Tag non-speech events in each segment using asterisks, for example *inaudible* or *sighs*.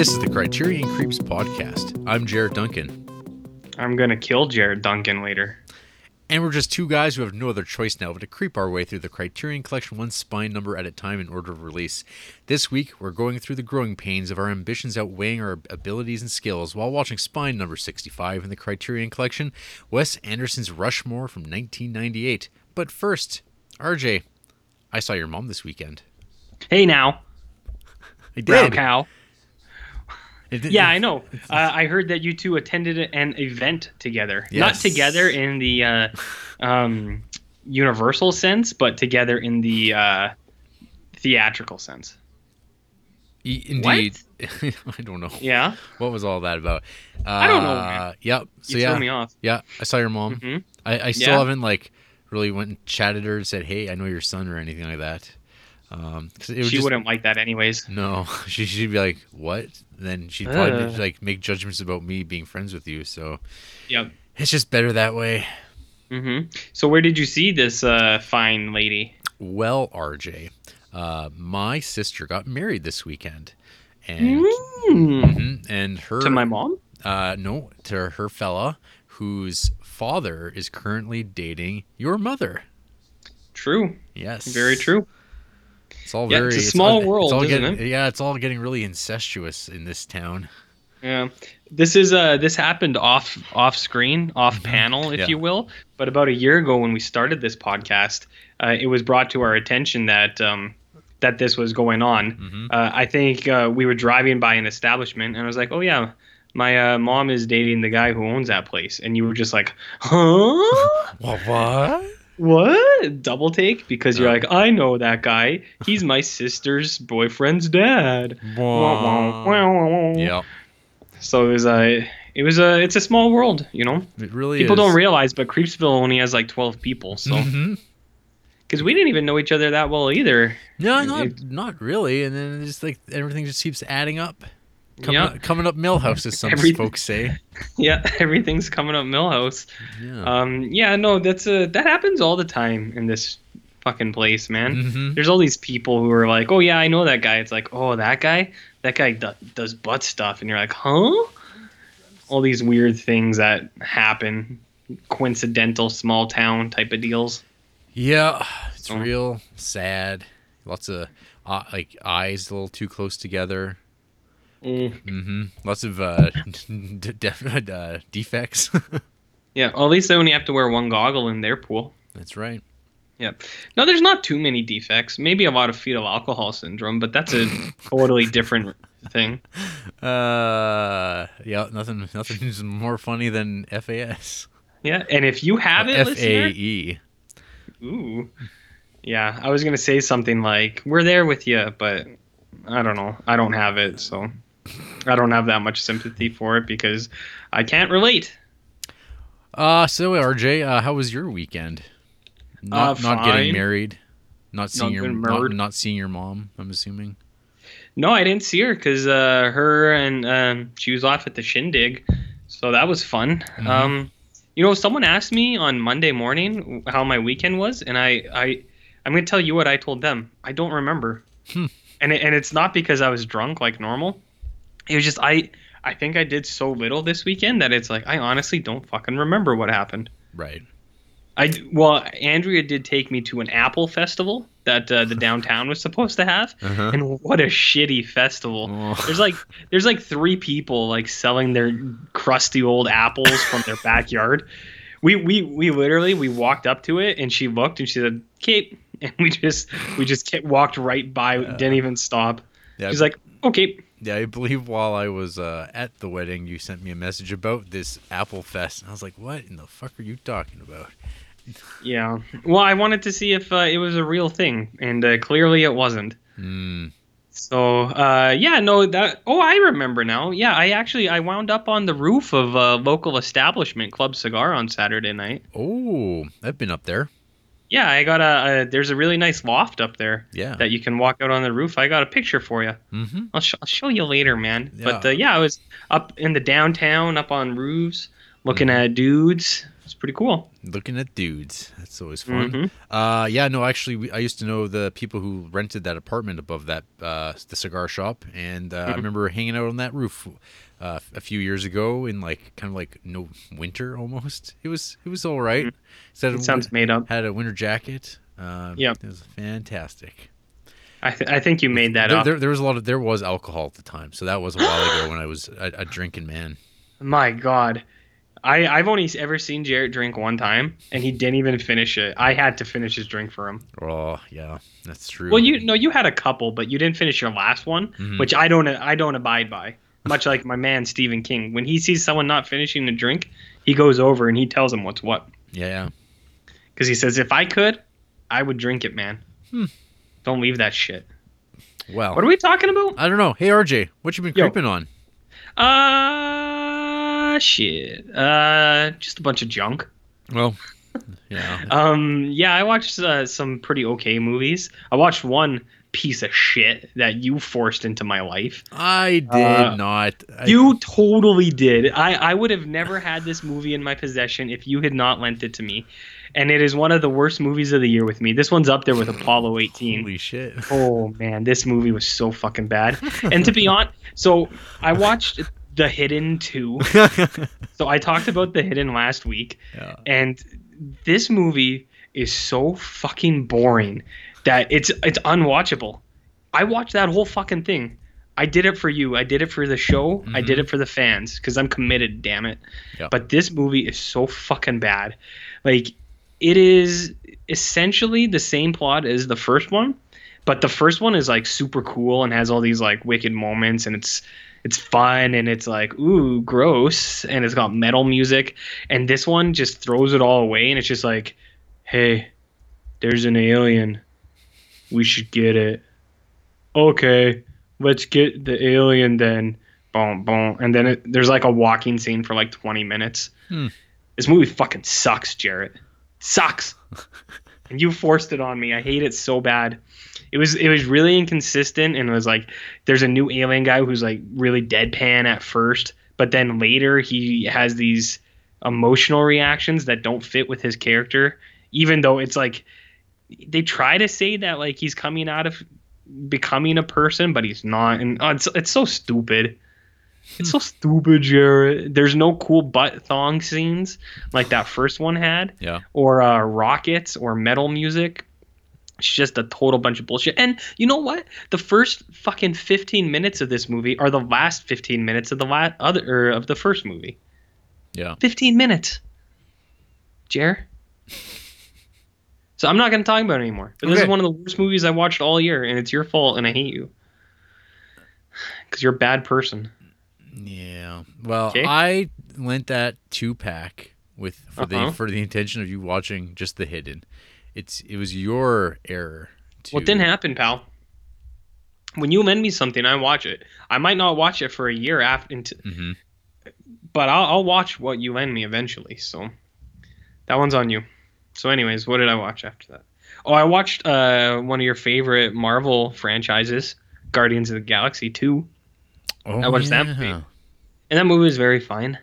This is the Criterion Creeps podcast. I'm Jared Duncan. I'm gonna kill Jared Duncan later. And we're just two guys who have no other choice now but to creep our way through the Criterion Collection one spine number at a time in order of release. This week, we're going through the growing pains of our ambitions outweighing our abilities and skills while watching spine number 65 in the Criterion Collection, Wes Anderson's Rushmore from 1998. But first, RJ, I saw your mom this weekend. Hey now, I brown did. cow. It did- Yeah, I know. Uh, I heard that you two attended an event together. Not together in the uh, um, universal sense, but together in the uh, theatrical sense. Indeed. *laughs* I don't know. Yeah, What was all that about? Uh, I don't know, man. Yep. So you yeah, me off. yeah. I saw your mom. hmm I, I still Yeah. haven't like really went and chatted her and said, "Hey, I know your son" or anything like that. Um, 'cause it would She just, wouldn't like that anyways. No, *laughs* she she'd be like, "What?" Then she'd probably like make judgments about me being friends with you. So Yep. it's just better that way. Mm-hmm. So where did you see this uh, fine lady? Well, RJ, uh, my sister got married this weekend, and Mm. Mhm, and her To my mom? uh, no, to her fella whose father is currently dating your mother. True. Yes, Very true. It's all Yeah, very it's a small all- world, all isn't getting, it? Yeah, it's all getting really incestuous in this town. Yeah, this is uh this happened off off screen, off Mhm. panel, if Yeah. you will. But about a year ago, when we started this podcast, uh, it was brought to our attention that um that this was going on. hmm Uh, I think uh, we were driving by an establishment, and I was like, "Oh yeah, my uh, mom is dating the guy who owns that place," and you were just like, "Huh." *laughs* What? What? What? Double take because you're like, I know that guy. He's my sister's boyfriend's dad. *laughs* Yeah, So it was a, it was a, it's a small world, you know. it really People is. don't realize, but Creepsville only has like twelve people. So mm-hmm. because we didn't even know each other that well either. No, not it- not really. And then it's just like everything just keeps adding up. Coming, Yeah. up, coming up Milhouse, as some folks say. *laughs* Yeah, everything's coming up Milhouse. Yeah. Um, yeah, no, that's a that happens all the time in this fucking place, man. Mhm. There's all these people who are like, oh yeah, I know that guy. It's like, oh that guy, that guy do- does butt stuff, and you're like, huh? All these weird things that happen, coincidental small town type of deals. Yeah, it's Oh. real sad. Lots of uh, like eyes a little too close together. Mm. hmm Lots of uh, *laughs* d- def- uh, defects. *laughs* Yeah, well, at least they only have to wear one goggle in their pool. That's right. Yeah. No, there's not too many defects. Maybe a lot of fetal alcohol syndrome, but that's a totally different *laughs* thing. Uh, yeah, nothing. Nothing's more funny than FAS. Yeah, and if you have it, F A E. ooh, yeah, I was gonna say something like "We're there with you," but I don't know. I don't have it, so I don't have that much sympathy for it because I can't relate. Uh, so RJ, uh, how was your weekend? Not Uh, not getting married, not seeing your not, not seeing your mom. I'm assuming. No, I didn't see her because uh, her and um, she was off at the shindig, so that was fun. Mhm. Um, you know, someone asked me on Monday morning how my weekend was, and I, I, I'm gonna tell you what I told them. I don't remember, Hmm. and it, and it's not because I was drunk like normal. It was just I, I think I did so little this weekend that it's like I honestly don't fucking remember what happened. Right. I well, Andrea did take me to an apple festival that uh, the *laughs* downtown was supposed to have, Uh-huh. and what a shitty festival. Oh. There's like there's like three people like selling their crusty old apples from their backyard. We we we literally we walked up to it and she looked and she said Kate and we just we just kept, walked right by didn't even stop. Yeah, She's like okay yeah, I believe while I was uh, at the wedding, you sent me a message about this Apple Fest, and I was like, "What in the fuck are you talking about?" yeah. Well, I wanted to see if uh, it was a real thing and uh, clearly it wasn't. Hmm. So uh, yeah, no, that. Oh, I remember now. Yeah, I actually I wound up on the roof of a local establishment, Club Cigar, on Saturday night. Oh, I've been up there. Yeah, I got a, a. There's a really nice loft up there Yeah. that you can walk out on the roof. I got a picture for you. mm-hmm. I'll, sh- I'll show you later, man. But Yeah. uh, yeah, I was up in the downtown, up on roofs, looking Mhm. at dudes. It's pretty cool. Looking at dudes. That's always fun. Mhm. Uh, yeah, no, actually, we, I used to know the people who rented that apartment above that uh, the cigar shop, and uh, I remember hanging out on that roof uh, a few years ago in like kind of like no winter almost. It was it was all right. Instead It sounds made up. had a winter jacket. Uh, Yep. it was fantastic. I, th- I think you made that There, up. there, there was a lot of there was alcohol at the time, so that was a while ago when I was a, a drinking man. My God, I I've only ever seen Jared drink one time, and he didn't even finish it. I had to finish his drink for him. Oh yeah, that's true. Well, you no, you had a couple, but you didn't finish your last one, Mhm. which I don't I don't abide by. Much like my man Stephen King, when he sees someone not finishing a drink, he goes over and he tells them what's what. yeah, yeah. Because he says, if I could, I would drink it, man. Hmm. Don't leave that shit. Well, What are we talking about? I don't know. Hey RJ, what you been Yo. creeping on? Uh, shit. Uh, just a bunch of junk. Well, yeah. *laughs* Um, yeah, I watched uh, some pretty okay movies. I watched one piece of shit that you forced into my life. I did Uh, not. I, You totally did. I, I would have never had this movie in my possession if you had not lent it to me. And it is one of the worst movies of the year with me. This one's up there with *laughs* Apollo 18. Holy shit. Oh man, this movie was so fucking bad. And to be honest, so I watched The Hidden 2. *laughs* So I talked about The Hidden last week. yeah. and this movie is so fucking boring that it's it's unwatchable. I watched that whole fucking thing. I did it for you. I did it for the show. I did mm-hmm. it for the fans because I'm committed. Damn it. Yeah. But this movie is so fucking bad. Like it is essentially the same plot as the first one, but the first one is like super cool and has all these like wicked moments and it's it's fun and it's like ooh gross and it's got metal music and this one just throws it all away and it's just like hey there's an alien we should get it. Okay let's get the alien then. Boom boom. And then it, there's like a walking scene for like 20 minutes. Hmm. this movie fucking sucks jared. Sucks. *laughs* And you forced it on me. I hate it so bad. It was it was really inconsistent and it was like there's a new alien guy who's like really deadpan at first but then later he has these emotional reactions that don't fit with his character even though it's like they try to say that like he's coming out of becoming a person but he's not and oh, it's, it's so stupid it's so hmm. stupid jared there's no cool butt thong scenes like that first one had Yeah. or uh, rockets or metal music. It's just a total bunch of bullshit. And you know what? The first fucking 15 minutes of this movie are the last 15 minutes of the last other or of the first movie. Yeah. 15 minutes. Jer. *laughs* So I'm not going to talk about it anymore. But this is one of the worst movies I watched all year, and it's your fault, and I hate you. Because you're a bad person. Yeah. Well, Okay. I lent that two pack with for Uh-huh. the for the intention of you watching just the hidden. It's it was your error. To, What didn't happen, pal? When you lend me something, I watch it. I might not watch it for a year after, into, Mhm. but I'll, I'll watch what you lend me eventually. So that one's on you. So, anyways, what did I watch after that? Oh, I watched uh, one of your favorite Marvel franchises, Guardians of the Galaxy 2. Oh, I watched that movie. And that movie was very fine.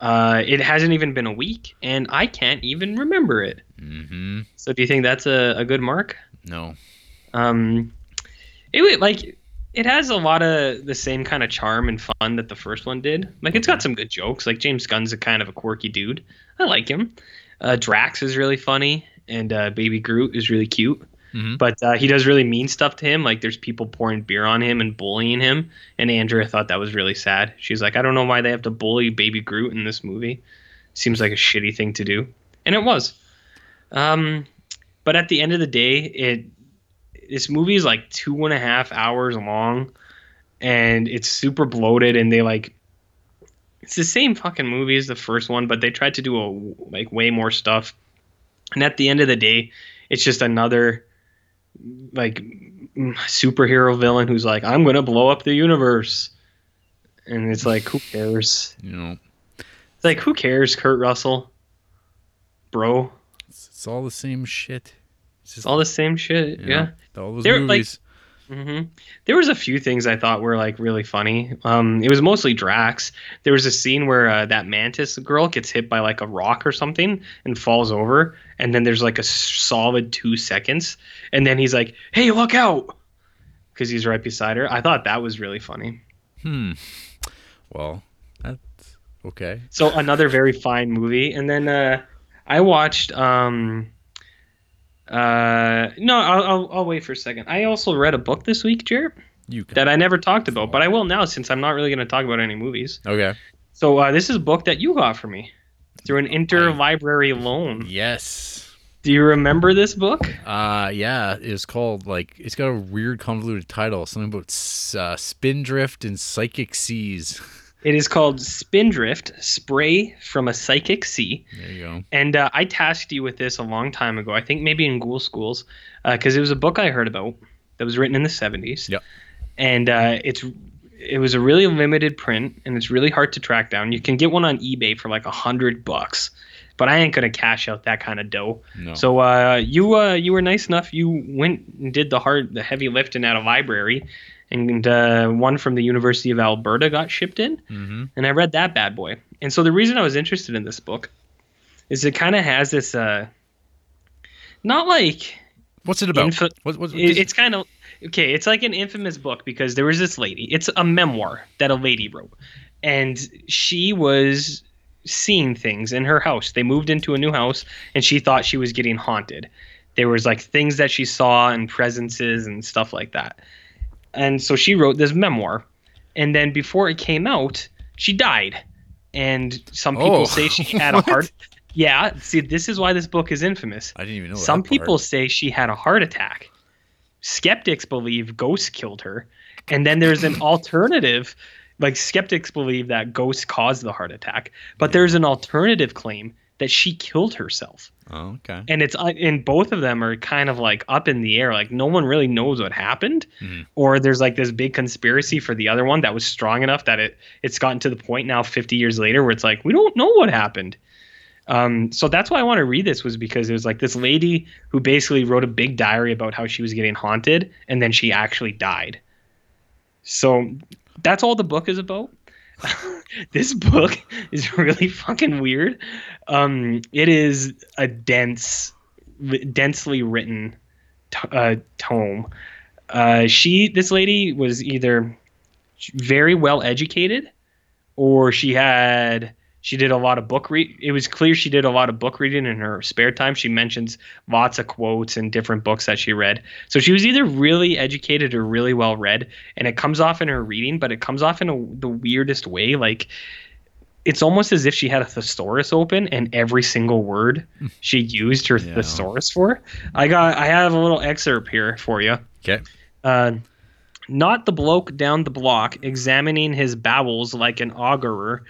Uh, it hasn't even been a week, and I can't even remember it. Mhm. So, do you think that's a, a good mark? No. Um, it like it has a lot of the same kind of charm and fun that the first one did. Like it's got some good jokes. Like James Gunn's a kind of a quirky dude. I like him. Uh, Drax is really funny, and uh, Baby Groot is really cute. Mhm. But uh, he does really mean stuff to him. Like there's people pouring beer on him and bullying him. And Andrea thought that was really sad. She's like, I don't know why they have to bully Baby Groot in this movie. Seems like a shitty thing to do, and it was. Um, but at the end of the day, it this movie is like two and a half hours long, and it's super bloated. And they like it's the same fucking movie as the first one, but they tried to do a like way more stuff. And at the end of the day, it's just another like superhero villain who's like, I'm gonna blow up the universe. And it's like, who cares? You know, It's like, who cares, Kurt Russell? Bro. it's, it's all the same shit. It's just It's all the same shit. Yeah. know, all those They're, like- movies. hmm There was a few things I thought were like really funny. Um, it was mostly Drax. There was a scene where uh, that mantis girl gets hit by like a rock or something and falls over, and then there's like a solid two seconds, and then he's like, "Hey, look out!" because he's right beside her. I thought that was really funny. Hmm. Well, that's okay. So another very fine movie, and then uh, I watched. Um, uh, no, I'll, I'll, I'll wait for a second. I also read a book this week, Jared, You that I never talked about, but I will now since I'm not really going to talk about any movies. okay. So uh, this is a book that you got for me through an interlibrary loan. Yes. Do you remember this book? Uh, yeah. It's called like it's got a weird convoluted title. Something about uh, spindrift and psychic seas. *laughs* It is called Spindrift: Spray from a Psychic Sea. There you go. And uh, I tasked you with this a long time ago. I think maybe in Ghoul Schools, because it was a book I heard about that was written in the '70s. Yep. And uh, it's it was a really limited print, and it's really hard to track down. You can get one on eBay for like a hundred bucks, but I ain't gonna cash out that kind of dough. No. So uh, you uh, you were nice enough. You went and did the hard, the heavy lifting at a library, and uh, one from the University of Alberta got shipped in mm-hmm. and I read that bad boy. And so the reason I was interested in this book is it kind of has this uh not like What's it about? What, what it, it's kind of okay, it's like an infamous book because there was this lady. It's a memoir that a lady wrote. And she was seeing things in her house. They moved into a new house and she thought she was getting haunted. There was like things that she saw and presences and stuff like that. And so she wrote this memoir. And then before it came out, she died. And some people Oh, say she *laughs* had a heart. Yeah, see, this is why this book is infamous. I didn't even know. Some people say she had a heart attack. Skeptics believe ghosts killed her. And then there's an *laughs* alternative, like skeptics believe that ghosts caused the heart attack, but there's an alternative claim that she killed herself. Oh, okay. And it's uh, and both of them are kind of like up in the air, like no one really knows what happened, Mhm. or there's like this big conspiracy for the other one that was strong enough that it it's gotten to the point now 50 years later where it's like we don't know what happened. Um, so that's why I want to read this was because it was like this lady who basically wrote a big diary about how she was getting haunted and then she actually died. So that's all the book is about. *laughs* this book is really fucking weird. Um, it is a dense, densely written t- uh, tome. Uh, she, this lady, was either very well educated, or she had she did a lot of book read. It was clear she did a lot of book reading in her spare time. She mentions lots of quotes and different books that she read. So she was either really educated or really well read, and it comes off in her reading, but it comes off in a, the weirdest way. Like it's almost as if she had a thesaurus open and every single word *laughs* she used her Yeah. thesaurus for. I got I have a little excerpt here for you. Okay. Uh, not the bloke down the block, examining his bowels like an augurer,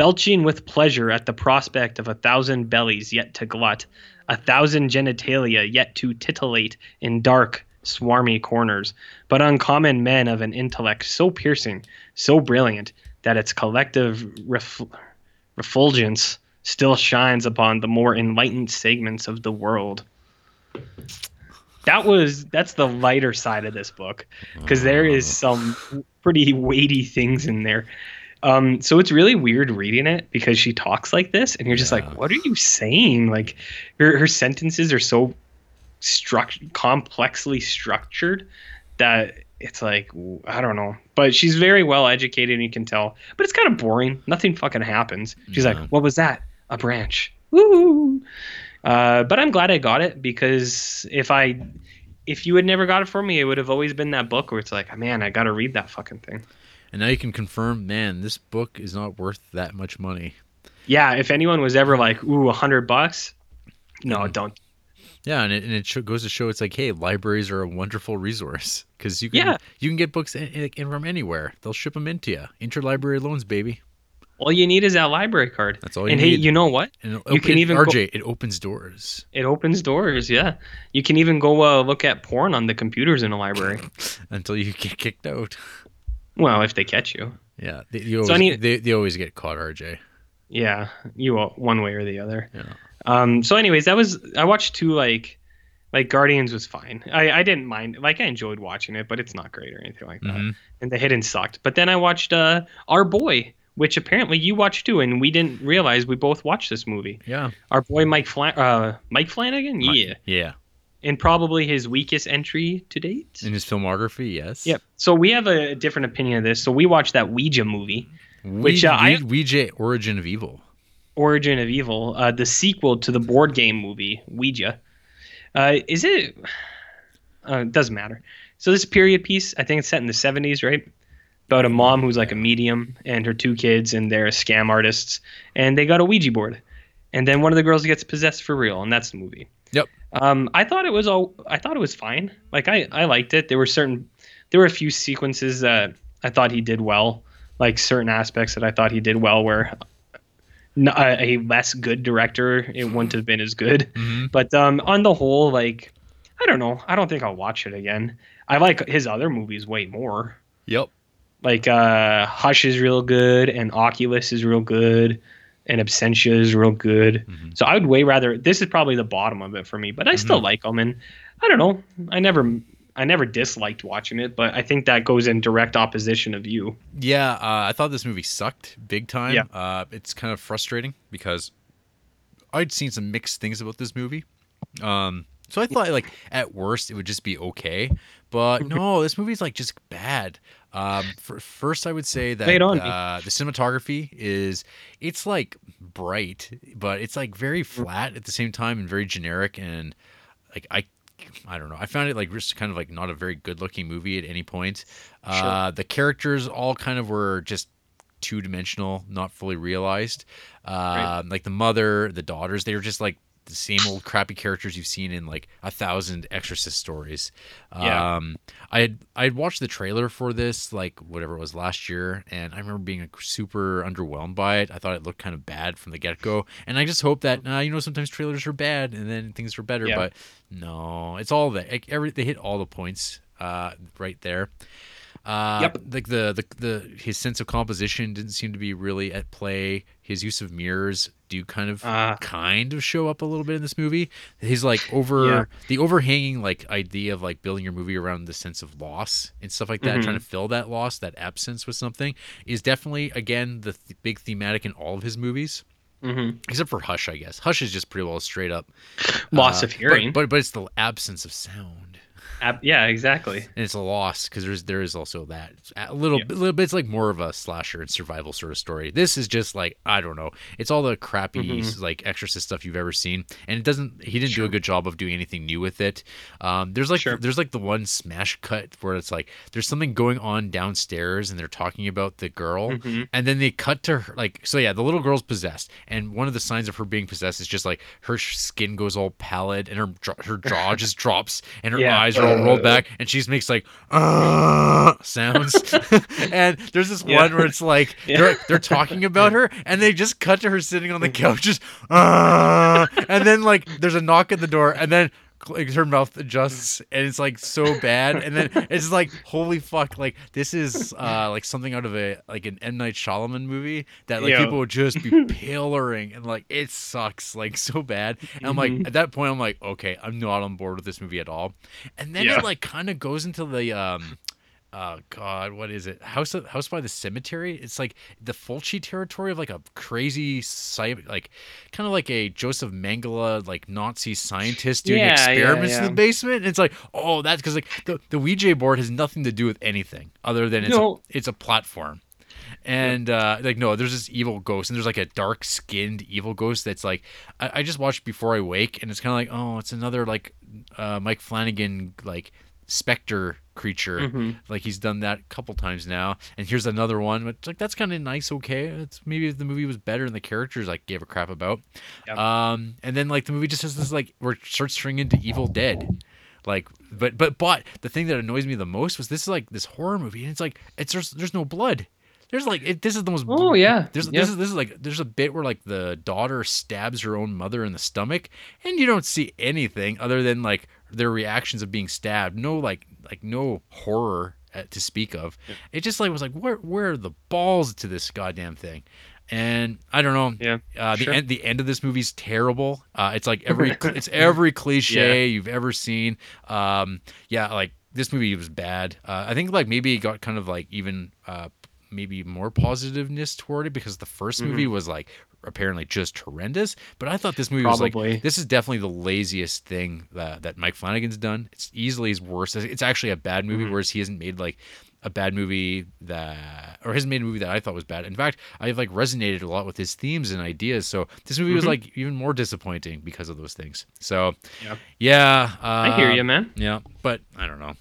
belching with pleasure at the prospect of a thousand bellies yet to glut, a thousand genitalia yet to titillate in dark, swarmy corners, but uncommon men of an intellect so piercing, so brilliant, that its collective ref- refulgence still shines upon the more enlightened segments of the world. That was that's the lighter side of this book because there is ah. some pretty weighty things in there. Um, so it's really weird reading it because she talks like this, and you're just Yeah. like, "What are you saying?" Like, her her sentences are so struct complexly structured that it's like I don't know. But she's very well educated, and you can tell. But it's kind of boring. Nothing fucking happens. She's Yeah. like, "What was that? A branch." Woo! Uh, but I'm glad I got it because if I if you had never got it for me, it would have always been that book where it's like, man, I got to read that fucking thing. And now you can confirm, man, this book is not worth that much money. Yeah, if anyone was ever like, ooh, a hundred bucks, no, Mm. don't. Yeah, and it, and it goes to show it's like, hey, libraries are a wonderful resource because you can Yeah. you can get books in, in, in from anywhere. They'll ship them into you. Interlibrary loans, baby. All you need is that library card. That's all you and need. And hey, you know what? And it, you can even go- RJ, it opens doors It opens doors. Yeah, you can even go uh, look at porn on the computers in a library. *laughs* until you get kicked out. Well, if they catch you. Yeah, they, you So I need- they, they always get caught, RJ. Yeah, you will, one way or the other. Yeah. Um. So, anyways, that was I watched two like Like Guardians was fine. I, I didn't mind. Like I enjoyed watching it, but it's not great or anything like that. Mhm. And the hidden sucked. But then I watched uh Our Boy, which apparently you watched too, and we didn't realize we both watched this movie. Yeah. Our boy Mike Flan- uh Mike Flanagan, yeah, Yeah. And probably his weakest entry to date. In his filmography, yes. Yep. So we have a different opinion of this. So we watched that Ouija movie, Which, uh, I- Ouija Origin of Evil. Origin of Evil, uh, the sequel to the board game movie Ouija. Uh, is it? Uh, it doesn't matter. So this period piece, I think it's set in the '70s, right? About a mom who's like a medium and her two kids, and they're scam artists, and they got a Ouija board, and then one of the girls gets possessed for real, and that's the movie. Yep. Um, I thought it was all. I thought it was fine. Like I, I liked it. There were certain, there were a few sequences that I thought he did well. Like certain aspects that I thought he did well, where a, less good director it wouldn't have been as good. Mhm. But um, on the whole, like I don't know. I don't think I'll watch it again. I like his other movies way more. Yep. Like uh, Hush is real good, and Oculus is real good, and Absentia is real good. Mhm. So I would way rather. This is probably the bottom of it for me, but I still Mhm. like them, and I don't know. I never, I never disliked watching it, but I think that goes in direct opposition of you. Yeah, uh, I thought this movie sucked big time. Yeah. Uh, it's kind of frustrating because I'd seen some mixed things about this movie. Um, so I thought like at worst it would just be okay, but *laughs* no, this movie's like just bad. Um, for, first I would say that Lay it on me. uh, the cinematography is it's like bright, but it's like very flat at the same time and very generic and like I. I don't know. I found it like just kind of like not a very good looking movie at any point. Uh, the characters all kind of were just two dimensional, not fully realized. Uh, Like the mother, the daughters, they were just like the same old crappy characters you've seen in like a thousand Exorcist stories. Yeah. Um, I had I had watched the trailer for this like whatever it was last year, and I remember being like, super underwhelmed by it. I thought it looked kind of bad from the get go, and I just hope that uh, you know sometimes trailers are bad and then things are better, Yeah. but no, it's all that like, every they hit all the points uh, right there. Uh, Yep. Like the, the the his sense of composition didn't seem to be really at play. His use of mirrors do kind of Uh, kind of show up a little bit in this movie. His like over Yeah. the overhanging like idea of like building your movie around the sense of loss and stuff like that, Mhm. trying to fill that loss, that absence with something, is definitely again the th- big thematic in all of his movies. mhm. Except for Hush, I guess. Hush is just pretty well straight up Loss uh, of hearing. but, but but it's the absence of sound yeah, exactly. and it's a loss because there's there is also that a little Yeah. bit, little bit. It's like more of a slasher and survival sort of story. This is just like I don't know. It's all the crappy Mhm. like exorcist stuff you've ever seen, and it doesn't. He didn't do a good job of doing anything new with it. Um, there's like Sure. there's like the one smash cut where it's like there's something going on downstairs and they're talking about the girl, Mhm. and then they cut to her like so yeah the little girl's possessed and one of the signs of her being possessed is just like her skin goes all pallid and her her jaw *laughs* just drops and her Yeah. eyes are all rolled back and she makes like uh, sounds *laughs* and there's this Yeah. one where it's like *laughs* Yeah. they're, they're talking about her and they just cut to her sitting on the couch just uh, and then like there's a knock at the door and then like her mouth adjusts and it's like so bad. And then *laughs* it's like holy fuck like this is uh like something out of a like an M. Night Shyamalan movie that like people would just be *laughs* pillaring and like it sucks like so bad. And I'm like Mhm. at that point I'm like okay I'm not on board with this movie at all. And then Yeah. it like kind of goes into the um oh god what is it? House of, house by the cemetery? It's like the fulci territory of like a crazy like kind of like a joseph mengele like nazi scientist doing Yeah, yeah, experiments in the basement. And it's like oh that's because like the, the ouija board has nothing to do with anything other than it's, No. a, it's a platform. And uh like no there's this evil ghost and there's like a dark skinned evil ghost that's like I, I just watched before i wake and it's kind of like oh it's another like uh mike flanagan like specter creature Mhm. like he's done that a couple times now and here's another one it's like that's kind of nice okay it's maybe if the movie was better and the characters like gave a crap about Yep. um and then like the movie just has this like where it starts turning into evil dead like but but but the thing that annoys me the most was this is like this horror movie and it's like it's there's, there's no blood there's like it, this is the most Oh yeah. there's yeah. this is this is like there's a bit where like the daughter stabs her own mother in the stomach, and you don't see anything other than like their reactions of being stabbed. No like like no horror uh, to speak of. It just like was like where where are the balls to this goddamn thing, and I don't know. Yeah, Uh, the sure. end the end of this movie's terrible. Uh, it's like *laughs* every it's every cliche you've ever seen. Um, yeah, like this movie was bad. Uh, I think like maybe it got kind of like even uh, maybe more positiveness toward it because the 1st movie was like apparently just horrendous. But I thought this movie was like this is definitely the laziest thing that, that Mike Flanagan's done. It's easily his worst. It's actually a bad movie, Mm-hmm. whereas he hasn't made like a bad movie that or hasn't made a movie that I thought was bad. In fact, I've like resonated a lot with his themes and ideas. So this movie was Mhm. like even more disappointing because of those things. So Yeah. yeah, uh, I hear you, man. yeah, but I don't know.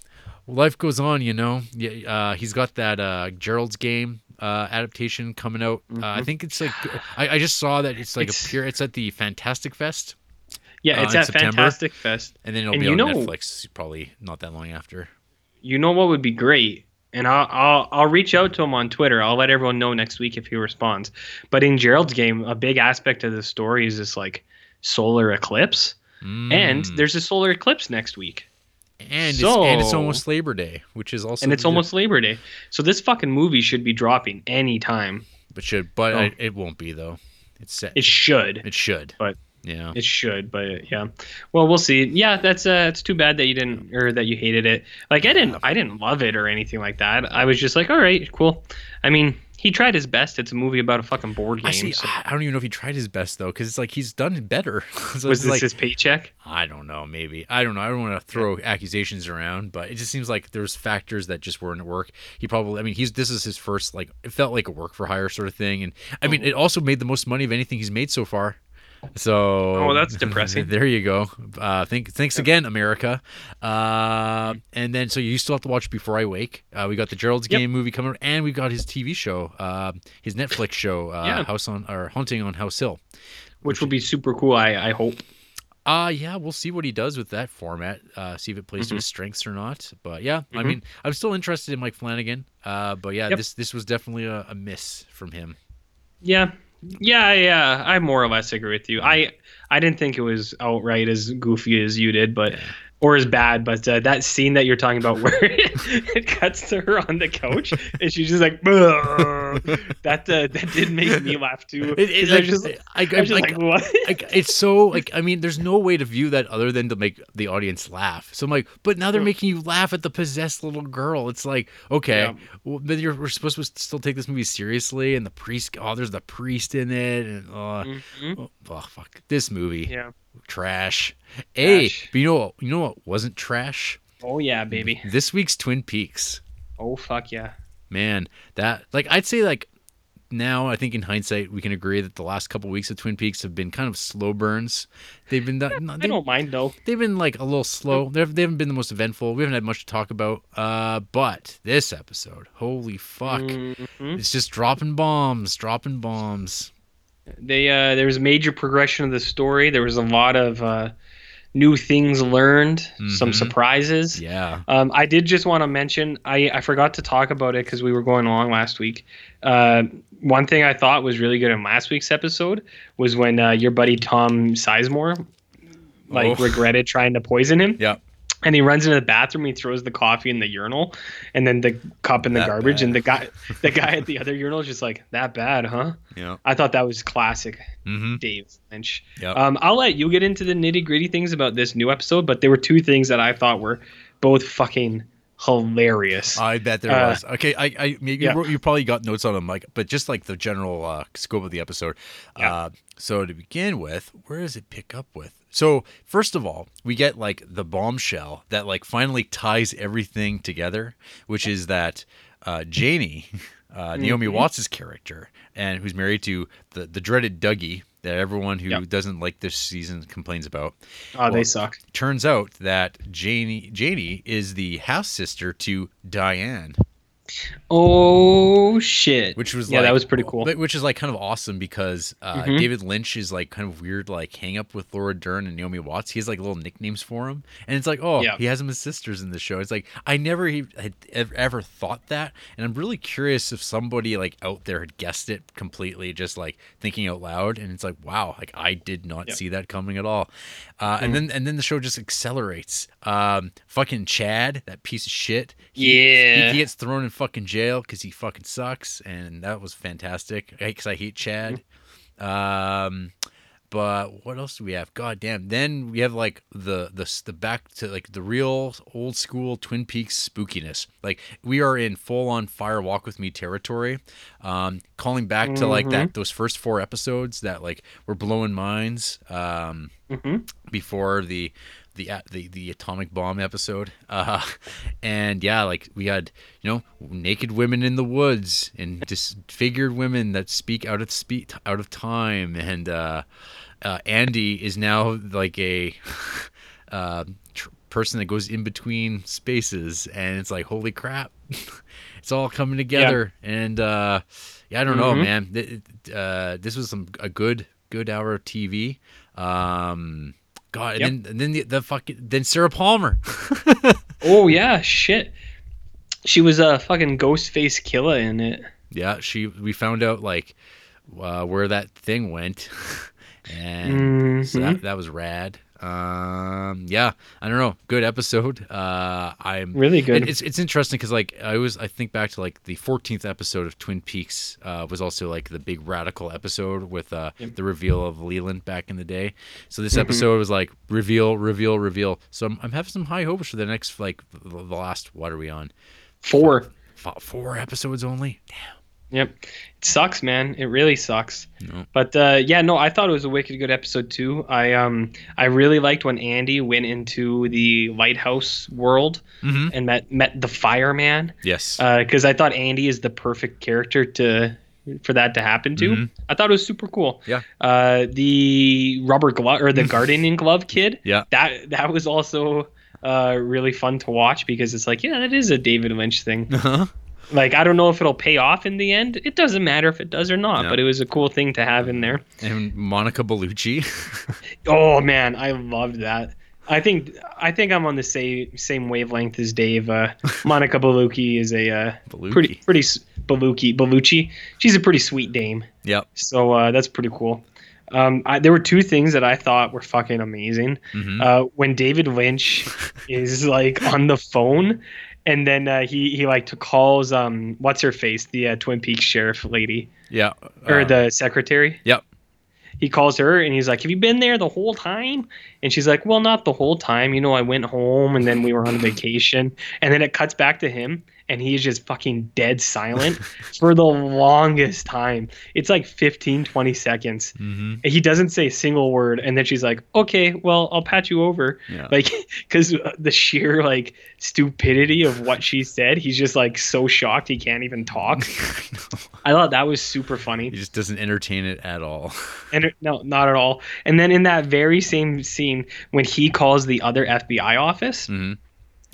Life goes on, you know. Yeah, uh, he's got that uh, Gerald's Game uh, adaptation coming out. Uh, I think it's like I, I just saw that it's like Mm-hmm. It's- a pure. It's at the Fantastic Fest, Yeah, Uh, it's at September. Fantastic Fest. and then it'll And be on know- Netflix probably not that long after. You know what would be great? And I'll, I'll I'll reach out to him on Twitter. I'll let everyone know next week if he responds. But in Gerald's game, a big aspect of the story is this like solar eclipse, and Mm. there's a solar eclipse next week, and it's, and it's almost Labor Day, which is also and it's almost Labor Day. So this fucking movie should be dropping anytime. but should but Oh. I, it won't be though. It's set. It should. It should. But- yeah. It should, but yeah. Well, we'll see. Yeah, that's uh, it's too bad that you didn't or that you hated it. Like I didn't, I didn't love it or anything like that. I was just like, all right, cool. I mean, he tried his best. It's a movie about a fucking board game. I see. so- I don't even know if he tried his best though, because it's like he's done better. *laughs* so was this like his paycheck? I don't know. Maybe I don't know. I don't want to throw accusations around, but it just seems like there's factors that just weren't at work. He probably. I mean, he's this is his first like. It felt like a work for hire sort of thing, and I Oh. mean, it also made the most money of anything he's made so far. So Oh, that's depressing. *laughs* there you go. Uh, think, thanks again, America. Uh, and then so you still have to watch Before I Wake. Uh, we got the Gerald's Yep. Game movie coming, and we got his TV show, uh, his Netflix show, uh, Yeah. House on or Haunting on House Hill. Which will be super cool. I I hope. Uh yeah, we'll see what he does with that format. Uh, see if it plays to Mm-hmm. his strengths or not. But yeah, I Mhm. mean, I'm still interested in Mike Flanagan. Uh, but yeah, Yep. this this was definitely a, a miss from him. Yeah, yeah, yeah. I more or less agree with you. I I didn't think it was outright as goofy as you did, but or is bad. But uh, that scene that you're talking about, *laughs* where it, cuts to her on the couch and she's just like, that uh, that did make me laugh too. It, it, 'Cause like, just, I, I I, just like, like, what? like, it's so like I mean, there's no way to view that other than to make the audience laugh. So I'm like, but now they're making you laugh at the possessed little girl. It's like, okay, Yeah. well, but you're we're supposed to still take this movie seriously, and the priest. Oh, there's the priest in it, and oh, Mhm. oh, oh, fuck this movie. Yeah. Trash. Hey, but you know what? You know what wasn't trash? Oh yeah, baby. This week's Twin Peaks. Oh fuck yeah. Man, that like I'd say like now I think in hindsight we can agree that the last couple weeks of Twin Peaks have been kind of slow burns. They've been that *laughs* I they, don't mind though. they've been like a little slow. They've, they haven't been the most eventful. We haven't had much to talk about. Uh, but this episode, holy fuck, Mhm. it's just dropping bombs, dropping bombs. They uh, there was major progression of the story. There was a lot of uh, new things learned, some Mhm. surprises. Yeah. Um, I did just want to mention I, I forgot to talk about it because we were going along last week. Uh, one thing I thought was really good in last week's episode was when uh, your buddy Tom Sizemore like Oh. regretted trying to poison him. Yeah. And he runs into the bathroom. He throws the coffee in the urinal, and then the cup in the That garbage. bad. And the guy, *laughs* the guy at the other urinal is just like, "That bad, huh?" Yeah. I thought that was classic Mm-hmm. Dave Lynch. Yep. Um, I'll let you get into the nitty gritty things about this new episode, but there were two things that I thought were both fucking hilarious. I bet there Uh, was. Okay, I, I maybe yeah. you, probably got notes on them, like, but just like the general uh, scope of the episode. Yeah. Uh, so to begin with, where does it pick up with? So first of all, we get like the bombshell that like finally ties everything together, which is that uh, Janie, *laughs* uh, Naomi Mhm. Watts' character, and who's married to the the dreaded Dougie that everyone who Yep. doesn't like this season complains about oh, they suck. turns out that Janie Janie is the half sister to Diane, Oh shit! which was yeah, like, that was pretty cool. Which is like kind of awesome because uh, Mhm. David Lynch is like kind of weird, like hang up with Laura Dern and Naomi Watts. He has like little nicknames for him, and it's like, oh, Yeah. he has them as sisters in the show. It's like I never he- had ever, ever thought that, and I'm really curious if somebody like out there had guessed it completely, just like thinking out loud. And it's like, wow, like I did not Yeah. see that coming at all. Uh, Mm. And then and then the show just accelerates. Um, fucking Chad, that piece of shit. he- Yeah. he, he gets thrown in fucking jail because he fucking sucks, and that was fantastic. Because I hate Chad. Um, but what else do we have? God damn. Then we have like the the the back to like the real old school Twin Peaks spookiness. Like we are in full on Fire Walk with Me territory. Um, calling back to like that those first four episodes that like were blowing minds. Um, before the the the the atomic bomb episode. Uh, *laughs* and yeah, like we had you know naked women in the woods and disfigured women that speak out of speak out of time. And uh, uh, Andy is now like a *laughs* uh, tr- person that goes in between spaces, and it's like holy crap, *laughs* it's all coming together. And uh, yeah, I don't know, Mhm. man. Th- Uh, this was some a good good hour of TV. Um, God, Yep. and then and then the, the fucking then Sarah Palmer. *laughs* Oh yeah, shit. She was a fucking ghost face killer in it. yeah, she we found out like uh, where that thing went, *laughs* and so Mhm. that that was rad. Um, yeah, I don't know, good episode. Uh, I'm Really good. It's it's interesting because like I was I think back to like the 14th episode of Twin Peaks uh, was also like the big radical episode with uh, Yep. the reveal of Leland back in the day. So this Mhm. episode was like reveal, reveal, reveal. So I'm, I'm having some high hopes for the next like the the last what are we on? Four. Four episodes only. Damn. Yep. It sucks, man. It really sucks. No. But uh, yeah, no, I thought it was a wicked good episode too. I um I really liked when Andy went into the lighthouse world Mm-hmm. and met met the fireman Yes. because I thought Andy is the perfect character to for that to happen to. Mhm. I thought it was super cool. Yeah. Uh, the rubber glove or the *laughs* gardening glove kid. Yeah. That that was also uh really fun to watch because it's like yeah that is a David Lynch thing. Uh-huh. Like I don't know if it'll pay off in the end. It doesn't matter if it does or not, but it was a cool thing to have in there. And Monica Bellucci. *laughs* Oh man, I loved that. I think I think I'm on the same same wavelength as Dave. Uh, *laughs* Monica Bellucci is a uh, Bellucci. pretty pretty Bellucci Bellucci. She's a pretty sweet dame. Yep. So uh, that's pretty cool. Um, I, there were two things that I thought were fucking amazing. hmm Uh, when David Lynch *laughs* is like on the phone, and then uh, he he like to calls um what's her face the uh, Twin Peaks sheriff lady yeah. or uh, the secretary. Yep. He calls her and he's like, "Have you been there the whole time?" And she's like, "Well, not the whole time. You know, I went home and then we were on vacation." And then it cuts back to him and he's just fucking dead silent for the longest time. It's like 15 20 seconds. hmm He doesn't say a single word and then she's like, "Okay, well, I'll pat you over." Yeah. Like *laughs* cuz the sheer like stupidity of what she said, he's just like so shocked he can't even talk. *laughs* *laughs* I thought that was super funny. he just doesn't entertain it at all. And no, not at all. And then in that very same scene, when he calls the other FBI office, hmm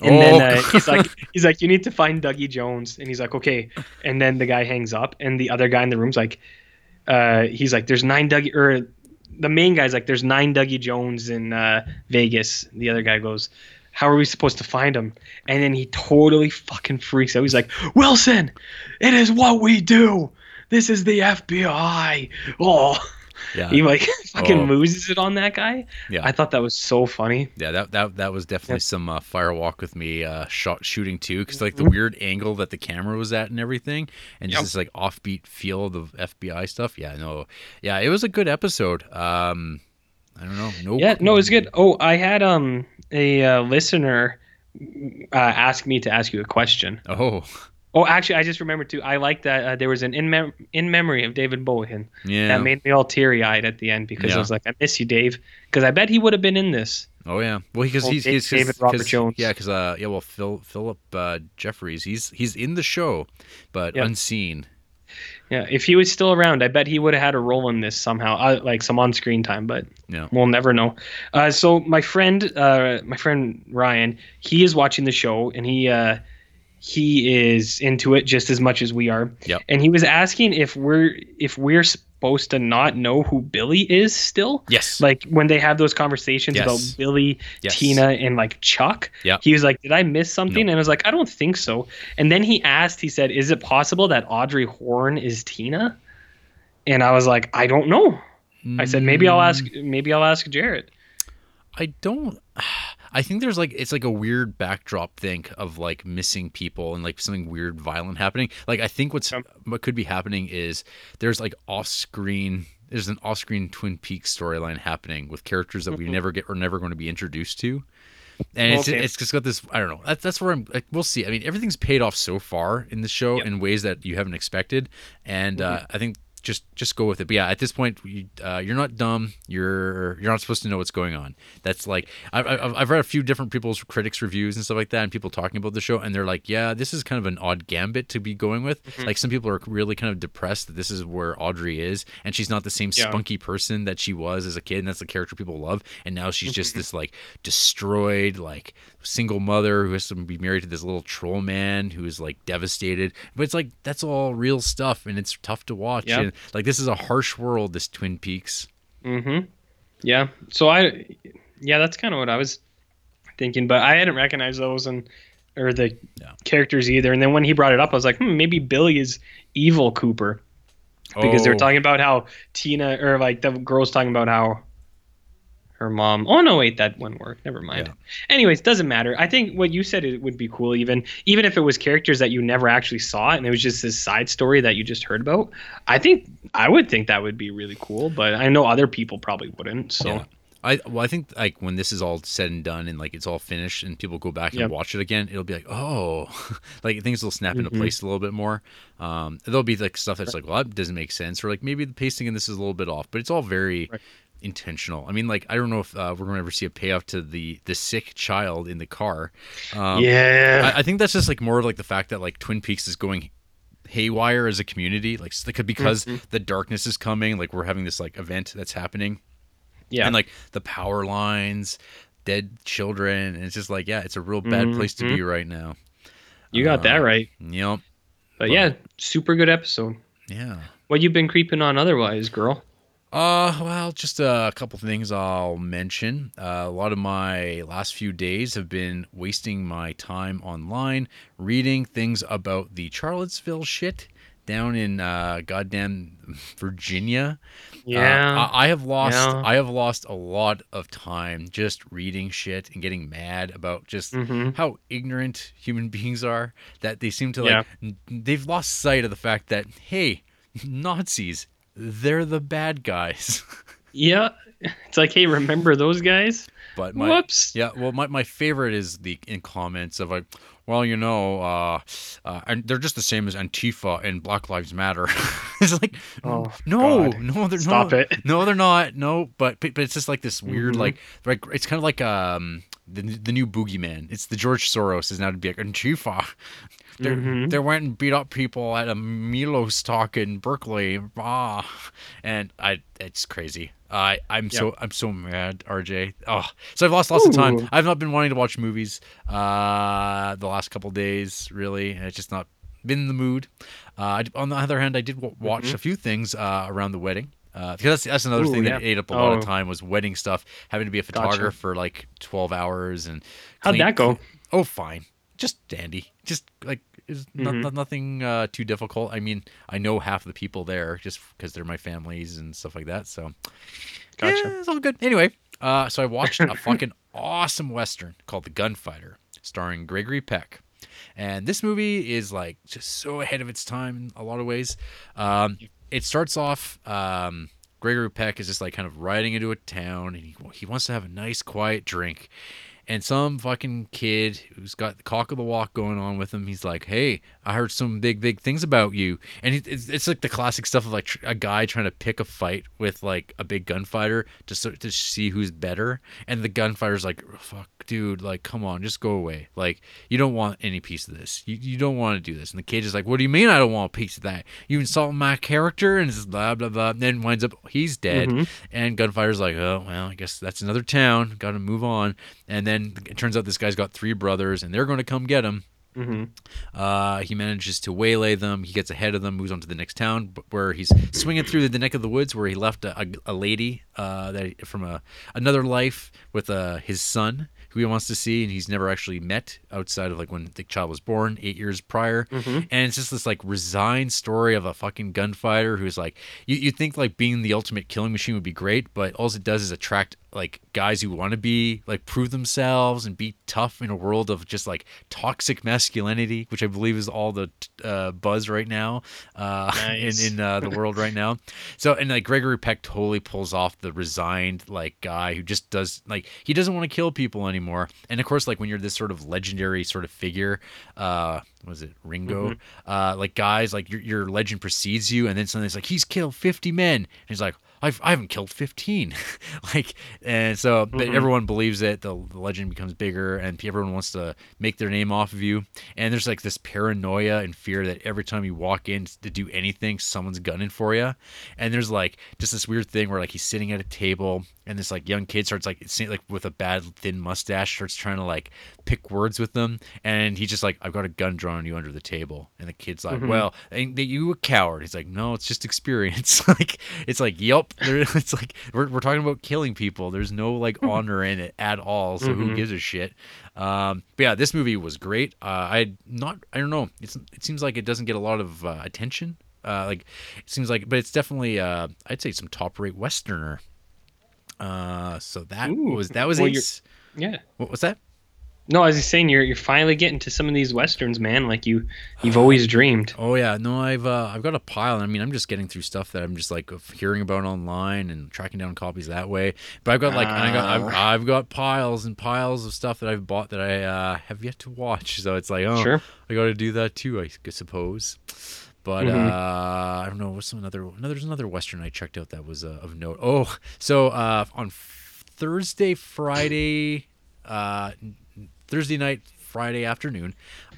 and Oh. then uh, he's like, *laughs* he's like, you need to find Dougie Jones, and he's like, okay. And then the guy hangs up, and the other guy in the room's like, uh, he's like, there's nine Dougie, or the main guy's like, there's nine Dougie Jones in uh, Vegas. The other guy goes. How are we supposed to find him? And then he totally fucking freaks out. He's like, Wilson, it is what we do. This is the FBI. Oh, yeah. he like *laughs* fucking Oh. loses it on that guy. Yeah. I thought that was so funny. Yeah, that that that was definitely Yep. some uh, fire walk with me uh, shot shooting too, because like the Mhm. weird angle that the camera was at and everything, and just Yep. this like offbeat feel of the FBI stuff. Yeah, no, yeah, it was a good episode. Um, I don't know, no, Yeah, no, it was good. Oh, I had um a uh, listener uh, ask me to ask you a question. Oh, *laughs* Oh, actually, I just remembered too. I like that uh, there was an in mem- in memory of David Bowie. yeah, That made me all teary eyed at the end because Yeah. I was like, I miss you, Dave. Because I bet he would have been in this. oh yeah. Well, because he's, he's David Robert Jones. Yeah, because uh, yeah, well, Phil Philip uh, Jeffries, he's he's in the show, but Yep. unseen. Yeah, if he was still around, I bet he would have had a role in this somehow, uh, like some on screen time. But Yeah. we'll never know. Uh, so my friend, uh, my friend Ryan, he is watching the show and he uh, he is into it just as much as we are. Yep. And he was asking if we're if we're supposed to not know who Billy is still. Yes. Like when they have those conversations Yes. about Billy, Yes. Tina, and like Chuck. Yeah. He was like, "Did I miss something?" No. And I was like, "I don't think so." And then he asked, he said, "Is it possible that Audrey Horne is Tina?" And I was like, "I don't know." I said, "Maybe I'll ask. Mm. Maybe I'll ask Jared. I don't. I think there's like it's like a weird backdrop thing of like missing people and like something weird violent happening. Like I think what's what could be happening is there's like off screen there's an off screen Twin Peaks storyline happening with characters that we Mhm. never get are never going to be introduced to. And it's, Okay. it's just got this. I don't know. That's that's where I'm. Like, we'll see. I mean, everything's paid off so far in the show Yep. in ways that you haven't expected, and uh, I think just just go with it. But yeah, at this point, you, uh, you're not dumb. You're you're not supposed to know what's going on. That's like I've, I've I've read a few different people's critics reviews and stuff like that, and people talking about the show, and they're like, yeah, this is kind of an odd gambit to be going with. Mm-hmm. Like some people are really kind of depressed that this is where Audrey is, and she's not the same Yeah. spunky person that she was as a kid, and that's the character people love. And now she's just Mm-hmm. this like destroyed, like single mother who has to be married to this little troll man who is like devastated. But it's like that's all real stuff, and it's tough to watch. Yeah. And like this is a harsh world, this Twin Peaks. Mm-hmm. Yeah. So I, yeah, that's kind of what I was thinking, but I hadn't recognized those and or the characters either. And then when he brought it up, I was like, hmm, maybe Billy is evil Cooper because they were Oh, talking about how Tina or like the girls talking about how her mom. Oh no, wait, that wouldn't work. Never mind. Yeah. Anyways, doesn't matter. I think what you said it would be cool, even even if it was characters that you never actually saw and it was just this side story that you just heard about. I think I would think that would be really cool, but I know other people probably wouldn't. So Yeah. I well, I think like when this is all said and done and like it's all finished and people go back and Yep. watch it again, it'll be like, oh, *laughs* like things will snap into Mhm. place a little bit more. Um, there'll be like stuff that's like, well, that doesn't make sense, or like maybe the pacing in this is a little bit off, but it's all very Right. Intentional. I mean, like I don't know if uh, we're to ever see a payoff to the the sick child in the car. Um, yeah. I, I think that's just like more of like the fact that like Twin Peaks is going haywire as a community, like because Mhm. the darkness is coming. Like we're having this like event that's happening yeah. and like the power lines, dead children, and it's just like yeah, it's a real bad place to be right now. you got that uh, right. Yep. But yeah, super good episode. Yeah. What you been creeping on otherwise, girl? Uh, well, just a couple things I'll mention. Uh, a lot of my last few days have been wasting my time online reading things about the Charlottesville shit down in uh, goddamn *laughs* Virginia. Uh, I, I have lost. Yeah. I have lost a lot of time just reading shit and getting mad about just hmm how ignorant human *laughs* beings are. That they seem to like. n- They've lost sight of the fact that hey, *laughs* Nazis, they're the bad guys. *laughs* Yeah. It's like, hey, remember those guys? but my Whoops. yeah, well, my, my favorite is the in comments of like, well, you know, uh, uh, and they're just the same as Antifa and Black Lives Matter. *laughs* it's like, Oh, no, God. no, they're Stop not. it. No, they're not. No, but but, but it's just like this weird, Mhm. like, like it's kind of like um the the new boogeyman. It's the George Soros is now to be like Antifa. They Mhm. they went and beat up people at a Milos talk in Berkeley. Ah, and I it's crazy. I I'm so I'm so mad, RJ. Oh, so I've lost lots of time. I've not been wanting to watch movies uh the last couple days really, it's just not been in the mood. Uh, I- on the other hand, I did w- watch a few things uh, around the wedding. Uh, because that's, that's another Mm-hmm. Ooh, thing yeah. that ate up a lot Oh. of time was wedding stuff, having to be a Gotcha. photographer for like 12 hours and How'd that go? Oh, fine. Just dandy. Just like it's no- Mhm. no- nothing uh, too difficult. I mean, I know half the people there just because they're my families and stuff like that. So, Gotcha. yeah, it's all good. Anyway, uh, so I watched a fucking *laughs* awesome western called The Gunfighter, starring Gregory Peck. And this movie is like just so ahead of its time in a lot of ways. Um, it starts off. Um, Gregory Peck is just like kind of riding into a town, and he he wants to have a nice, quiet drink. And some fucking kid who's got the cock of the walk going on with him, he's like, "Hey, I heard some big, big things about you." And it- it's, it's like the classic stuff of like tr- a guy trying to pick a fight with like a big gunfighter to so, to see who's better. And the gunfighter's like, "Fuck, dude, like, come on, just go away. Like, you don't want any piece of this. You, you don't want to do this." And the kid is like, "What do you mean I don't want a piece of that? You insult my character?" And just blah blah blah. And then winds up he's dead. Mhm. And Gunfighter's like, oh, well, I guess that's another town. Got to move on. And then it turns out this guy's got three brothers, and they're going to come get him. Mhm. Uh, he manages to waylay them. He gets ahead of them, moves on to the next town, where he's swinging through the neck of the woods, where he left a, a, a lady uh, that from a another life with uh, his son, who he wants to see, and he's never actually met outside of like when the child was born eight years prior. Mhm. And it's just this like resigned story of a fucking gunfighter who's like, you you think like being the ultimate killing machine would be great, but all it does is attract like guys who want to be like prove themselves and be tough in a world of just like toxic masculinity, which I believe is all the uh, buzz right now uh, Nice. in in uh, the world right now. So and like Gregory Peck totally pulls off the resigned like guy who just does like he doesn't want to kill people anymore. And of course, like when you're this sort of legendary sort of figure, uh, was it Ringo? Uh, like guys, like your your legend precedes you, and then suddenly it's like he's killed 50 men, and he's like. I've, I haven't killed 15 *laughs* like and so but Mhm. everyone believes it the, the legend becomes bigger and everyone wants to make their name off of you. And there's like this paranoia and fear that every time you walk in to do anything someone's gunning for you and there's like just this weird thing where like he's sitting at a table and this like young kid starts like it's like with a bad thin mustache starts trying to like pick words with them. And he's just like i've got a gun drawn on you under the table. And the kid's like Mhm. well ain't that you a coward? He's like no it's just experience. *laughs* Like it's like yep *laughs* there, it's like we're, we're talking about killing people. There's no like honor in it at all so who Mhm. gives a shit? Um but yeah this movie was great. Uh i not i don't know. It's it seems like it doesn't get a lot of uh, attention. Uh like it seems like but it's definitely uh i'd say some top rate westerner. Uh so that Ooh. was that was Well, ace Yeah. what was that No, I was just saying you're you're finally getting to some of these westerns, man. Like you you've always *sighs* dreamed. Oh yeah, no, I've uh, I've got a pile. I mean, I'm just getting through stuff that I'm just like hearing about online and tracking down copies that way. But I've got like and I got I've, Oh. I've got piles and piles of stuff that I've bought that I uh, have yet to watch. So it's like, oh, Sure. I got to do that too, I suppose. But Mhm. uh, I don't know. What's some another? No, there's another western I checked out that was uh, of note. Oh, so uh, on Thursday, Friday, uh, Thursday night, Friday afternoon,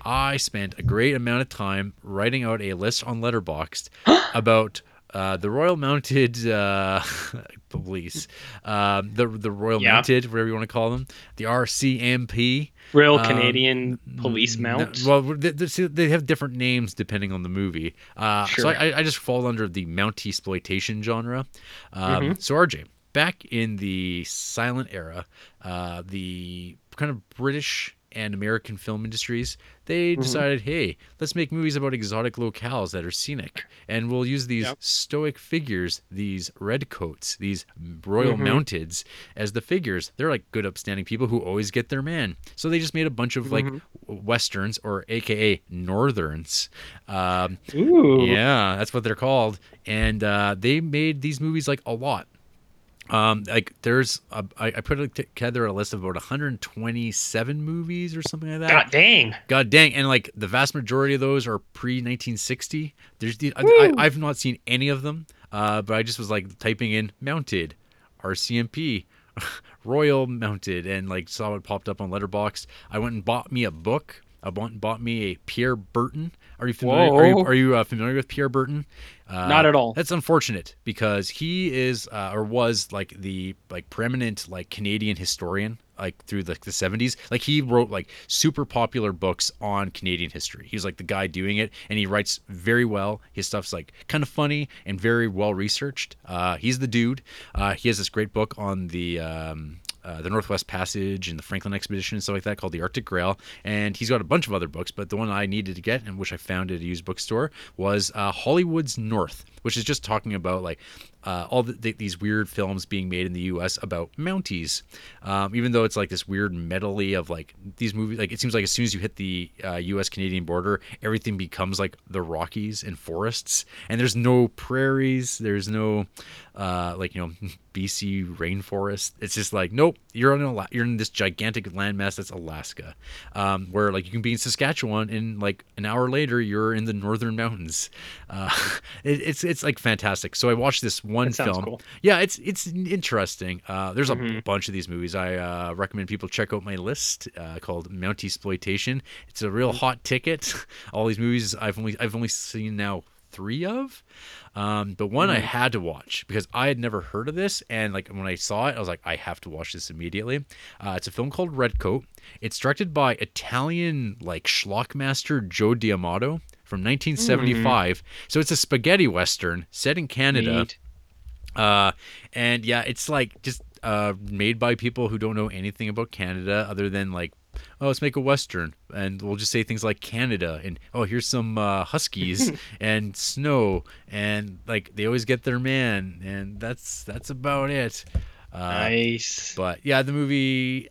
I spent a great amount of time writing out a list on Letterboxd *gasps* about uh, the Royal Mounted uh, *laughs* Police, um, the the Royal Yeah. Mounted, whatever you want to call them, the RCMP. Real Um, Canadian police No, mount. well, they, they, have different names depending on the movie. Uh, So I, I just fall under the mount exploitation genre. Um, Mm-hmm. So RJ, back in the silent era, uh, the kind of British and American film industries, they Mm-hmm. decided, hey, let's make movies about exotic locales that are scenic, and we'll use these Yep. stoic figures, these redcoats, these royal Mhm. mounteds, as the figures. They're like good, upstanding people who always get their man. So they just made a bunch of like Mhm. w- westerns or AKA northerns. Um, Ooh. yeah, that's what they're called, and uh, they made these movies like a lot. Um, like there's, a, I, I put together a list of about 127 movies or something like that. God dang. God dang! And like the vast majority of those are pre 1960. There's the, I. I, I've not seen any of them, uh, but I just was like typing in mounted, RCMP, *laughs* Royal Mounted, and like saw it popped up on Letterboxd. I went and bought me a book. I went and bought me a Pierre Berton. Are you familiar? Are you, are you uh, familiar with Pierre Berton? Uh, Not at all. That's unfortunate because he is uh, or was like the like preeminent like Canadian historian like through the, the 70s like he wrote like super popular books on Canadian history. He was like the guy doing it and he writes very well. His stuff's like kind of funny and very well researched. Uh, he's the dude. Uh, he has this great book on the um, uh, the Northwest Passage and the Franklin Expedition and stuff like that called the Arctic Grail. And he's got a bunch of other books, but the one I needed to get and which I found at a used bookstore was uh, Hollywood's North, which is just talking about like uh, all the, the, these weird films being made in the U.S. about Mounties. Um, even though it's like this weird medley of like these movies, like it seems like as soon as you hit the uh, U.S. Canadian border, everything becomes like the Rockies and forests, and there's no prairies, there's no uh, like you know *laughs* BC rainforest. It's just like nope, you're in Ala- you're in this gigantic landmass that's Alaska, um, where like you can be in Saskatchewan and like an hour later you're in the northern mountains. Uh, *laughs* it, it's it's like fantastic. So I watched this one film. cool. Yeah, it's it's interesting. Uh, there's a Mhm. bunch of these movies. I uh, recommend people check out my list uh, called Mount Exploitation. It's a real hot ticket. *laughs* All these movies I've only I've only seen now three of, um, but one I had to watch because I had never heard of this, and like when I saw it, I was like, I have to watch this immediately. Uh, it's a film called Red Coat. It's directed by Italian like schlockmaster Joe D'Amato from 1975. So it's a spaghetti western set in Canada. Uh, and yeah, it's like just uh, made by people who don't know anything about Canada other than like, oh, let's make a western, and we'll just say things like Canada, and oh, here's some uh, huskies *laughs* and snow, and like they always get their man, and that's that's about it. Uh, nice. But yeah, the movie,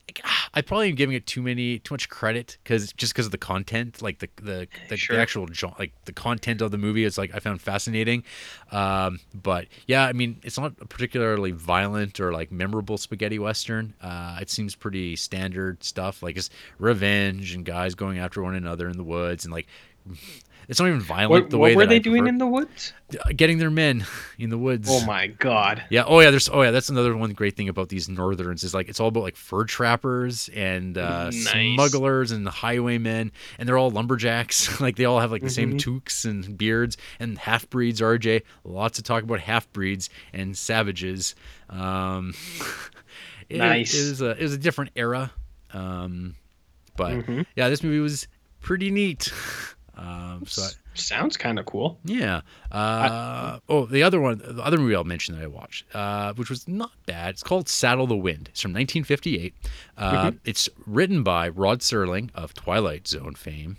I probably am giving it too many, too much credit because just because of the content, like the the, the, Sure. the actual like the content of the movie, it's like I found fascinating. Um, but yeah, I mean, it's not a particularly violent or like memorable spaghetti western. Uh, it seems pretty standard stuff, like it's revenge and guys going after one another in the woods and like. It's not even violent What, the way that. what were they I doing prefer- in the woods? getting their men *laughs* in the woods. Oh my god. Yeah. Oh yeah. There's. Oh yeah. That's another one great thing about these northerns is like it's all about like fur trappers and uh, Nice. smugglers and highwaymen, and they're all lumberjacks. *laughs* like they all have like the same Mhm. toques and beards and half breeds. RJ, lots of talk about half breeds and savages. Um, *laughs* it, Nice. It was a it was a different era. Um, but Mhm. yeah, this movie was pretty neat. Um, so I, Sounds kind of cool. yeah. Uh, oh, the other one, the other movie I'll mention that I watched, uh, which was not bad. It's called Saddle the Wind. It's from 1958. Uh, It's written by Rod Serling of Twilight Zone fame.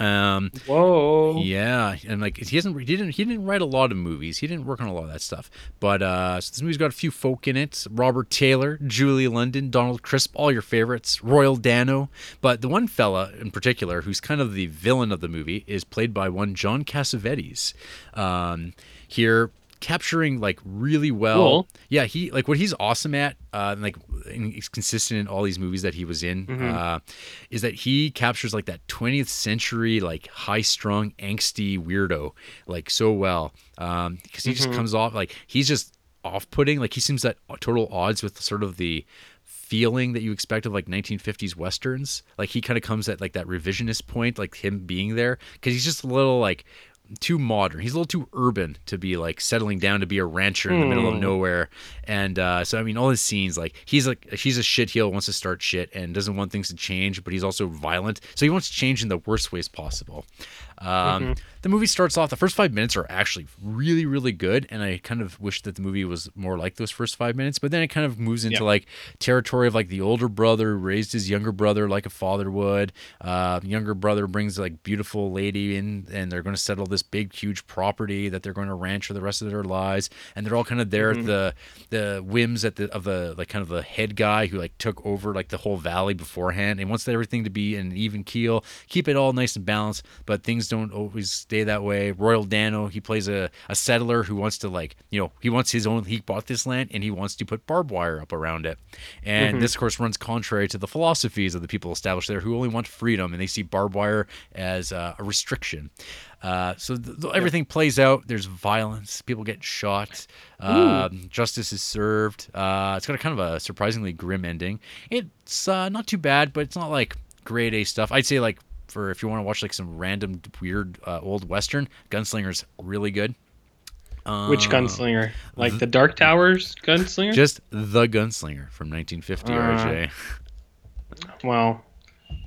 Um, Whoa. yeah, and like he hasn't, he didn't, he didn't write a lot of movies. He didn't work on a lot of that stuff. But uh, so this movie's got a few folk in it: Robert Taylor, Julie London, Donald Crisp, all your favorites, Royal Dano. But the one fella in particular, who's kind of the villain of the movie, is played by one John Cassavetes. Um, here, capturing like really well. Cool. Yeah, he like what he's awesome at, uh, and like and he's consistent in all these movies that he was in, Mhm. uh, is that he captures like that 20th century like high strung angsty weirdo like so well, because he just Mhm. comes off like he's just off putting, like he seems at total odds with sort of the feeling that you expect of like 1950s westerns. Like he kind of comes at like that revisionist point, like him being there, because he's just a little like too modern. He's a little too urban to be like settling down to be a rancher in the middle of Hmm. nowhere. And uh, so I mean, all his scenes like he's like he's a shitheel, wants to start shit, and doesn't want things to change, but he's also violent. So he wants to change in the worst ways possible. Um, The movie starts off. The first five minutes are actually really, really good, and I kind of wish that the movie was more like those first five minutes. But then it kind of moves into Yeah. like territory of like the older brother raised his younger brother like a father would. Uh, younger brother brings like beautiful lady in, and they're going to settle this big, huge property that they're going to ranch for the rest of their lives. And they're all kind of there at the the whims at the of the like kind of the head guy who like took over like the whole valley beforehand and wants everything to be in an even keel, keep it all nice and balanced. But things don't always stay that way. Royal Dano, he plays a, a settler who wants to like you know he wants his own. He bought this land and he wants to put barbed wire up around it. And this of course runs contrary to the philosophies of the people established there who only want freedom and they see barbed wire as uh, a restriction. Uh, so th- th- everything plays out. There's violence. People get shot. Um, justice is served. Uh, it's got a kind of a surprisingly grim ending. It's uh, not too bad, but it's not like grade A stuff. I'd say like for if you want to watch like some random weird uh, old western, Gunslinger's really good. Which Uh, gunslinger? Like the Dark Towers gunslinger? Just the Gunslinger from 1950. Uh, RJ. well,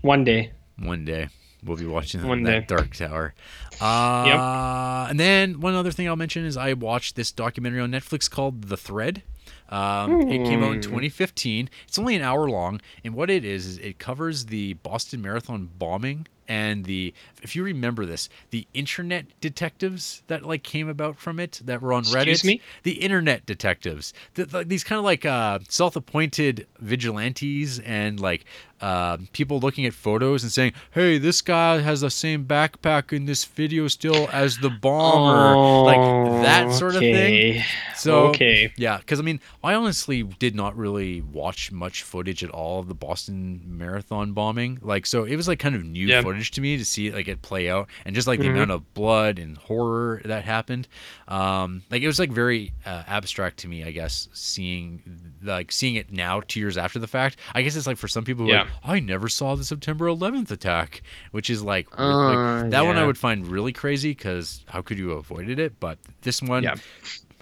one day. One day we'll be watching One that day. Dark Tower. Uh, And then one other thing I'll mention is I watched this documentary on Netflix called The Thread. Um, it came out in Hmm. 2015. It's only an hour long, and what it is is it covers the Boston Marathon bombing and the if you remember this, the internet detectives that like came about from it that were on Reddit. Excuse me? The internet detectives, the, the- these kind of like uh, self-appointed vigilantes and like uh, people looking at photos and saying, "Hey, this guy has the same backpack in this video still as the bomber," like that sort of thing. So okay. yeah, because I mean, I honestly did not really watch much footage at all of the Boston Marathon bombing. Like, so it was like kind of new Yeah. footage to me to see like it play out, and just like the amount of blood and horror that happened. Um, like it was like very uh, abstract to me, I guess. Seeing like seeing it now, two years after the fact. I guess it's like for some people, who are Yeah. like, I never saw the September 11th attack, which is like, Uh, like that one I would find really crazy because how could you have avoided it? But this one. Yeah.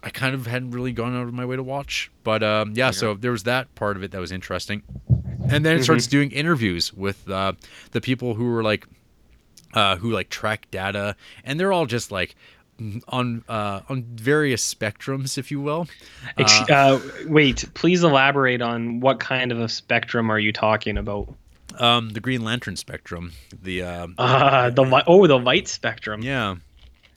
I kind of hadn't really gone out of my way to watch. But um, yeah, so there was that part of it that was interesting. And then it starts Mm-hmm. doing interviews with uh, the people who were like, uh, who like track data, and they're all just like on uh, on various spectrums, if you will. Ex- uh, wait, please elaborate on what kind of a spectrum are you talking about? Um, the Green Lantern spectrum. The uh, Uh, the li- oh, the light spectrum. yeah,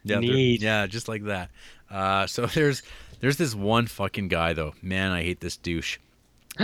yeah, Neat. yeah, just like that. Uh, so *laughs* there's there's this one fucking guy though. Man, I hate this douche.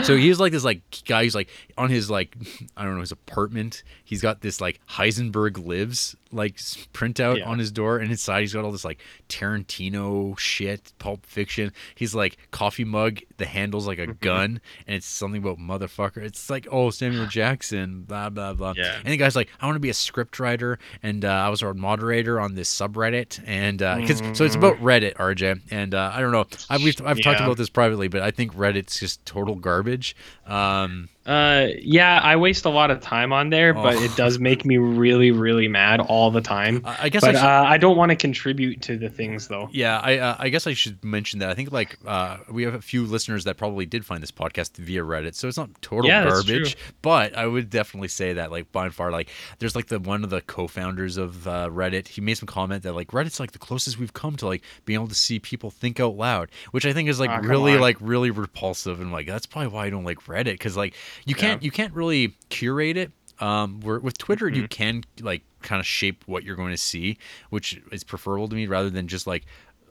So he's like this like guy. He's like on his like I don't know his apartment. He's got this like Heisenberg lives like printout Yeah. on his door, and inside he's got all this like Tarantino shit, Pulp Fiction. He's like coffee mug. The handle's like a Mm-hmm. gun, and it's something about motherfucker. It's like oh Samuel *sighs* Jackson, blah blah blah. Yeah. And the guy's like, I want to be a script writer, and uh, I was a moderator on this subreddit, and because so it's about Reddit, RJ, and uh, I don't know, I've we've, I've talked about this privately, but I think Reddit's just total garbage. Um, Uh, yeah, I waste a lot of time on there, but Oh. it does make me really, really mad all the time. I I guess But I should, uh, I don't want to contribute to the things though. yeah, I uh, I guess I should mention that I think like uh, we have a few listeners that probably did find this podcast via Reddit, so it's not total Yeah, garbage. But I would definitely say that like by and far, like there's like the one of the co-founders of uh, Reddit. He made some comment that like Reddit's like the closest we've come to like being able to see people think out loud, which I think is like Aw, really on. like really repulsive and like that's probably why I don't like Reddit because like you can't Yeah. you can't really curate it. Um, where with Twitter you Mm-hmm. can like kind of shape what you're going to see, which is preferable to me rather than just like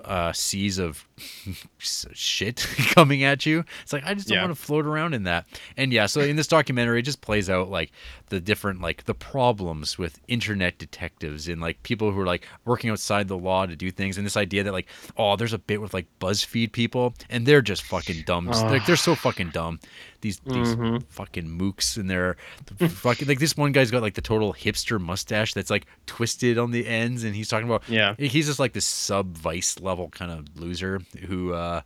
uh seas of *laughs* shit *laughs* coming at you it's like i just don't Yeah. want to float around in that and yeah so in this documentary it just plays out like the different like the problems with internet detectives and like people who are like working outside the law to do things and this idea that like oh there's a bit with like buzzfeed people and they're just fucking dumb like they're so fucking dumb these these Mhm. fucking mooks and they're fucking like this one guy's got like the total hipster mustache that's like twisted on the ends and he's talking about Yeah. he's just like this sub vice level kind of loser who uh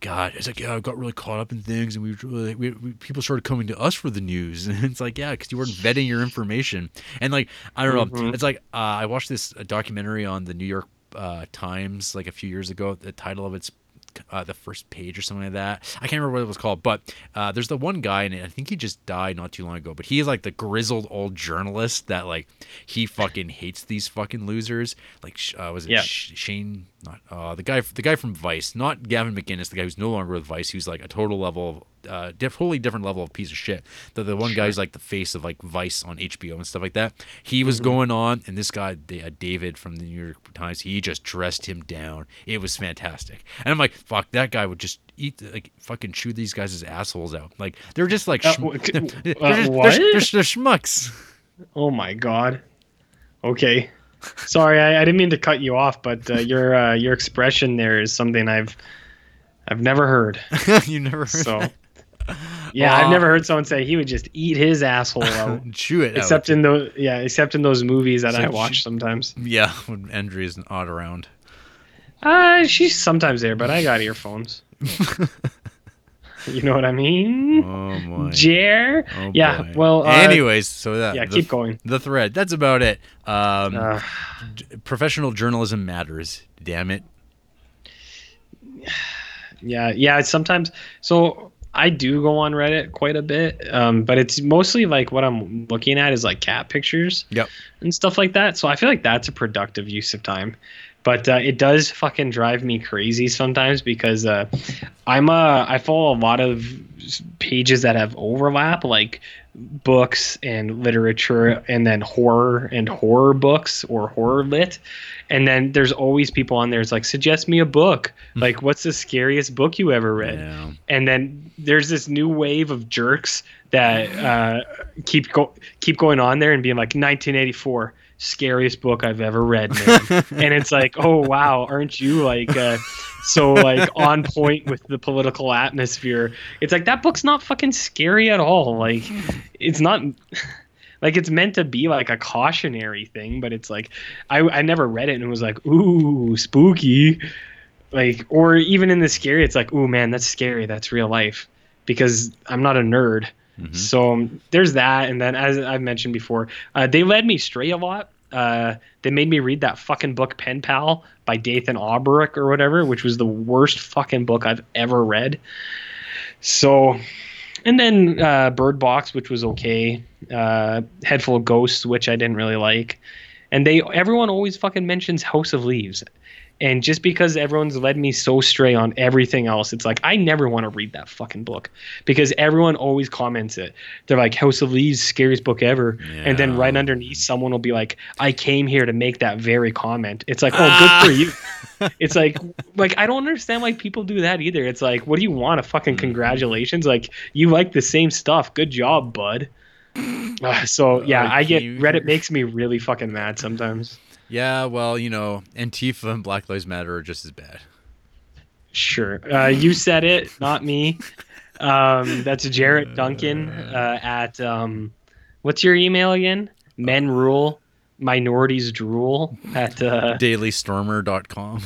God, it's like yeah, I got really caught up in things, and we, really, we, we people started coming to us for the news, *laughs* and it's like yeah, because you weren't vetting your information, and like I don't know, Mhm. it's like uh, I watched this documentary on the New York uh, Times like a few years ago. The title of it's uh, the first page or something like that. I can't remember what it was called, but uh, there's the one guy, and I think he just died not too long ago. But he is like the grizzled old journalist that like he fucking hates these fucking losers. Like uh, was it Yeah. Sh- Shane? Not uh, the guy. The guy from Vice, not Gavin McInnes, the guy who's no longer with Vice. Who's like a total level, of, uh, diff- totally different level of piece of shit. The the one guy who's like the face of like Vice on HBO and stuff like that. He was going on, and this guy, uh, David from the New York Times, he just dressed him down. It was fantastic, and I'm like, fuck, that guy would just eat like fucking chew these guys' assholes out. Like they're just like Uh, *laughs* they're, uh, just- they're- they're- they're schmucks. Oh my god. Okay. Sorry, I, I didn't mean to cut you off, but uh, your uh, your expression there is something I've I've never heard. *laughs* you never heard So that? *laughs* yeah. I've never heard someone say he would just eat his asshole out. *laughs* chew it except out. in those yeah, except in those movies that So I she- watch sometimes. yeah, *laughs* when Andrea's not around. Uh, she's sometimes there, but I got earphones. you know what I mean? Oh my. Jer? Oh, yeah. boy. Well. Uh, anyways, so that yeah. the, Keep going. the thread. That's about it. Um, Uh, d- professional journalism matters. Damn it. *sighs* Yeah, yeah. Sometimes so I do go on Reddit quite a bit, um, but it's mostly like what I'm looking at is like cat pictures Yep. and stuff like that. So I feel like that's a productive use of time. But uh, it does fucking drive me crazy sometimes because uh, I'm uh, I follow a lot of pages that have overlap, like books and literature, and then horror and horror books or horror lit. And then there's always people on there. It's like suggest me a book. Like, what's the scariest book you ever read? Yeah. and then there's this new wave of jerks that uh, keep go keep going on there and being like 1984 scariest book I've ever read, man. *laughs* and it's like, oh wow, aren't you like uh, so like on point with the political atmosphere? It's like that book's not fucking scary at all. Like, it's not. *laughs* Like it's meant to be like a cautionary thing, but it's like I, I never read it and it was like ooh spooky, like or even in the scary it's like ooh man that's scary that's real life because I'm not a nerd. Mhm. So um, there's that, and then as I've mentioned before, uh, they led me straight a lot. Uh, they made me read that fucking book Pen Pal by Dathan Aubrick or whatever, which was the worst fucking book I've ever read. So, and then uh, Bird Box, which was okay. Uh, Head Full of Ghosts, which I didn't really like. And they everyone always fucking mentions House of Leaves. And just because everyone's led me so stray on everything else, it's like I never want to read that fucking book because everyone always comments it. They're like, House of Leaves, scariest book ever. And then right underneath, someone will be like, I came here to make that very comment. It's like, oh, good for you. *laughs* It's like, like I don't understand why people do that either. It's like, what do you want? A fucking congratulations? Like you like the same stuff. Good job, bud. *laughs* Uh, so yeah, I get Reddit makes me really fucking mad sometimes. Yeah, well, you know, Antifa and Black Lives Matter are just as bad. Sure. Uh, you said it, not me. Um, that's Jared Duncan uh, at um, what's your email again? Men rule, minorities drool. At uh, DailyStormer.com.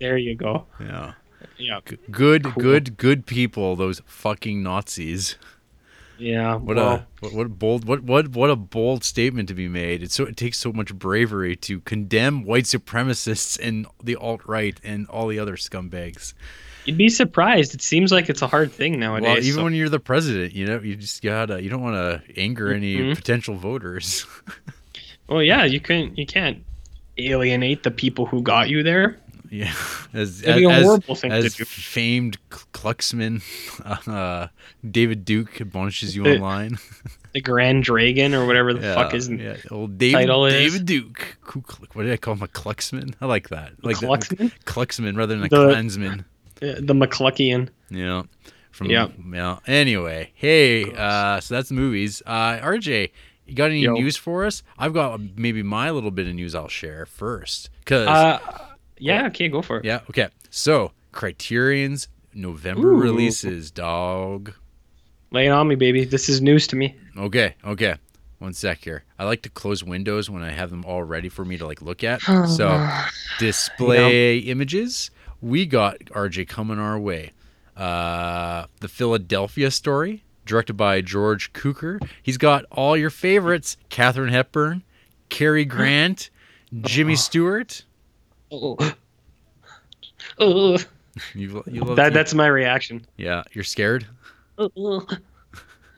there you go. Yeah. Yeah, Good, Cool. good, good people. Those fucking Nazis. Yeah. What well, a what, what a bold what what what a bold statement to be made. It's so it takes so much bravery to condemn white supremacists and the alt right and all the other scumbags. you'd be surprised. It seems like it's a hard thing nowadays. Well, even so- when you're the president, you know, you just gotta you don't want to anger any Mhm. potential voters. *laughs* well, yeah, you can. You can't alienate the people who got you there. Yeah, *laughs* as It'd be a as, horrible thing to as do. famed Kluxman, *laughs* uh, David Duke admonishes you Uh, online. *laughs* The Grand Dragon or whatever the yeah, fuck is yeah, old David title is? David Duke. What did I call him? A Kluxman? I like that. Like the- Kluxman? Kluxman rather than a The- Klansman. The McCluckian. Yeah. From Yeah. yeah. Anyway, hey, uh, so that's the movies. Uh, RJ, you got any Yo. news for us? I've got maybe my little bit of news I'll share first. Cause Uh, yeah. Okay, go for it. yeah, okay. So Criterion's November Ooh. releases, dog. Lay it on me, baby. This is news to me. Okay, okay. One sec here. I like to close windows when I have them all ready for me to like look at. So *sighs* display images. We got RJ coming our way. Uh, the Philadelphia story, directed by George Cukor. He's got all your favorites: Katharine Hepburn, Cary *gasps* Grant, Jimmy Stewart. Oh. Oh. You, you love That, that's my reaction. yeah. You're scared. Oh.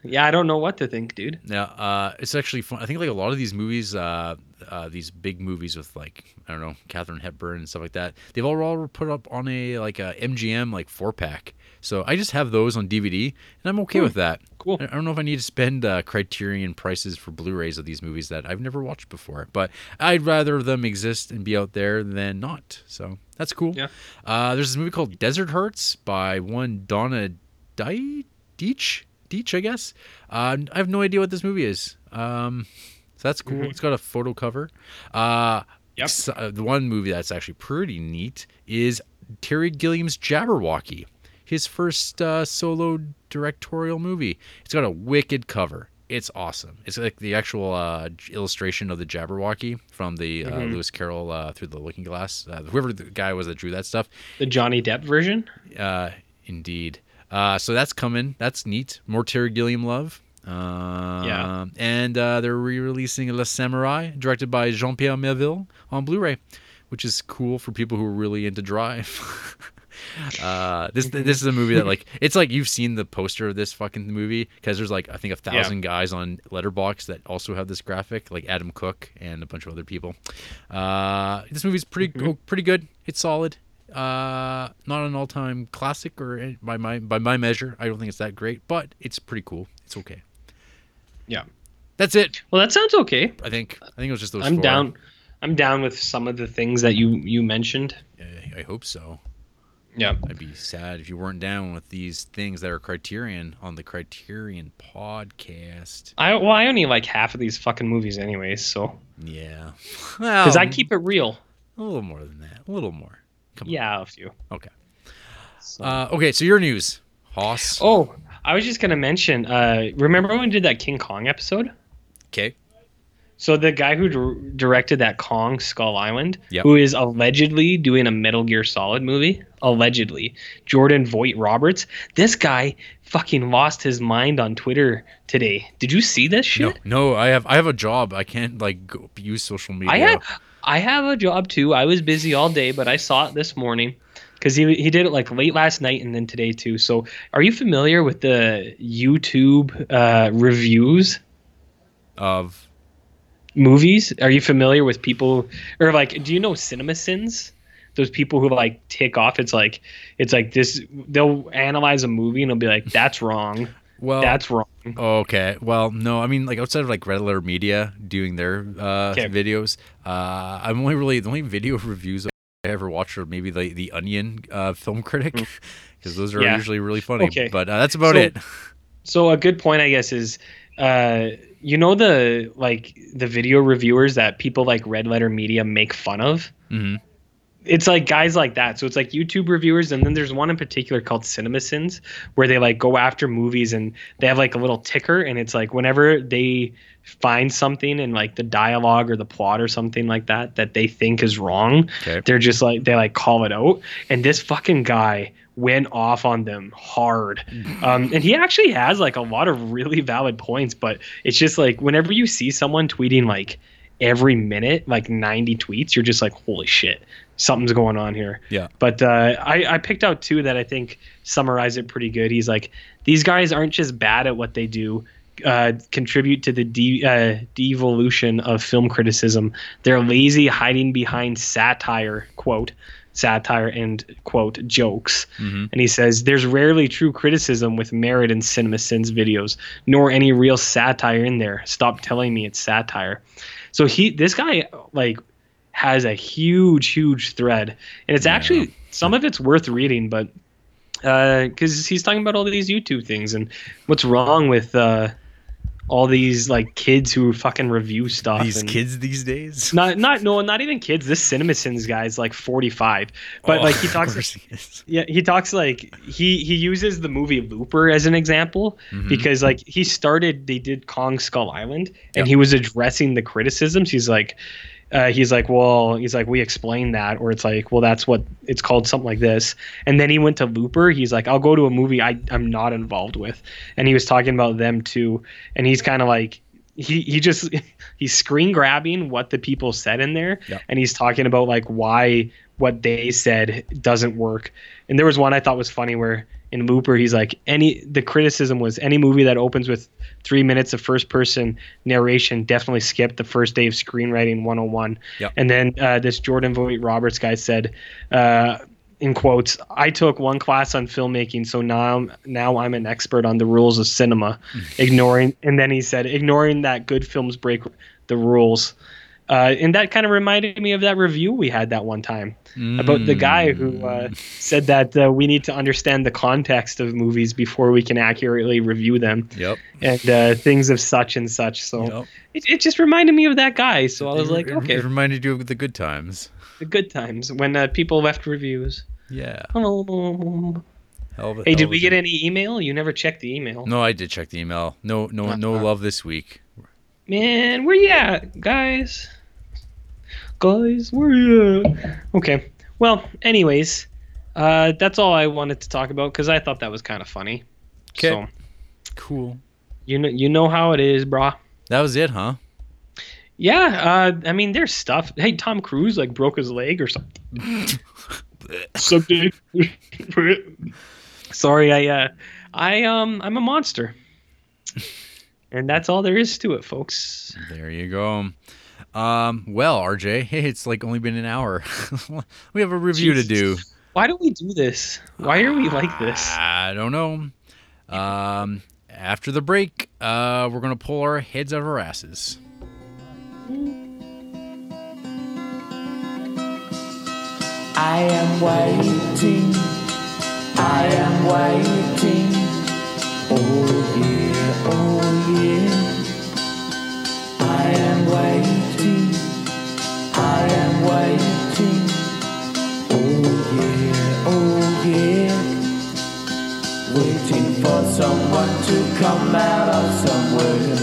Yeah, I don't know what to think, dude. Yeah, uh, it's actually fun. I think like a lot of these movies, uh, uh, these big movies with like I don't know, Katharine Hepburn and stuff like that. They've all all put up on a like a MGM like four pack. So I just have those on DVD, and I'm okay with that. Cool. I don't know if I need to spend uh, Criterion prices for Blu-rays of these movies that I've never watched before, but I'd rather them exist and be out there than not. So that's cool. Yeah. Uh, there's this movie called Desert Hearts by one Donna Deitch. Deitch, I guess. Uh, I have no idea what this movie is. Um, so that's cool. Mhm. It's got a photo cover. Uh, Yep. s- uh, the one movie that's actually pretty neat is Terry Gilliam's Jabberwocky, his first uh, solo directorial movie. It's got a wicked cover. It's awesome. It's like the actual uh, illustration of the Jabberwocky from the uh, Mhm. Lewis Carroll uh, Through the Looking Glass. Uh, whoever the guy was that drew that stuff. The Johnny Depp version? Uh, indeed. Uh, so that's coming. That's neat. More Terry Gilliam love. Uh, Yeah. And uh, they're re-releasing Le Samouraï, directed by Jean-Pierre Melville, on Blu-ray, which is cool for people who are really into Drive. *laughs* uh, this this is a movie that like it's like you've seen the poster of this fucking movie because there's like I think a thousand guys on Letterboxd that also have this graphic, like Adam Cook and a bunch of other people. Uh, this movie's pretty Mhm. oh, pretty good. It's solid. Uh, not an all-time classic or by my by my measure. I don't think it's that great, but it's pretty cool. It's okay. Yeah. That's it. Well, that sounds okay. I think. I think it was just those. I'm four. down. I'm down with some of the things that you you mentioned. I, I hope so. Yeah. I'd be sad if you weren't down with these things that are Criterion on the Criterion podcast. I well, I only like half of these fucking movies, anyways. So Yeah. *laughs* because I keep it real. a little more than that. A little more. Come on. Yeah, a few. Okay. So. Uh, okay. So your news, Hoss. oh, I was just gonna mention. Uh, remember when we did that King Kong episode? Okay. So the guy who dir- directed that Kong Skull Island, Yep. who is allegedly doing a Metal Gear Solid movie, allegedly, Jordan Vogt-Roberts. This guy fucking lost his mind on Twitter today. Did you see this shit? No, no. I have I have a job. I can't like go, use social media. I have I have a job too. I was busy all day, but I saw it this morning because he he did it like late last night and then today too. So, are you familiar with the YouTube uh, reviews of movies? Are you familiar with people or like do you know CinemaSins? those people who like tick off. It's like it's like this. They'll analyze a movie and they'll be like, *laughs* "That's wrong. Well, That's wrong." Okay. Well, no, I mean like outside of like Red Letter Media doing their uh, Okay. videos, uh, I'm only really the only video *laughs* reviews I ever watched are maybe the the Onion uh, film critic *laughs* because those are Mm. Yeah. usually really funny. Okay. But uh, that's about So- it. So a good point, I guess, is uh, you know the like the video reviewers that people like Red Letter Media make fun of. hmm It's like guys like that. So it's like YouTube reviewers, and then there's one in particular called CinemaSins, where they like go after movies and they have like a little ticker, and it's like whenever they find something in like the dialogue or the plot or something like that that they think is wrong, Okay. they're just like they like call it out. And this fucking guy went off on them hard. *laughs* Um, and he actually has like a lot of really valid points, but it's just like whenever you see someone tweeting like every minute, like 90 tweets, you're just like, holy shit, something's going on here. Yeah. But uh, I, I picked out two that I think summarize it pretty good. He's like, these guys aren't just bad at what they do. Uh, contribute to the de- uh, devolution of film criticism. They're lazy, hiding behind satire, quote, satire and quote jokes. hmm And he says, There's rarely true criticism with merit in Cinema Sins videos, nor any real satire in there. Stop telling me it's satire. So he this guy like has a huge, huge thread. And it's Yeah. actually some of it's worth reading, but because he's talking about all these YouTube things and what's wrong with uh all these like kids who fucking review stuff. These kids these days. *laughs* Not not no, not even kids. This CinemaSins guy's like forty five. But Oh, like he *laughs* talks he yeah, he talks like he he uses the movie Looper as an example Mhm. because like he started they did Kong Skull Island and Yep. he was addressing the criticisms. He's like uh, he's like, well, he's like, we explained that, or it's like, well, that's what it's called, something like this. And then he went to Looper. He's like, I'll go to a movie I, I'm not involved with, and he was talking about them too. And he's kind of like, he he just *laughs* he's screen grabbing what the people said in there, Yep. and he's talking about like why what they said doesn't work. And there was one I thought was funny where in Looper he's like any the criticism was any movie that opens with three minutes of first person narration definitely skipped the first day of screenwriting 101. Yep. And then uh, this Jordan Vogt-Roberts guy said. Uh, in quotes, I took one class on filmmaking, so now I'm, now I'm an expert on the rules of cinema. *laughs* ignoring, and then he said, ignoring that good films break the rules. Uh, and that kind of reminded me of that review we had that one time about the guy who uh, Mm. said that uh, we need to understand the context of movies before we can accurately review them Yep. and uh, things of such and such. So Yep. it, it just reminded me of that guy. So I was It- like, okay, It reminded you of the good times. the good times when uh, people left reviews. Yeah. Hello. Hell of Hey, did we get any email? You never checked the email. No, I did check the email. No, no, no Uh-uh. love this week. Man, where you at, guys? Guys, where you? Okay. Well, anyways, uh, that's all I wanted to talk about because I thought that was kind of funny. 'Kay. So Cool. you know, you know how it is, brah. That was it, huh? Yeah, uh, I mean, there's stuff. Hey, Tom Cruise like broke his leg or something. *laughs* Something. Sorry, I, uh, I, um, I'm a monster, and that's all there is to it, folks. There you go. Um, well, RJ, hey, *laughs* it's like only been an hour. *laughs* we have a review to do. Why do we do this? Why are we like this? I don't know. Um, after the break, uh, we're gonna pull our heads out of our asses. I am waiting. I am waiting. Oh yeah, oh yeah. I am waiting. I am waiting. Oh yeah, oh yeah. Waiting for someone to come out of somewhere.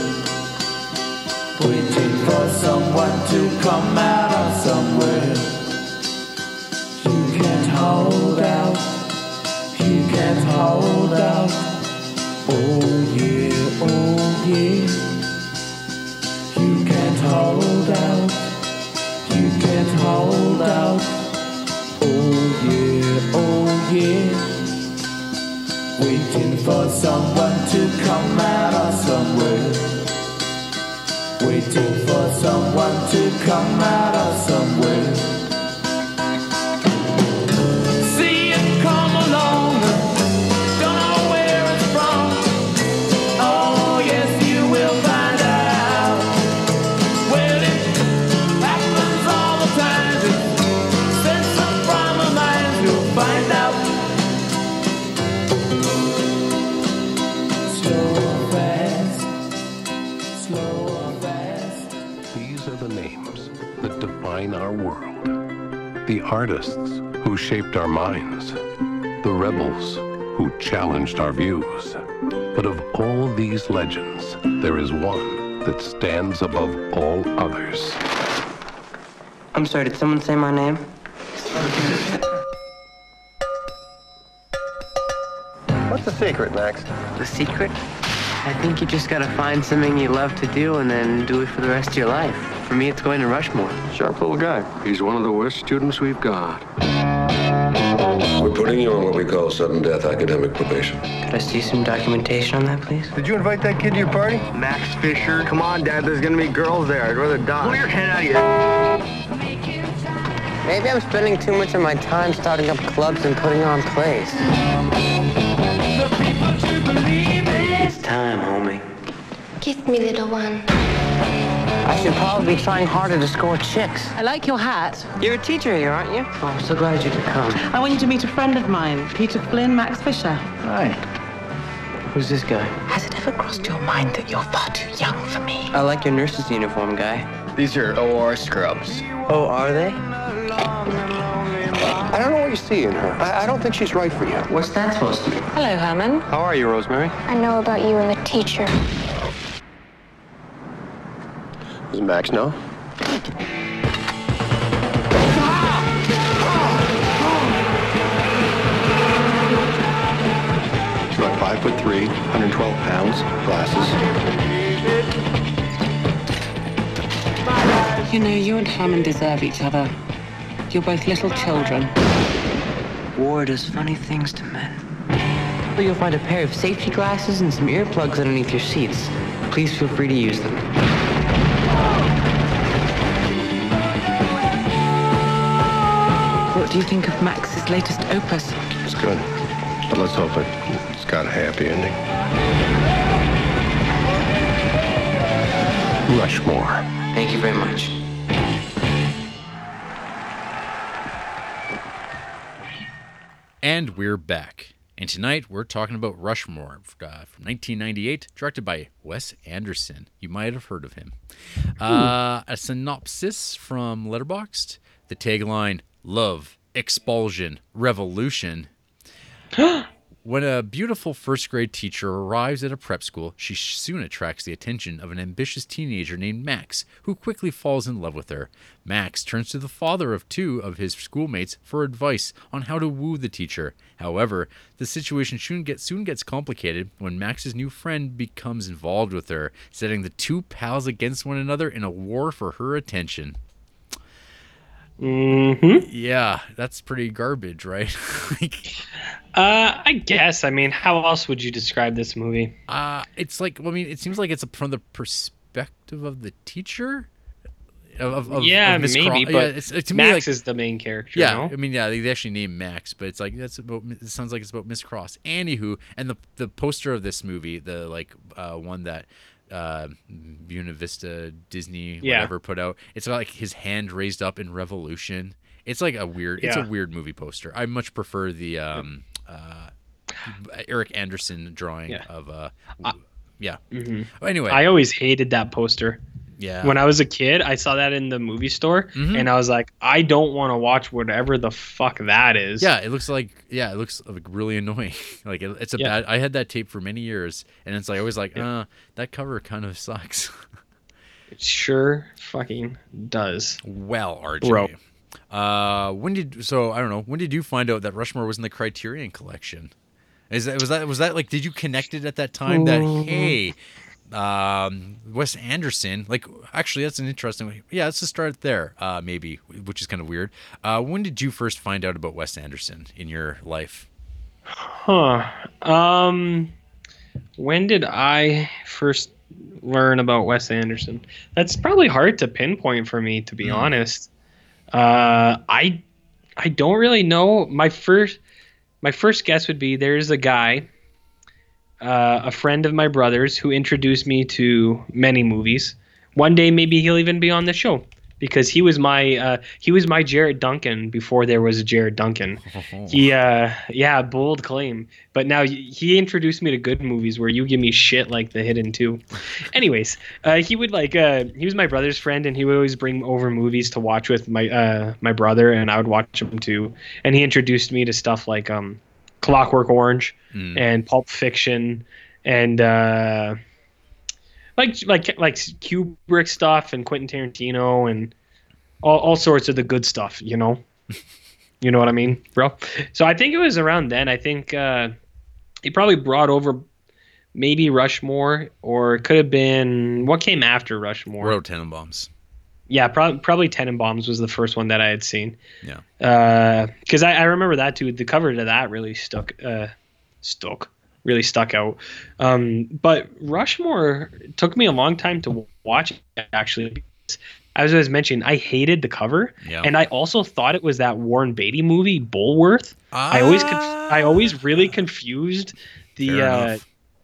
Waiting for someone to come out of somewhere. You can't hold out. You can't hold out. Oh yeah, oh yeah. Shaped our minds, the rebels who challenged our views. But of all these legends, there is one that stands above all others. I'm sorry, did someone say my name? What's the secret, Max? The secret? I think you just gotta find something you love to do and then do it for the rest of your life. For me, it's going to Rushmore. Sharp little guy. He's one of the worst students we've got. We're putting you on what we call sudden death academic probation. Could I see some documentation on that, please? Did you invite that kid to your party? Max Fisher. Come on, Dad. There's gonna be girls there. I'd rather die. Pull your head out of your. Maybe I'm spending too much of my time starting up clubs and putting on plays. It's time, homie. Kiss me, little one. I should probably be trying harder to score chicks. I like your hat. You're a teacher here, aren't you? Oh, I'm so glad you could come. I want you to meet a friend of mine, Peter Flynn, Max Fisher. Hi. Who's this guy? Has it ever crossed your mind that you're far too young for me? I like your nurse's uniform, guy. These are OR scrubs. Oh, are they? I don't know what you see in her. I, I don't think she's right for you. What's that supposed to mean? Hello, Herman. How are you, Rosemary? I know about you and the teacher. Does Max know? She's about five foot three, 112 pounds, glasses. You know, you and Hammond deserve each other. You're both little children. War does funny things to men. You'll find a pair of safety glasses and some earplugs underneath your seats. Please feel free to use them. Do you think of Max's latest opus? It's good. But let's hope it, it's got a happy ending. Rushmore. Thank you very much. And we're back. And tonight we're talking about Rushmore uh, from 1998, directed by Wes Anderson. You might have heard of him. Uh, a synopsis from Letterboxd. The tagline: "Love, expulsion, revolution." *gasps* When a beautiful first grade teacher arrives at a prep school, she soon attracts the attention of an ambitious teenager named Max, who quickly falls in love with her. Max turns to the father of two of his schoolmates for advice on how to woo the teacher. However, the situation soon gets, soon gets complicated when Max's new friend becomes involved with her, setting the two pals against one another in a war for her attention. Mm-hmm. Yeah, that's pretty garbage, right? *laughs* like, Uh, I guess. I mean, how else would you describe this movie? Uh, it's like well, I mean, it seems like it's from the perspective of the teacher. Of, of, yeah, of maybe, Craw- but yeah, it's, to me, Max like, is the main character. yeah. no? I mean, yeah, they actually named Max, but it's like that's about. It sounds like it's about Miss Cross. Anywho, and the the poster of this movie, the like uh, one that uh Buena Vista Disney Yeah. whatever put out, it's got like his hand raised up in revolution. It's like a weird. It's a weird movie poster. I much prefer the um uh Eric Anderson drawing Yeah. of uh yeah. Anyway, Mm-hmm. I always hated that poster. Yeah. When I was a kid, I saw that in the movie store, Mhm. and I was like, I don't want to watch whatever the fuck that is. Yeah, it looks like yeah, it looks like really annoying. *laughs* like it, it's a Yeah. bad. I had that tape for many years, and it's like always like, uh, that cover kind of *laughs* sucks. it sure fucking does. well, RJ, Bro. uh, when did so I don't know when did you find out that Rushmore was in the Criterion Collection? Is that was that was that like did you connect it at that time that hey, um, Wes Anderson like actually that's an interesting way. Yeah, let's just start there. Uh, maybe which is kind of weird. Uh, when did you first find out about Wes Anderson in your life? Huh. Um, when did I first learn about Wes Anderson? That's probably hard to pinpoint for me, to be honest. Uh, I I don't really know. My first my first guess would be there's a guy, uh, a friend of my brother's, who introduced me to many movies. One day, maybe he'll even be on the show. because he was my uh, he was my Jared Duncan before there was a Jared Duncan. *laughs* He uh, yeah, bold claim. But now he introduced me to good movies where you give me shit like The Hidden Two. *laughs* Anyways, uh, he would like uh, he was my brother's friend and he would always bring over movies to watch with my uh, my brother and I would watch them too. And he introduced me to stuff like um, Clockwork Orange Mm. and Pulp Fiction and uh, like like like Kubrick stuff and Quentin Tarantino and all, all sorts of the good stuff, you know. *laughs* you know what I mean, bro? So I think it was around then. I think uh, he probably brought over maybe Rushmore or it could have been what came after Rushmore. Royal Tenenbaums. Yeah, probably probably Tenenbaums was the first one that I had seen. Yeah. Because I, I remember that too. The cover to that really stuck. Uh, stuck. Really stuck out. Um, but Rushmore took me a long time to watch. Actually, as I was mentioning, I hated the cover, Yeah. and I also thought it was that Warren Beatty movie, Bulworth. I always, conf- I always really confused the uh.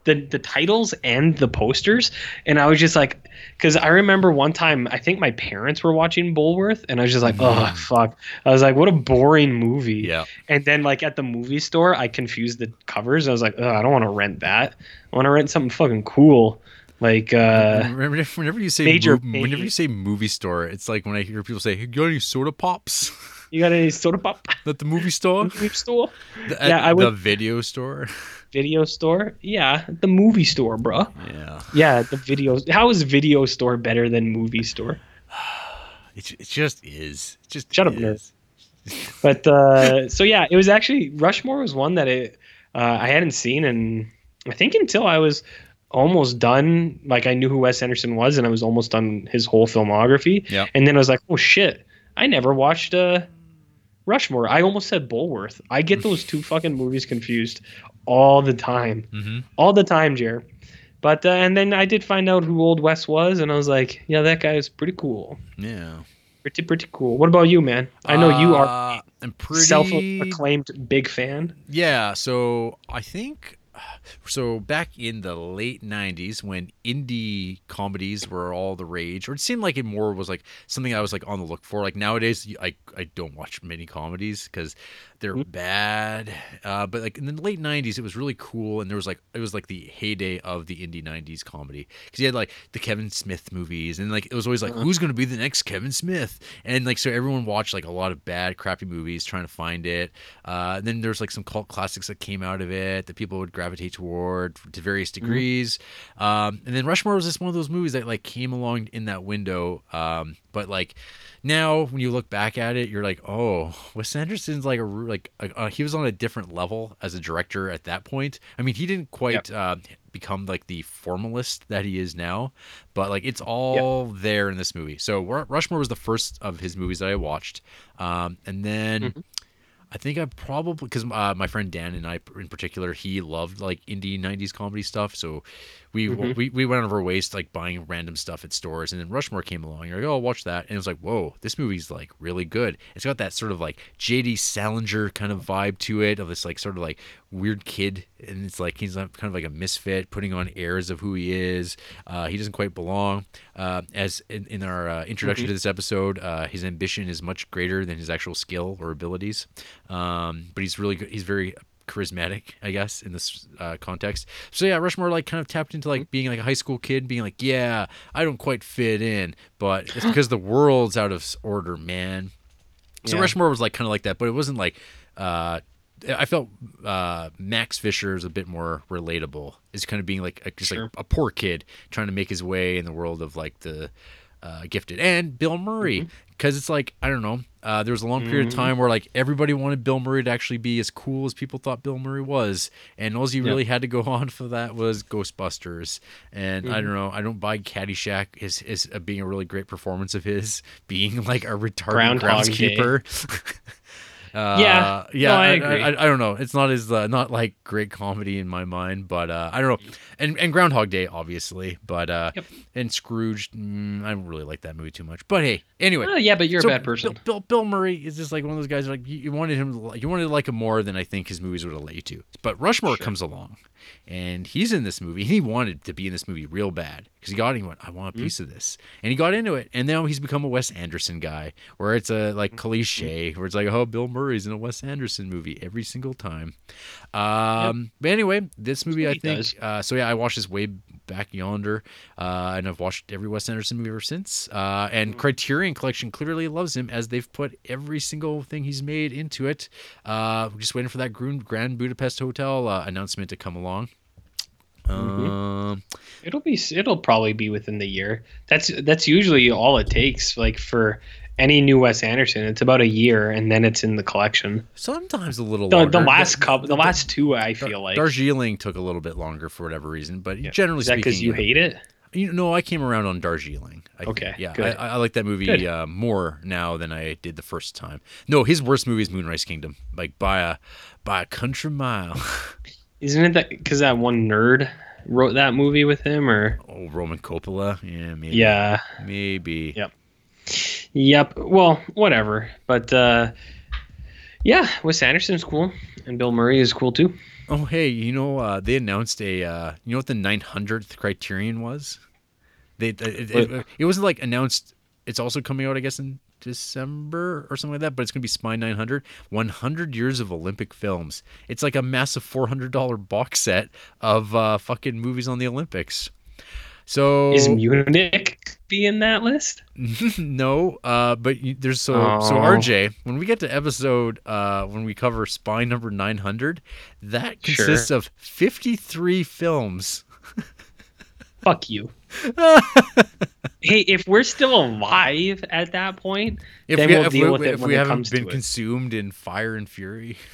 The the titles and the posters, and I was just like, because I remember one time I think my parents were watching Bulworth and I was just like, oh fuck, I was like, what a boring movie. Mm-hmm. Yeah. And then like at the movie store, I confused the covers. I was like, oh, I don't want to rent that. I want to rent something fucking cool, like uh, Remember, whenever you say Major mov- whenever you say movie store, it's like when I hear people say, "Hey, you got any soda pops?" you got any soda pop *laughs* At the movie store, *laughs* movie store, the, Yeah, I would- the video store. *laughs* video store? Yeah, the movie store, bro. Yeah, Yeah, the video. How is video store better than movie store? *sighs* it, it just is. It just Shut up, is. But uh, *laughs* so yeah, it was actually Rushmore was one that it uh, I hadn't seen, and I think until I was almost done, like I knew who Wes Anderson was, and I was almost done his whole filmography. Yeah. And then I was like, oh shit, I never watched uh, Rushmore. I almost said Bulworth. I get those two fucking movies confused all the time, hmm all the time, Jer. But uh, and then I did find out who Old West was, and I was like, yeah, that guy is pretty cool. Yeah. Pretty pretty cool. What about you, man? I know you are Uh, I'm pretty self-acclaimed big fan. Yeah, so I think so back in the late 90s when indie comedies were all the rage or it seemed like it more was like something I was like on the look for like nowadays I I don't watch many comedies cuz they're bad uh, but like in the late 90s it was really cool and there was like it was like the heyday of the indie 90s comedy cuz you had like the Kevin Smith movies and like it was always like who's going to be the next Kevin Smith? And like so everyone watched like a lot of bad crappy movies trying to find it uh, and then there's like some cult classics that came out of it that people would gravitate toward to various degrees um, and then Rushmore was just one of those movies that like came along in that window um, but like now when you look back at it you're like oh Wes Anderson's like a like a, uh, he was on a different level as a director at that point. I mean he didn't quite uh, become like the formalist that he is now but like it's all there in this movie. So Ru- Rushmore was the first of his movies that I watched um, and then I think I probably because uh, my friend Dan and I in particular, he loved like indie '90s comedy stuff. So we we, we went out of our ways to, like buying random stuff at stores, and then Rushmore came along. You're like, oh, I'll watch that, and it was like, whoa, this movie's like really good. It's got that sort of like J.D. Salinger kind of vibe to it, of this like sort of like weird kid, and it's like he's kind of like a misfit, putting on airs of who he is. Uh, he doesn't quite belong. Uh, as in, in our uh, introduction to this episode, uh, his ambition is much greater than his actual skill or abilities. Um, but he's really good. He's very charismatic, I guess, in this uh, context. So yeah, Rushmore like kind of tapped into like being like a high school kid, being like, yeah, I don't quite fit in, but it's because the world's out of order, man. So Yeah. Rushmore was like kind of like that, but it wasn't like. Uh, I felt uh, Max Fisher is a bit more relatable. Is kind of being like a, just like a poor kid trying to make his way in the world of like the uh, gifted, and Bill Murray because it's like I don't know. Uh, there was a long period of time where like everybody wanted Bill Murray to actually be as cool as people thought Bill Murray was, and all he really had to go *laughs* on for that was Ghostbusters. And I don't know. I don't buy Caddyshack as, as uh, being a really great performance of his *laughs* being like a retarded Groundhog groundskeeper. *laughs* Uh, Yeah. yeah. No, I I, agree. I, I don't know. It's not as uh, not like great comedy in my mind, but uh, I don't know. And and Groundhog Day, obviously, but uh, Yep. and Scrooge, mm, I don't really like that movie too much. But hey, anyway. Yeah, but you're So a bad person. Bill, Bill, Bill Murray is just like one of those guys. Like you, you wanted him, to, you wanted to like him more than I think his movies would you to. But Rushmore comes along, and he's in this movie. He wanted to be in this movie real bad because he got. He went, I want a Hmm? piece of this, and he got into it. And now he's become a Wes Anderson guy, where it's a like cliche, where it's like, oh, Bill Murray's in a Wes Anderson movie every single time. Um, but anyway, this movie, I think. Uh, so yeah, I watched this way back yonder, uh, and I've watched every Wes Anderson movie ever since. Uh, and Criterion Collection clearly loves him as they've put every single thing he's made into it. Uh, we're just waiting for that Grand, Budapest Hotel uh, announcement to come along. Um, It'll be. It'll probably be within the year. That's that's usually all it takes. Like for any new Wes Anderson, it's about a year, and then it's in the collection. sometimes a little The, longer. the last Da- couple, the last two, I feel like. Darjeeling took a little bit longer for whatever reason, but generally Is that because you hate it? You know, I came around on Darjeeling. I, Okay, yeah. I, I like that movie uh, more now than I did the first time. No, his worst movie is Moonrise Kingdom, like by a by a country mile. *laughs* Isn't it that because that one nerd wrote that movie with him, or oh, Roman Coppola, yeah, maybe, yeah, maybe. Yep. Yep. Well, whatever. But uh, yeah, Wes Anderson's cool, and Bill Murray is cool too. Oh, hey, you know, uh, they announced a, uh, you know what the 900th Criterion was? They, it, it, it, it wasn't like announced. It's also coming out, I guess, in December or something like that. But it's gonna be Spine 900, 100 years of Olympic films. It's like a massive $400 box set of uh, fucking movies on the Olympics. So Is Munich be in that list? *laughs* no, uh, but you, there's so so Oh. RJ. When we get to episode uh, when we cover Spine number nine hundred, that Sure. consists of fifty three films. Fuck you. *laughs* hey, if we're still alive at that point, If then we, we'll if deal we, with it if when we it haven't comes been to it. consumed in fire and fury. *laughs*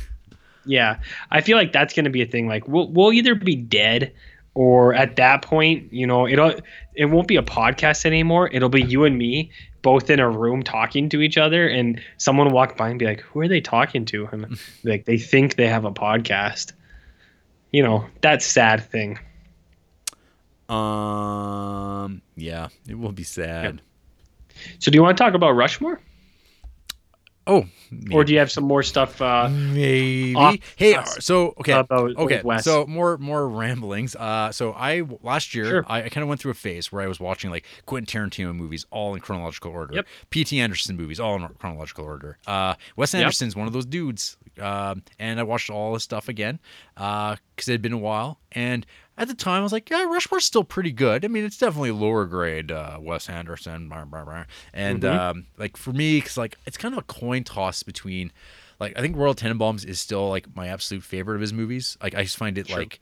Yeah, I feel like that's going to be a thing. Like we'll we'll either be dead, or at that point, you know, it'll it won't be a podcast anymore. It'll be you and me both in a room talking to each other, and someone will walk by and be like, "Who are they talking to?" And *laughs* like they think they have a podcast. You know, that sad thing. Um, yeah, it will be sad. So, do you want to talk about Rushmore, Oh, or do you have some more stuff? Uh, Maybe. off hey, so okay, about okay. Wes? So more more ramblings. Uh, so I last year Sure. I, I kind of went through a phase where I was watching like Quentin Tarantino movies all in chronological order. Yep. P.T. Anderson movies all in chronological order. Uh, Wes Yep. Anderson's one of those dudes. Um, and I watched all his stuff again because it had been a while. And at the time, I was like, yeah, Rushmore's still pretty good. I mean, it's definitely lower grade uh, Wes Anderson. Blah, blah, blah. And Mhm. um, like for me, because like it's kind of a coin toss between like I think Royal Tenenbaums is still like my absolute favorite of his movies. Like I just find it like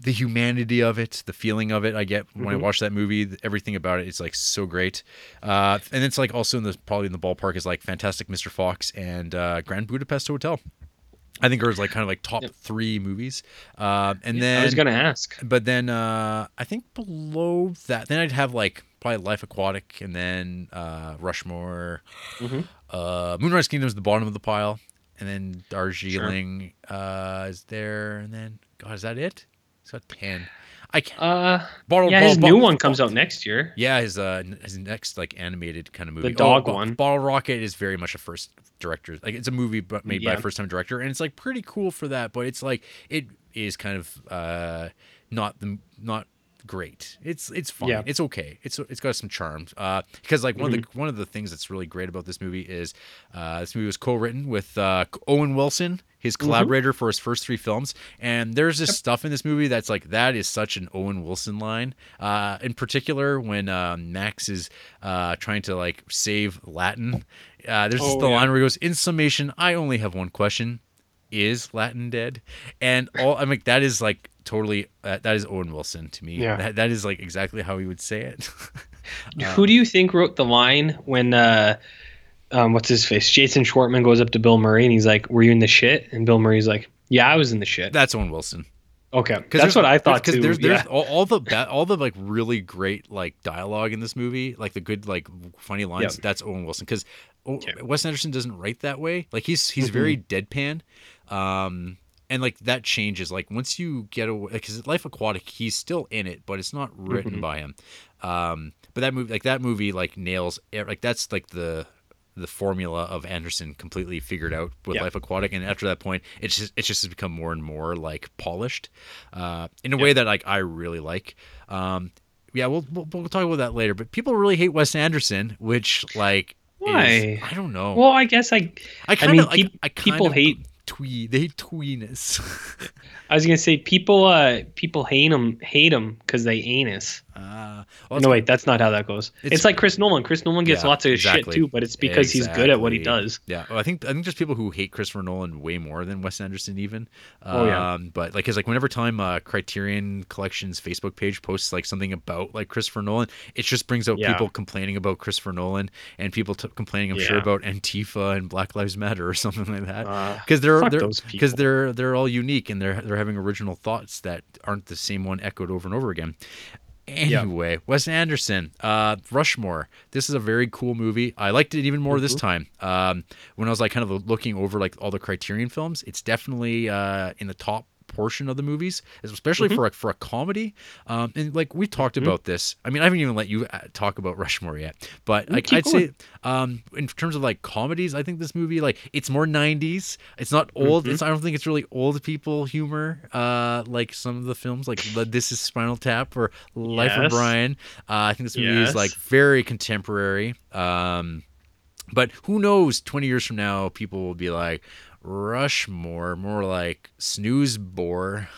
the humanity of it, the feeling of it I get when I Mhm. watch that movie, everything about it is like so great. Uh, and it's like also in the probably in the ballpark is like Fantastic Mr. Fox and uh, Grand Budapest Hotel. I think are like kind of like top three movies. Uh, and Yeah, then I was gonna ask. but then uh, I think below that, then I'd have like probably Life Aquatic, and then uh, Rushmore. Mhm. Uh, Moonrise Kingdom is the bottom of the pile, and then Darjeeling uh, is there, and then God, is that it? Got ten. I can't. Uh, yeah, his new one comes out next year. Yeah, his uh his next like animated kind of movie. The dog Bo- one. Bottle Rocket is very much a first director. Like it's a movie but made by a first time director, and it's like pretty cool for that. But it's like it is kind of uh not the not great. It's it's fine. Yeah. It's okay. It's it's got some charms. Uh, because like one of Mm-hmm. the one of the things that's really great about this movie is uh this movie was co-written with uh Owen Wilson, his Mm-hmm. collaborator for his first three films, and there's this stuff in this movie that's like that is such an Owen Wilson line. Uh, in particular when uh, Max is uh trying to like save Latin. Uh, there's Oh, the yeah. line where he goes, "In summation, I only have one question." is Latin dead? And all I'm like that is like totally uh, that is Owen Wilson to me. Yeah. That, that is like exactly how he would say it. *laughs* Who do you think wrote the line when uh um what's his face? Jason Schwartzman goes up to Bill Murray and he's like, "Were you in the shit?" And Bill Murray's like, "Yeah, I was in the shit." That's Owen Wilson. Okay, Because that's what I thought Because there's there's yeah. all, all the ba- all the like really great like dialogue in this movie, like the good like funny lines. Yep. That's Owen Wilson. Because Wes Anderson doesn't write that way. Like he's he's very deadpan. Um, and like that changes like once you get away because life aquatic he's still in it but it's not written Mhm. by him um but that movie like that movie like nails like that's like the the formula of anderson completely figured out with Yeah. life aquatic and after that point it's just it's just has become more and more like polished uh in a way that like i really like um yeah we'll, we'll we'll talk about that later but people really hate wes anderson which like is- Why? i don't know Well, I guess I. I kind mean, of I, I kind people of hate. Twee. They hate tweeness. *laughs* I was gonna say people. Uh, people hate them Hate them because they anus. Uh, no, wait, that's not how that goes. It's, It's- like Chris Nolan. Chris Nolan gets Yeah, lots of exactly. shit too, but it's because he's good at what he does. Yeah, well, I think I think there's people who hate Christopher Nolan way more than Wes Anderson even. Oh, yeah. Um, but like, cause like whenever time uh, Criterion Collection's Facebook page posts like something about like Christopher Nolan, it just brings out Yeah. people complaining about Christopher Nolan and people t- complaining, I'm sure, about Antifa and Black Lives Matter or *laughs* something like that. Uh, Because they're fuck they're because they're they're all unique and they're they're having original thoughts that aren't the same one echoed over and over again. Anyway, Wes Anderson, uh, Rushmore. This is a very cool movie. I liked it even more this time. Um, when I was like kind of looking over like all the Criterion films, it's definitely uh, in the top portion of the movies, especially for a, for a comedy. Um, and like we talked about this. I mean, I haven't even let you uh, talk about Rushmore yet, but like I'd say um, in terms of like comedies, I think this movie like it's more '90s. It's not old. It's I don't think it's really old people humor. Uh, like some of the films, like This Is Spinal Tap or Life of Brian. Uh, I think this movie is like very contemporary. Um, but who knows? Twenty years from now, people will be like Rushmore, more like snooze bore.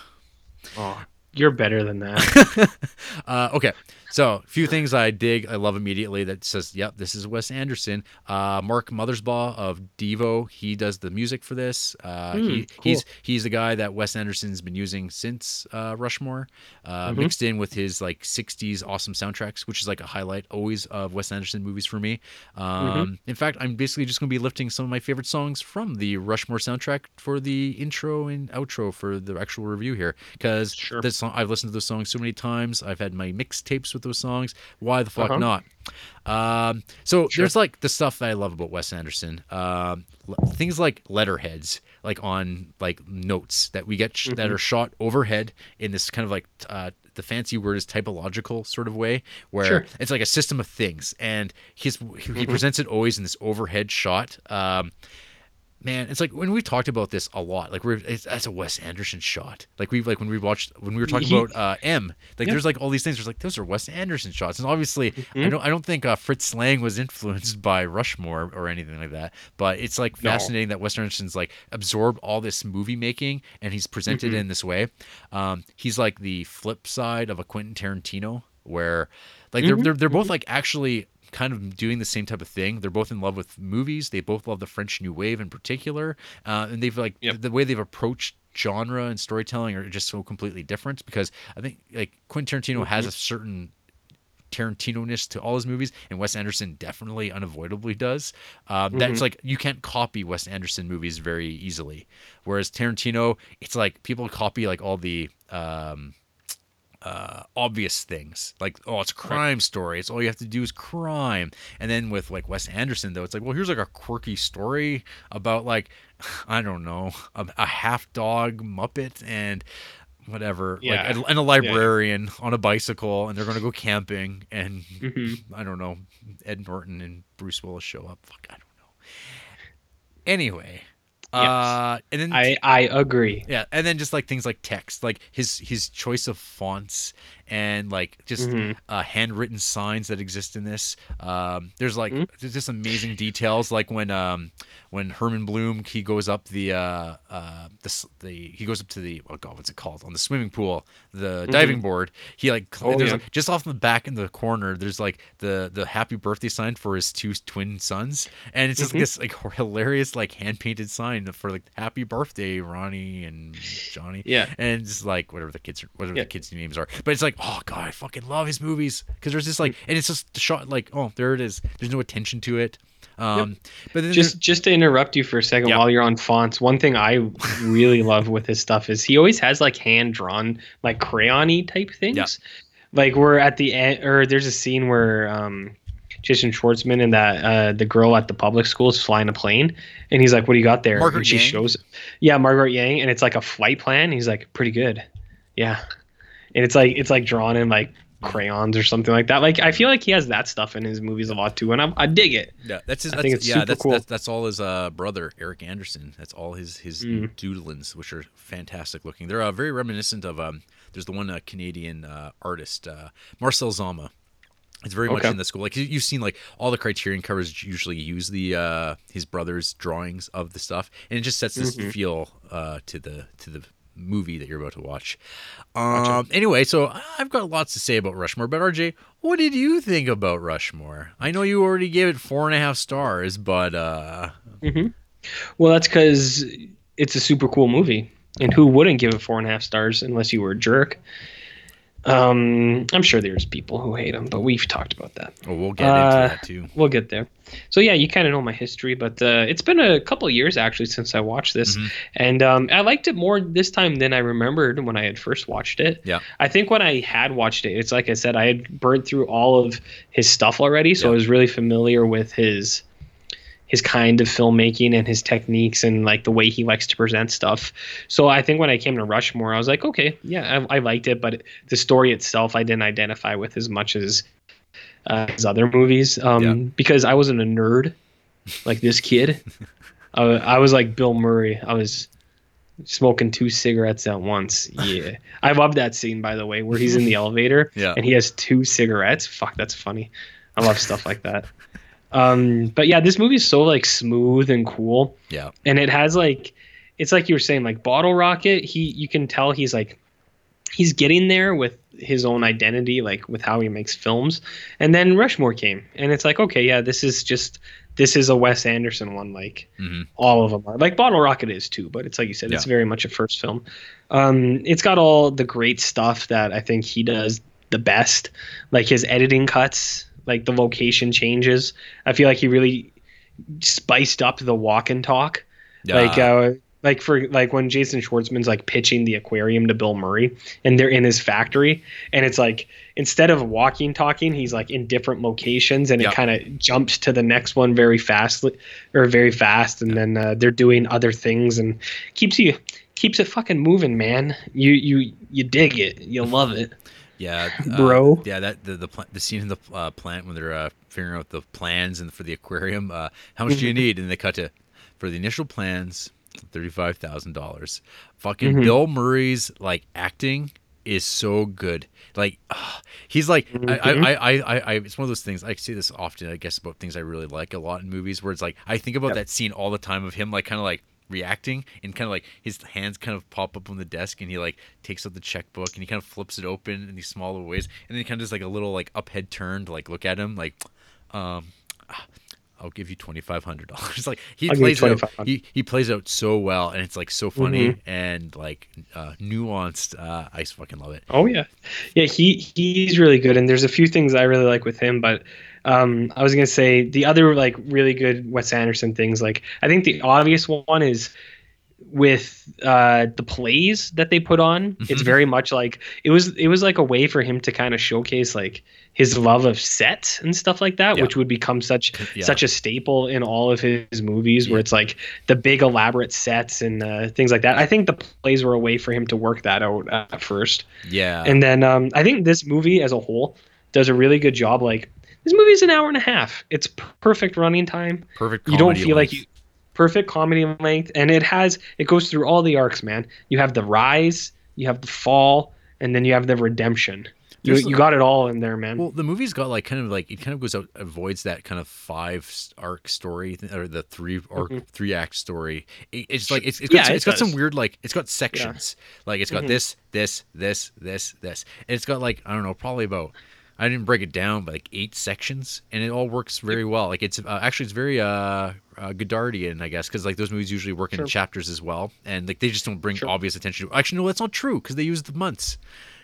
Oh, you're better than that. *laughs* uh, okay, so a few things I dig, I love immediately. That says, "Yep, this is Wes Anderson." Uh, Mark Mothersbaugh of Devo, he does the music for this. Uh, he, Hmm, cool. He's he's the guy that Wes Anderson's been using since uh, Rushmore, uh, Mm-hmm. mixed in with his like '60s awesome soundtracks, which is like a highlight always of Wes Anderson movies for me. Um, Mm-hmm. In fact, I'm basically just going to be lifting some of my favorite songs from the Rushmore soundtrack for the intro and outro for the actual review here, because Sure. this song I've listened to those song so many times. I've had my mixtapes with those songs. Why the fuck Uh-huh. not? Um, so there's like the stuff that I love about Wes Anderson. Um, things like letterheads, like on like notes that we get sh- Mm-hmm. that are shot overhead in this kind of like uh, the fancy word is typological sort of way, where Sure. it's like a system of things, and he's he, he presents it always in this overhead shot. Um, man it's like when we talked about this a lot like we're it's, that's a wes anderson shot like we like when we watched when we were talking He- about uh m like Yeah. there's like all these things there's like those are wes anderson shots and obviously Mm-hmm. i don't i don't think uh, fritz lang was influenced by rushmore or anything like that but it's like No. fascinating that wes anderson's like absorbed all this movie making and he's presented Mm-hmm. in this way um he's like the flip side of a quentin tarantino where like they're, Mm-hmm. they're, they're both like actually kind of doing the same type of thing. They're both in love with movies. They both love the French New Wave in particular, uh, and they've like Yep. the way they've approached genre and storytelling are just so completely different. Because I think like Quentin Tarantino has Mm-hmm. a certain Tarantino-ness to all his movies, and Wes Anderson definitely unavoidably does. Um, Mm-hmm. That's like you can't copy Wes Anderson movies very easily, whereas Tarantino, it's like people copy like all the um, uh, obvious things. Like oh it's a crime story. It's all you have to do is crime. And then with like wes anderson though it's like well here's like a quirky story about like *laughs* i don't know a, a half dog muppet and whatever Yeah. like and a librarian on a bicycle and they're gonna go camping and Mm-hmm. *laughs* i don't know ed norton and bruce willis show up. Fuck i don't know. Anyway uh and then I I agree. yeah, and then just like things like text, like his his choice of fonts and like just Mhm. uh, handwritten signs that exist in this. Um, there's like Mm-hmm. there's just amazing details, like when um when Herman Blume he goes up the uh uh the the he goes up to the oh god what's it called on the swimming pool the diving board he like Mm-hmm. Oh, there's yeah. like just off in the back in the corner there's like the the happy birthday sign for his two twin sons and it's just Mm-hmm. this like hilarious like hand painted sign for like happy birthday Ronnie and Johnny Yeah. and just like whatever the kids are, whatever Yeah. the kids names are but it's like oh god I fucking love his movies because there's just like and it's just shot like oh there it is there's no attention to it um but then Just just to interrupt you for a second Yeah. while you're on fonts, one thing I really *laughs* love with his stuff is he always has like hand drawn like crayon-y type things. Yeah. Like we're at the end or there's a scene where um Jason Schwartzman and that uh, the girl at the public school is flying a plane, and he's like, "What do you got there?" Margaret and she Yang? shows, yeah, Margaret Yang, and it's like a flight plan. He's like, "Pretty good, yeah," and it's like it's like drawn in like crayons or something like that. Like I feel like he has that stuff in his movies a lot too, and I, I dig it. Yeah, that's his. I That's, think it's yeah, super that's, cool. that's that's all his uh, brother Eric Anderson. That's all his his Mm. doodlings, which are fantastic looking. They're uh, very reminiscent of um. There's the one uh, Canadian uh, artist uh, Marcel Dzama. It's very much in the school. Like you- you've seen, like all the Criterion covers usually use the uh, his brother's drawings of the stuff, and it just sets this Mhm. feel uh, to the to the movie that you're about to watch. Um, Anyway, so I've got lots to say about Rushmore, but RJ, what did you think about Rushmore? I know you already gave it four and a half stars, but uh, hmm Well, that's because it's a super cool movie, and who wouldn't give it four and a half stars unless you were a jerk? Um, I'm sure there's people who hate him, but we've talked about that. well, we'll get into Uh, that too. We'll get there. So yeah, you kind of know my history, but uh, it's been a couple years actually since I watched this, Mm-hmm. and um, I liked it more this time than I remembered when I had first watched it. Yeah. I think when I had watched it, it's like I said, I had burned through all of his stuff already, so I was really familiar with his his kind of filmmaking and his techniques and like the way he likes to present stuff. So I think when I came to Rushmore, I was like, okay, yeah, I, I liked it, but the story itself, I didn't identify with as much as uh, his other movies um, because I wasn't a nerd like this kid. *laughs* I, I was like Bill Murray. I was smoking two cigarettes at once. Yeah, *laughs* I love that scene by the way, where he's in the *laughs* elevator Yeah. and he has two cigarettes. Fuck, that's funny. I love stuff like that. Um, but yeah, this movie is so like smooth and cool. Yeah. and it has like it's like you were saying like bottle rocket he you can tell he's like he's getting there with his own identity like with how he makes films. And then rushmore came and it's like okay yeah this is just this is a wes anderson one like Mhm. all of them are. Like bottle rocket is too but it's like you said it's very much a first film. Um it's got all the great stuff that i think he does the best like his editing cuts like the location changes. I feel like he really spiced up the walk and talk. Like uh like for like when Jason Schwartzman's like pitching the aquarium to Bill Murray and they're in his factory and it's like instead of walking talking he's like in different locations and Yeah. it kind of jumps to the next one very fast or very fast and then uh, they're doing other things and keeps you keeps it fucking moving man. You you you dig it. You love it Yeah, uh, Bro. yeah, that the the, pla- the scene in the uh, plant when they're uh, figuring out the plans and for the aquarium. Uh, how much do you Mhm. need? And they cut to for the initial plans, thirty five thousand dollars. Fucking Mhm. Bill Murray's like acting is so good. Like ah, *sighs* he's like I, I. I, I, I, I it's one of those things I see this often. I guess about things I really like a lot in movies where it's like I think about that scene all the time of him like kind of like reacting and kind of like his hands kind of pop up on the desk and he like takes out the checkbook and he kind of flips it open in these small little ways and then he kind of does like a little like up head turn to like look at him like um ah, I'll give you twenty five hundred dollars. *laughs* Like he I'll plays out, he he plays out so well, and it's like so funny Mhm. and like uh, nuanced. Uh, I just fucking love it. Oh yeah, yeah. He he's really good, and there's a few things I really like with him. But um, I was gonna say the other like really good Wes Anderson things. Like I think the obvious one is with uh, the plays that they put on. It's Mhm. very much like it was. It was like a way for him to kind of showcase like his love of sets and stuff like that, Yeah. which would become such Yeah. such a staple in all of his movies, where it's like the big elaborate sets and uh, things like that. I think the plays were a way for him to work that out at first. Yeah, And then um, I think this movie as a whole does a really good job. Like this movie is an hour and a half. It's perfect running time. perfect. you don't feel like you perfect comedy length, and it has it goes through all the arcs. Man, you have the rise, you have the fall, and then you have the redemption. You, you got it all in there, man. Well, the movie's got like kind of like it kind of goes out avoids that kind of five arc story or the three arc Mhm. three act story. It, it's like it's, it's got Yeah, some, it it's got some weird like it's got sections. Like it's got Mhm. this this this this this. And it's got like I don't know probably about I didn't break it down, but like eight sections, and it all works very well. Like it's uh, actually it's very uh, uh Godardian, I guess, because like those movies usually work in Sure. chapters as well, and like they just don't bring Sure. obvious attention. to Actually, no, that's not true because they use the months.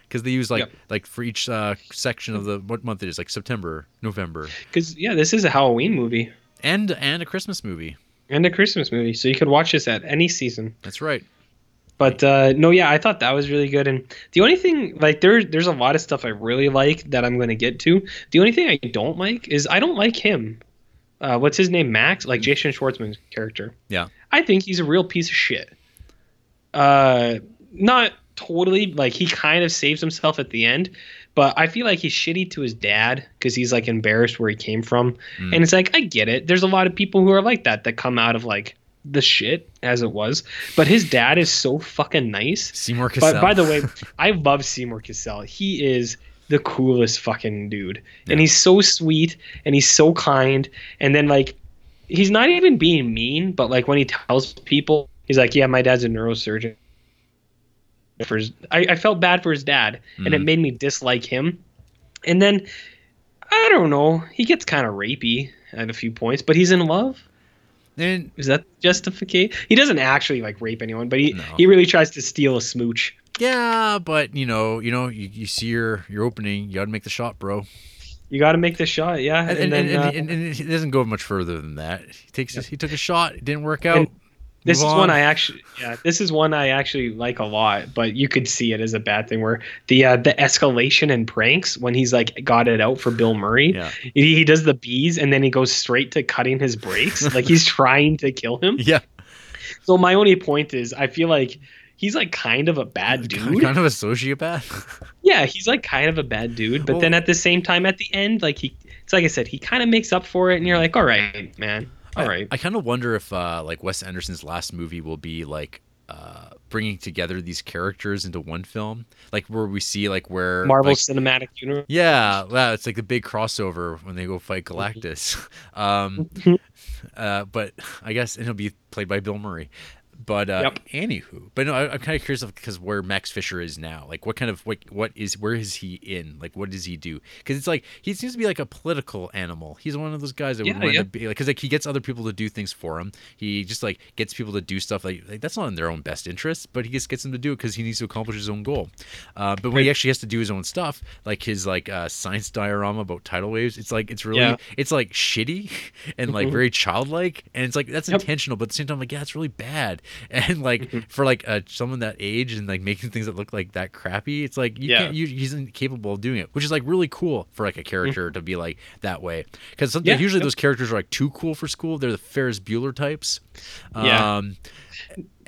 Because they use like Yep. like for each uh, section of the what month it is, like September, November, Because yeah, this is a Halloween movie and and a Christmas movie. and a Christmas movie, so you could watch this at any season. That's right. But uh, no, yeah, I thought that was really good. And the only thing, like, there, there's a lot of stuff I really like that I'm going to get to. The only thing I don't like is I don't like him. Uh, what's his name? Max, like Jason Schwartzman's character. Yeah. I think he's a real piece of shit. Uh, not totally. Like he kind of saves himself at the end, but I feel like he's shitty to his dad because he's like embarrassed where he came from, Mm. and it's like I get it. There's a lot of people who are like that that come out of like the shit as it was, but his dad is so fucking nice. Seymour Cassel. But by the way, *laughs* I love Seymour Cassel. He is the coolest fucking dude. And he's so sweet and he's so kind. And then like he's not even being mean, but like when he tells people, he's like, Yeah, my dad's a neurosurgeon. For his, I, I felt bad for his dad, and it Mhm. made me dislike him. And then I don't know, he gets kind of rapey at a few points, but he's in love. And Is that justification? He doesn't actually like rape anyone, but he No. he really tries to steal a smooch. yeah, but you know, you know, you, you see your your opening, you got to make the shot, bro. You got to make the shot, yeah. And, And, and, then and, uh, and, it doesn't go much further than that. He takes he took a shot, it didn't work out. This is one. I actually, yeah, this is one I actually like a lot. But you could see it as a bad thing where the uh, the escalation and pranks when he's like got it out for Bill Murray. Yeah. He, he does the bees and then he goes straight to cutting his brakes, *laughs* like he's trying to kill him. Yeah, So my only point is, I feel like he's like kind of a bad dude. kind of a sociopath. *laughs* Yeah, he's like kind of a bad dude, but Well- then at the same time, at the end, like he, it's like I said, he kind of makes up for it, and you're like, all right, man, all I- right. I, kind of wonder if uh, like Wes Anderson's last movie will be like uh, bringing together these characters into one film, like where we see like where Marvel like, Cinematic Universe. Yeah, wow, it's like the big crossover when they go fight Galactus. *laughs* um, *laughs* uh, but I guess and it'll be played by Bill Murray. But uh, Yep. anywho, but no, I, I'm kind of curious because where Max Fisher is now, like what kind of what what is where is he in? Like what does he do? Because it's like he seems to be like a political animal. He's one of those guys that would Yeah, want yeah. to be like because like he gets other people to do things for him. He just like gets people to do stuff like, like that's not in their own best interest, but he just gets them to do it because he needs to accomplish his own goal. Uh, but when he actually has to do his own stuff, like his like uh, science diorama about tidal waves, it's like it's really Yeah. it's like shitty *laughs* and like Mhm. very childlike, and it's like that's Yep. intentional, but at the same time, like yeah, it's really bad. *laughs* And like for like uh, someone that age and like making things that look like that crappy, it's like you Yeah. can't you he's incapable of doing it, which is like really cool for like a character to be like that way. Because Mm-hmm. Yeah, usually yep. those characters are like too cool for school. They're the Ferris Bueller types. Yeah. Um,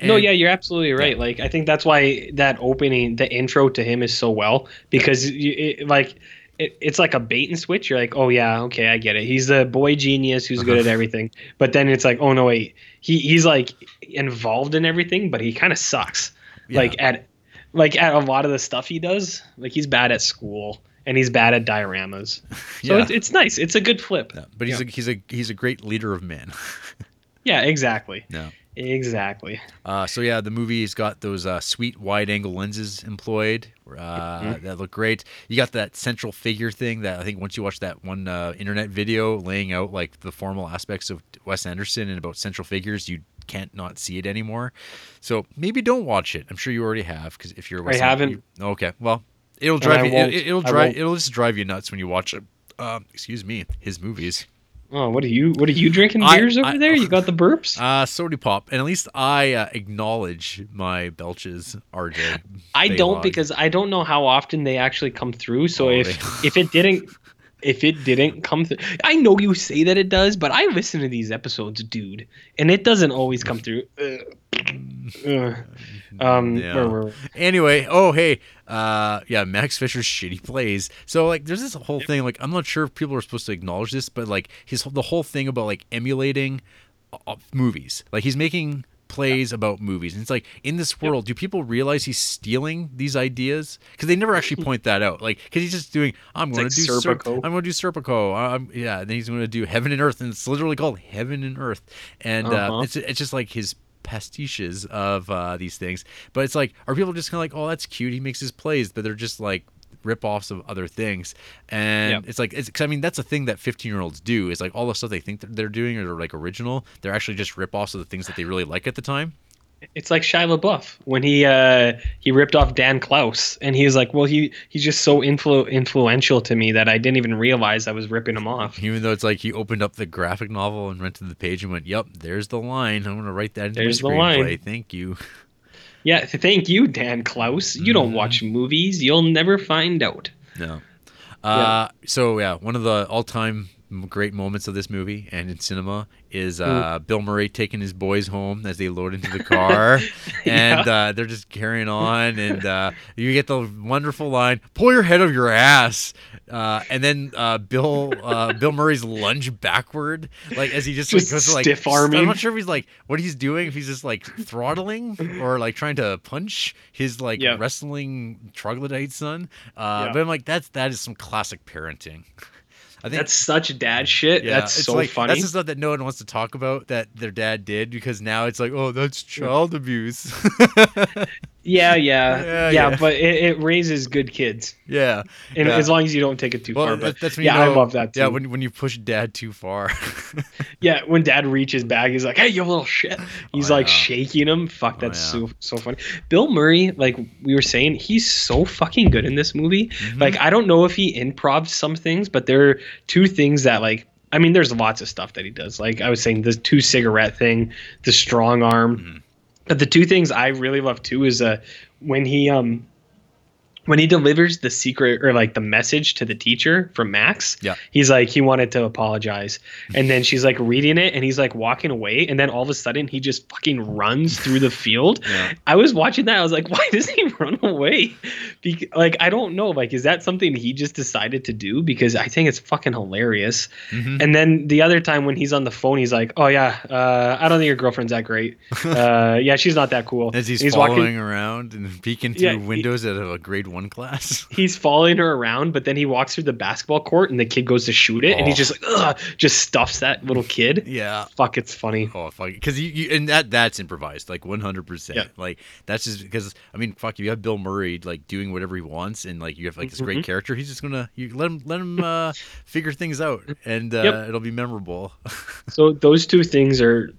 no, yeah, you're absolutely right. Like, I think that's why that opening, the intro to him is so well because you, it, like. It, it's like a bait and switch. You're like, oh yeah, okay, I get it. He's the boy genius who's good at uh-huh. everything. But then it's like, oh no, wait, he he's like involved in everything, but he kind of sucks. Like at like at a lot of the stuff he does. Like he's bad at school and he's bad at dioramas. *laughs* So Yeah. it's, it's nice. It's a good flip. but he's Yeah. a he's a he's a great leader of men. *laughs* Yeah, exactly. No. Exactly. Uh, so yeah, the movie's got those uh, sweet wide-angle lenses employed uh, Mhm. that look great. You got that central figure thing that I think once you watch that one uh, internet video laying out like the formal aspects of Wes Anderson and about central figures, you can't not see it anymore. So maybe don't watch it. I'm sure you already have because if you're a I Wes haven't. you- okay, well, it'll drive you. It, will drive. It'll just drive you nuts when you watch it. Um, excuse me, his movies. Oh, what are you? What are you drinking I- beers over I- there? You got the burps. *laughs* Uh, Sody Pop, and at least I uh, acknowledge my belches, RJ. I don't Baylog. because I don't know how often they actually come through. So Oh, if if it *laughs* didn't if it didn't come through, I know you say that it does, but I listen to these episodes, dude, and it doesn't always come through. Ugh. Ugh. Um, Yeah. where were we? Anyway, oh hey, uh, yeah, Max Fisher's shitty plays. So like, there's this whole thing. Like, I'm not sure if people are supposed to acknowledge this, but like his the whole thing about like emulating uh, movies. Like he's making plays about movies, and it's like in this world, do people realize he's stealing these ideas? Because they never actually point that out. Like, because he's just doing, I'm going like to do, Ser- Serpico. I'm going to do Serpico. I'm, yeah, and then he's going to do Heaven and Earth, and it's literally called Heaven and Earth, and uh, Uh-huh. it's it's just like his pastiches of uh, these things. But it's like, are people just kind of like, oh, that's cute. He makes his plays, but they're just like rip-offs of other things. And Yep. it's like, it's, 'cause I mean, that's a thing that 15-year-olds do. Is like all the stuff they think that they're doing are like original. They're actually just rip-offs of the things that they really like at the time. It's like Shia LaBeouf when he uh, he ripped off Dan Clowes, and he was like, "Well, he he's just so influ- influential to me that I didn't even realize I was ripping him off." Even though it's like he opened up the graphic novel and went to the page and went, "Yep, there's the line. I'm gonna write that into There's the line." Thank you." Yeah, thank you, Dan Clowes. You Mm-hmm. don't watch movies, you'll never find out. No. Uh, So yeah, one of the all-time great moments of this movie and in cinema is uh, Bill Murray taking his boys home as they load into the car, *laughs* and uh, they're just carrying on, and uh, you get the wonderful line, "Pull your head of your ass," uh, and then uh, Bill uh, Bill Murray's lunge backward, like as he just, like, goes to, like stiff I'm not sure if he's like what he's doing, if he's just like throttling or like trying to punch his like Yeah. wrestling troglodyte son. Uh, Yeah. But I'm like, that's that is some classic parenting. I think That's such dad shit. yeah, that's so like, funny. That's the stuff that no one wants to talk about that their dad did because now it's like, oh, that's child abuse. *laughs* yeah, yeah, *laughs* Yeah, yeah, yeah. But it, it raises good kids, yeah, and yeah. as long as you don't take it too well, far. But that's when yeah, know, I love that too. Yeah, when when you push dad too far. *laughs* Yeah, when dad reaches back, he's like, "Hey, you little shit." He's Oh, like shaking him. Fuck, Oh, that's yeah. so so funny. Bill Murray, like we were saying, he's so fucking good in this movie. Mm-hmm. Like I don't know if he improv some things, but there are two things that like. I mean, there's lots of stuff that he does. Like I was saying, the two cigarette thing, the strong arm. Mm-hmm. The two things I really love too is uh when he um when he delivers the secret or like the message to the teacher from Max, Yeah. he's like he wanted to apologize, and then she's like reading it, and he's like walking away, and then all of a sudden he just fucking runs through the field. *laughs* Yeah. I was watching that, I was like, *laughs* why does he run away? Bec- like I don't know, like is that something he just decided to do? Because I think it's fucking hilarious. Mhm. And then the other time when he's on the phone, he's like, oh yeah, uh, I don't think your girlfriend's that great. *laughs* Uh, yeah, she's not that cool. As he's, And following walking around and peeking through Yeah, he- windows at a grade one class. *laughs* he's following her around, but then he walks through the basketball court and the kid goes to shoot it, and he's Oh. just like, Ugh, just stuffs that little kid. *laughs* yeah. Fuck, it's funny. Oh fuck! Because you, you and that that's improvised, like one hundred percent. Like that's just because I mean, fuck, you have Bill Murray like doing whatever he wants, and like you have like this great Mhm. character. He's just gonna you let him let him uh, *laughs* figure things out, and uh, Yep. it'll be memorable. So those two things are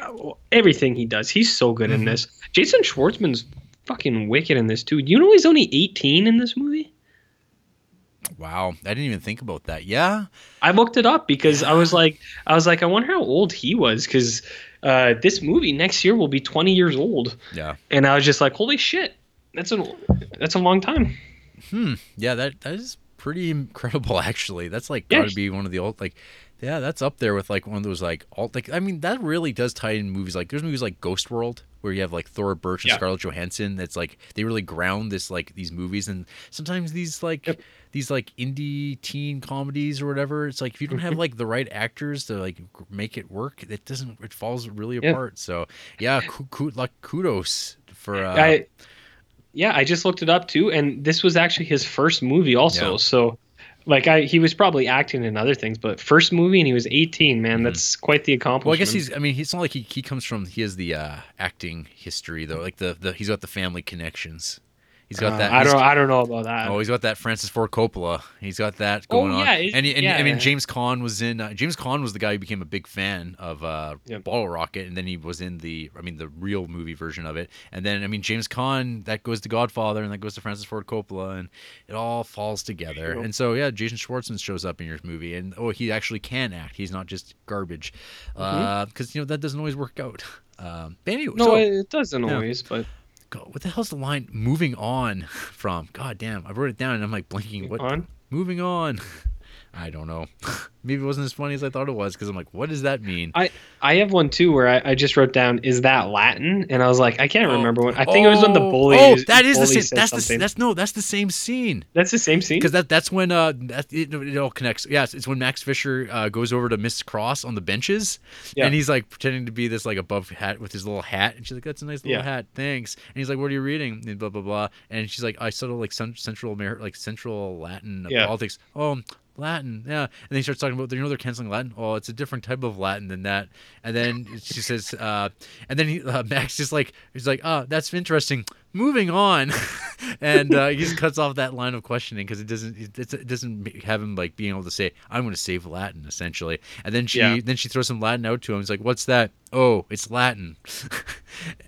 uh, everything he does. He's so good Mm-hmm. in this. Jason Schwartzman's fucking wicked in this too. You know he's only 18 in this movie. wow, I didn't even think about that. Yeah, I looked it up because I was like, I was like, I wonder how old he was because uh, this movie next year will be 20 years old, yeah, and I was just like, holy shit, that's a that's a long time. hmm, yeah. That that is pretty incredible, *laughs* actually. That's like Yeah. got to be one of the old like. Yeah, that's up there with like one of those like alt like I mean that really does tie in movies like there's movies like Ghost World where you have like Thora Birch and Yeah. Scarlett Johansson that's like they really ground this like these movies and sometimes these like Yep. these like indie teen comedies or whatever it's like if you don't Mm-hmm. have like the right actors to like make it work it doesn't it falls really Yeah. apart so yeah ku- ku- like kudos for uh I yeah, I just looked it up too, and this was actually his first movie also. Yeah. So like I he was probably acting in other things, but first movie and he was 18, man. That's quite the accomplishment. Mm-hmm. Well, I guess he's. I mean, it's not like he, he comes from. He has the uh, acting history though. Like the, the he's got the family connections. He's got Uh, that. I don't I don't know about that. Oh, he's got that Francis Ford Coppola. He's got that Oh, going yeah, on. And, and yeah, I mean. James Caan was in. Uh, James Caan was the guy who became a big fan of uh, Yep. Bottle Rocket, and then he was in the. I mean, the real movie version of it. And then I mean, James Caan that goes to Godfather, and that goes to Francis Ford Coppola, and it all falls together. Sure. And so yeah, Jason Schwartzman shows up in your movie, and oh, he actually can act. He's not just garbage, because you know that doesn't always work out. Um, but anyway, Mm-hmm. no, so- it doesn't yeah. always, but God, what the hell's the line moving on *laughs* from? God damn, I wrote it down and I'm like blinking. What? on. Moving on. *laughs* I don't know. *laughs* Maybe it wasn't as funny as I thought it was because I'm like, what does that mean? I I have one too where I, I just wrote down is that Latin and I was like I can't remember when I think it was when the Oh, bully Oh, that is the same. That's the that's no, that's the same scene. that's the same scene. Because that that's when uh that, it, it all connects. Yes, it's when Max Fisher uh, goes over to Miss Cross on the benches, Yeah. and he's like pretending to be this like above hat with his little hat, and she's like, "That's a nice little Yeah. hat, thanks." And he's like, "What are you reading?" And blah blah blah. And she's like, "I settle like cen- Central Amer- like Central Latin Yeah. politics." Oh. Latin, yeah, and then he starts talking about you know they're canceling Latin. Oh, it's a different type of Latin than that. And then she says, uh, and then he, uh, Max is like he's like, oh, that's interesting. Moving on, *laughs* and uh, he just cuts off that line of questioning because it doesn't it, it doesn't have him like being able to say I'm going to save Latin essentially. And then she Yeah. then she throws some Latin out to him. He's like, what's that? Oh, it's Latin. *laughs*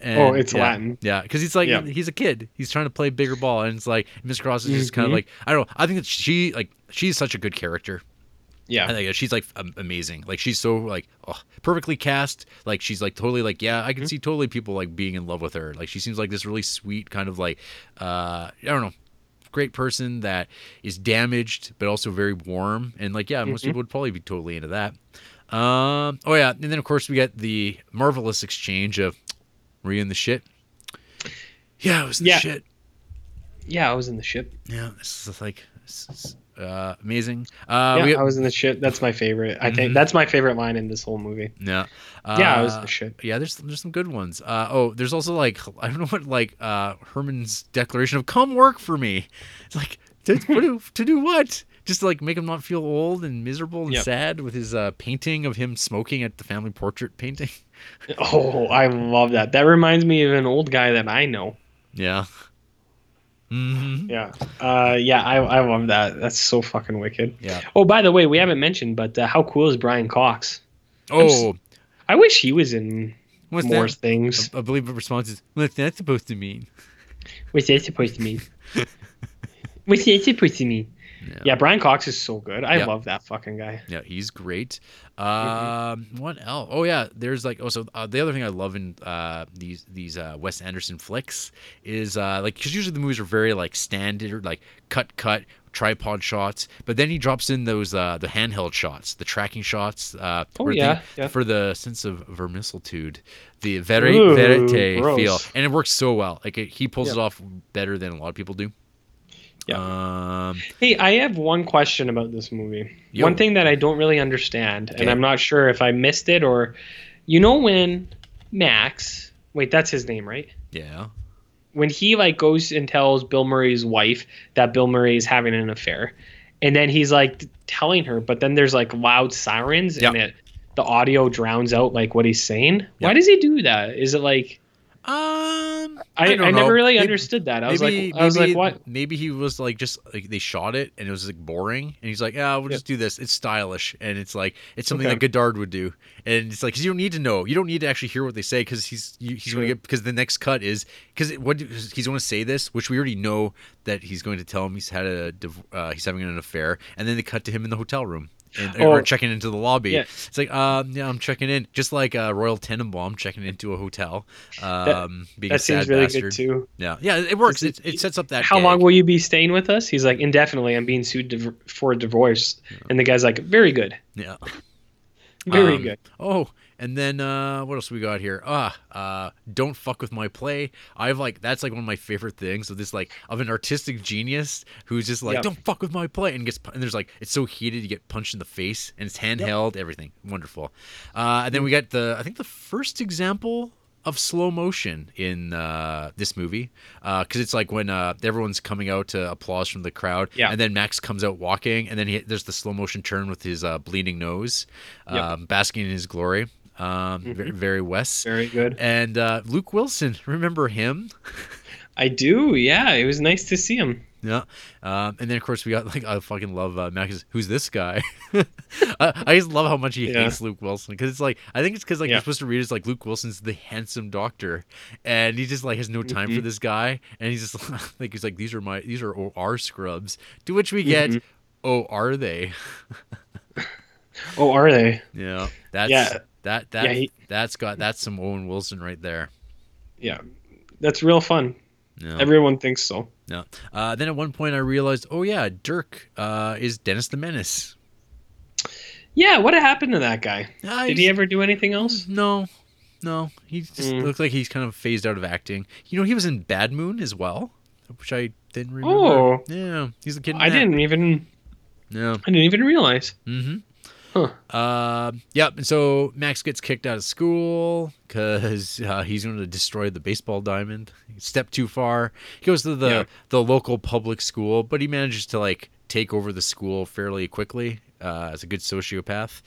And, Oh, it's yeah, Latin. Yeah, because he's like Yeah. he's a kid. He's trying to play bigger ball, and it's like Miss Cross is just kind of like I don't know. I think that she like she's such a good character Yeah. I think she's like amazing. Like she's so like oh, perfectly cast. Like she's like totally like yeah, I can Mm-hmm. see totally people like being in love with her. Like she seems like this really sweet kind of like uh I don't know, great person that is damaged but also very warm and like yeah, most Mhm. people would probably be totally into that. Um oh yeah, and then of course we get the marvelous exchange of were you in the shit? Yeah, I was in the Yeah. shit. Yeah, I was in the ship. Yeah, this is like this is, uh, amazing. Uh, yeah, we, I was in the shit. That's my favorite. I think that's my favorite line in this whole movie. Yeah. Yeah, I was Uh, the shit. Yeah, there's there's some good ones. Uh, oh, there's also like *laughs* I don't know what like uh, Herman's declaration of "come work for me." It's like to, do, *laughs* to do what? Just to, like make him not feel old and miserable and Yep. sad with his uh, painting of him smoking at the family portrait painting. *laughs* Oh, I love that. That reminds me of an old guy that I know. Yeah. Hmm Yeah. Uh, yeah, I, I love that. That's so fucking wicked. Yeah. Oh, by the way, we haven't mentioned, but uh, how cool is Brian Cox? Oh, I wish he was in what's more that? things. I, I believe the response is, "What's that supposed to mean?" What's that supposed to mean? *laughs* What's that supposed to mean? Yeah. Yeah, Brian Cox is so good. I Yeah. love that fucking guy. Yeah, he's great. Mm-hmm. Um, what else? Oh yeah, there's like also uh, the other thing I love in uh, these these uh, Wes Anderson flicks is uh, like because usually the movies are very like standard, like cut cut tripod shots, but then he drops in those uh, the handheld shots, the tracking shots. Uh, Oh, where they- yeah, yeah. for the sense of vermicitude, the veri- Ooh, verite feel, and it works so well. Like it, he pulls Yeah. it off better than a lot of people do. Yeah. Um, Hey, I have one question about this movie. Yo. One thing that I don't really understand, Okay. and I'm not sure if I missed it or, you know, when Max, wait, that's his name, right? yeah. When he like goes and tells Bill Murray's wife that Bill Murray is having an affair, and then he's like telling her, but then there's like loud sirens and it the audio drowns out like what he's saying. Yeah. Why does he do that? Is it like I, I, don't never know. really Maybe- understood that. I was maybe, like I was maybe- like what? Maybe he was like just like they shot it and it was like boring, and he's like, "Yeah, we'll just do this. It's stylish, and it's like it's something Okay. that Godard would do." And it's like 'cause you don't need to know, you don't need to actually hear what they say because he's you, he's going to get because the next cut is because what he's going to say this, which we already know that he's going to tell him he's had a div- uh, he's having an affair, and then they cut to him in the hotel room. And, or Oh. checking into the lobby. Yeah. It's like, um, yeah, I'm checking in, just like uh, Royal Tenenbaum checking into a hotel. Um, being a That seems sad really bastard. good too. Yeah, yeah, it works. It, it sets up that. How gag. long will you be staying with us? He's like, indefinitely. I'm being sued div- for a divorce. And the guy's like, very good. Yeah. Very Um, good. Oh, and then uh, what else we got here? Ah, uh, don't fuck with my play. I've like that's like one of my favorite things of this like of an artistic genius who's just like Yep. don't fuck with my play and gets and there's like it's so heated you get punched in the face and it's handheld everything wonderful. Uh, and then we got the I think the first example of slow motion in uh, this movie because it's like when uh, everyone's coming out to applause from the crowd Yeah. and then Max comes out walking and then he, there's the slow motion turn with his uh, bleeding nose Yep. um, basking in his glory um, very, very Wes Very good. and uh, Luke Wilson *laughs* remember him I do. Yeah. It was nice to see him. yeah um, and then of course we got like I fucking love uh, Max who's this guy *laughs* I, I just love how much he Yeah. hates Luke Wilson because it's like I think it's because like Yeah. you're supposed to read it as like Luke Wilson's the handsome doctor and he just like has no time for Mhm. this guy and he's just *laughs* like he's like these are my these are OR scrubs to which we get Mhm. oh are they Oh, are they? yeah that's Yeah. That that Yeah, he- that's got that's some Owen Wilson right there Yeah. That's real fun. yeah Everyone thinks so. yeah uh, then at one point I realized oh yeah Dirk uh, is Dennis the Menace Yeah. What happened to that guy? Ah, Did he ever do anything else? No, no. He just Mm. looks like he's kind of phased out of acting. You know, he was in Bad Moon as well, which I didn't remember. Oh. yeah, he's the kid. I that. didn't even. Yeah. I didn't even realize. Mm-hmm. Huh. Uh, yep. And so Max gets kicked out of school because uh, he's going to destroy the baseball diamond. He stepped too far. He goes to the Yeah. the local public school, but he manages to like take over the school fairly quickly uh, as a good sociopath.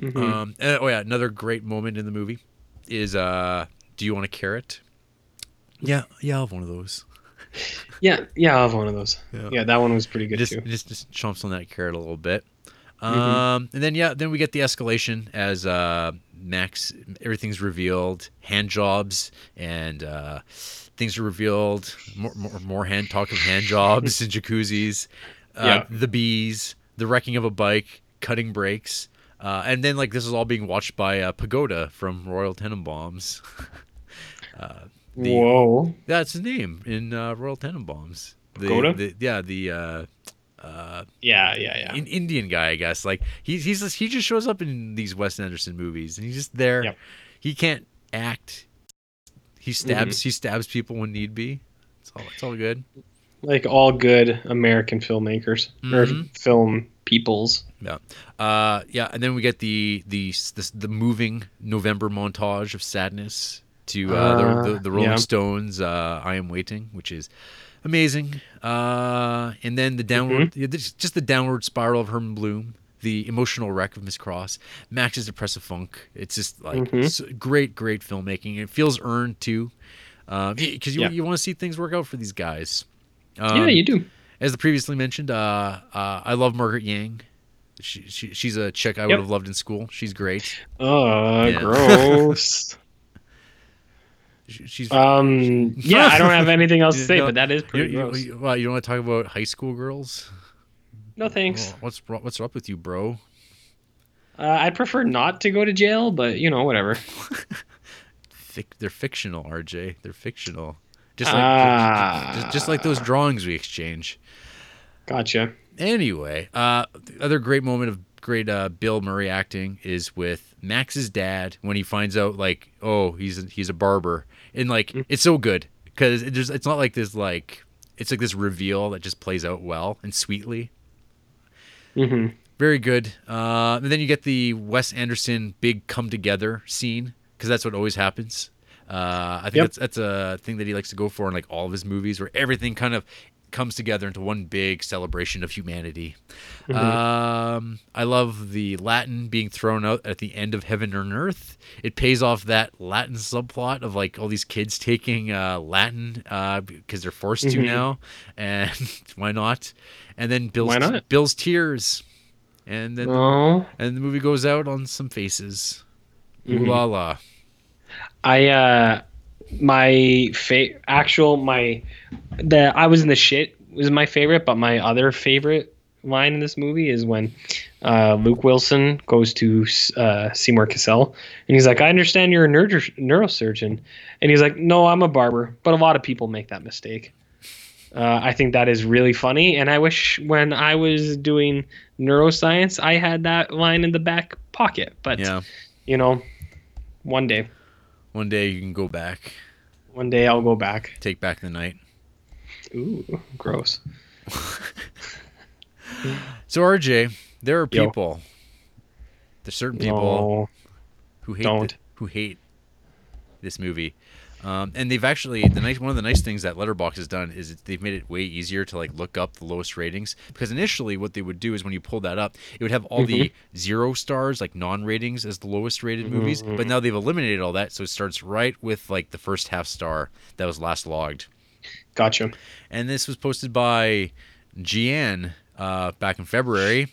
Mhm. Um, and- oh yeah, another great moment in the movie is uh, "Do you want a carrot?" Yeah, yeah, I'll have one of those. Yeah. Yeah. I have one of those. Yeah. Yeah. That one was pretty good just, too. just just chomps on that carrot a little bit. Mhm. Um, and then yeah, then we get the escalation as uh, Max everything's revealed, hand jobs and uh, things are revealed. More, more, more hand talk of hand jobs and jacuzzis. Uh, Yeah. The bees, the wrecking of a bike, cutting brakes, Uh, and then like this is all being watched by uh, Pagoda from Royal Tenenbaums. *laughs* uh, the- Whoa. That's his name in uh, Royal Tenenbaums. The, Pagoda? the- yeah, the uh, uh, Yeah, yeah, yeah. in, Indian guy, I guess. Like he's he's just, he just shows up in these Wes Anderson movies, and he's just there. Yep. He can't act. He stabs he stabs people when need be. It's all it's all good. Like all good American filmmakers or Mhm. film peoples. Yeah. Uh, yeah, and then we get the the the, the moving November montage of sadness to uh, Uh, the, the the Rolling yeah. Stones. Uh, I am waiting, which is amazing. Uh, and then the downward, Mm-hmm. yeah, just the downward spiral of Herman Blume. The emotional wreck of Miss Cross, Max's depressive funk. It's just like Mhm. s- great, great filmmaking. It feels earned too, because you Yeah. you want to see things work out for these guys. yeah, Um, you do. as the previously mentioned, uh, uh, I love Margaret Yang. She, she she's a chick I would have loved in school. She's great. Uh, Yeah. gross. *laughs* She, she's um, *laughs* yeah, I don't have anything else to say, No, but that is pretty you, gross. You, well, you don't want to talk about high school girls? no thanks. Oh, what's what's up with you, bro? Uh, I'd prefer not to go to jail, but you know, whatever. *laughs* Fic- they're fictional, RJ. They're fictional. Just like Ah. just, just like those drawings we exchange. Gotcha. Anyway, uh, the other great moment of great uh, Bill Murray acting is with Max's dad when he finds out like, oh, he's a, he's a barber, and like Mm. it's so good because it just it's not like this like it's like this reveal that just plays out well and sweetly. hmm Very good. Uh, and then you get the Wes Anderson big come together scene because that's what always happens. Uh, I think Yep. that's that's a thing that he likes to go for in like all of his movies, where everything kind of comes together into one big celebration of humanity. Um, I love the Latin being thrown out at the end of Heaven and Earth. It pays off that Latin subplot of like all these kids taking uh, Latin uh, because they're forced to Mhm. now, *laughs* and why not? And then Bill's? Bill's tears, and then and the movie goes out on some faces. Ooh Mhm. la la. I uh, my fa- actual my the I was in the shit was my favorite, but my other favorite line in this movie is when uh, Luke Wilson goes to uh, Seymour Cassel and he's like, "I understand you're a neuro- neurosurgeon," and he's like, "No, I'm a barber," but a lot of people make that mistake. Uh, I think that is really funny, and I wish when I was doing neuroscience, I had that line in the back pocket. But Yeah. you know, one day, One day you can go back, one day I'll go back. take back the night. Ooh, gross. *laughs* So RJ, there are Yo. people. There's certain people No, who hate thi- who hate this movie. Um, and they've actually the nice one of the nice things that Letterboxd has done is they've made it way easier to like look up the lowest ratings. Because initially what they would do is when you pull that up it would have all the zero stars like non-ratings as the lowest rated movies. But now they've eliminated all that so it starts right with like the first half star that was last logged. Gotcha. and this was posted by Gian uh, back in February.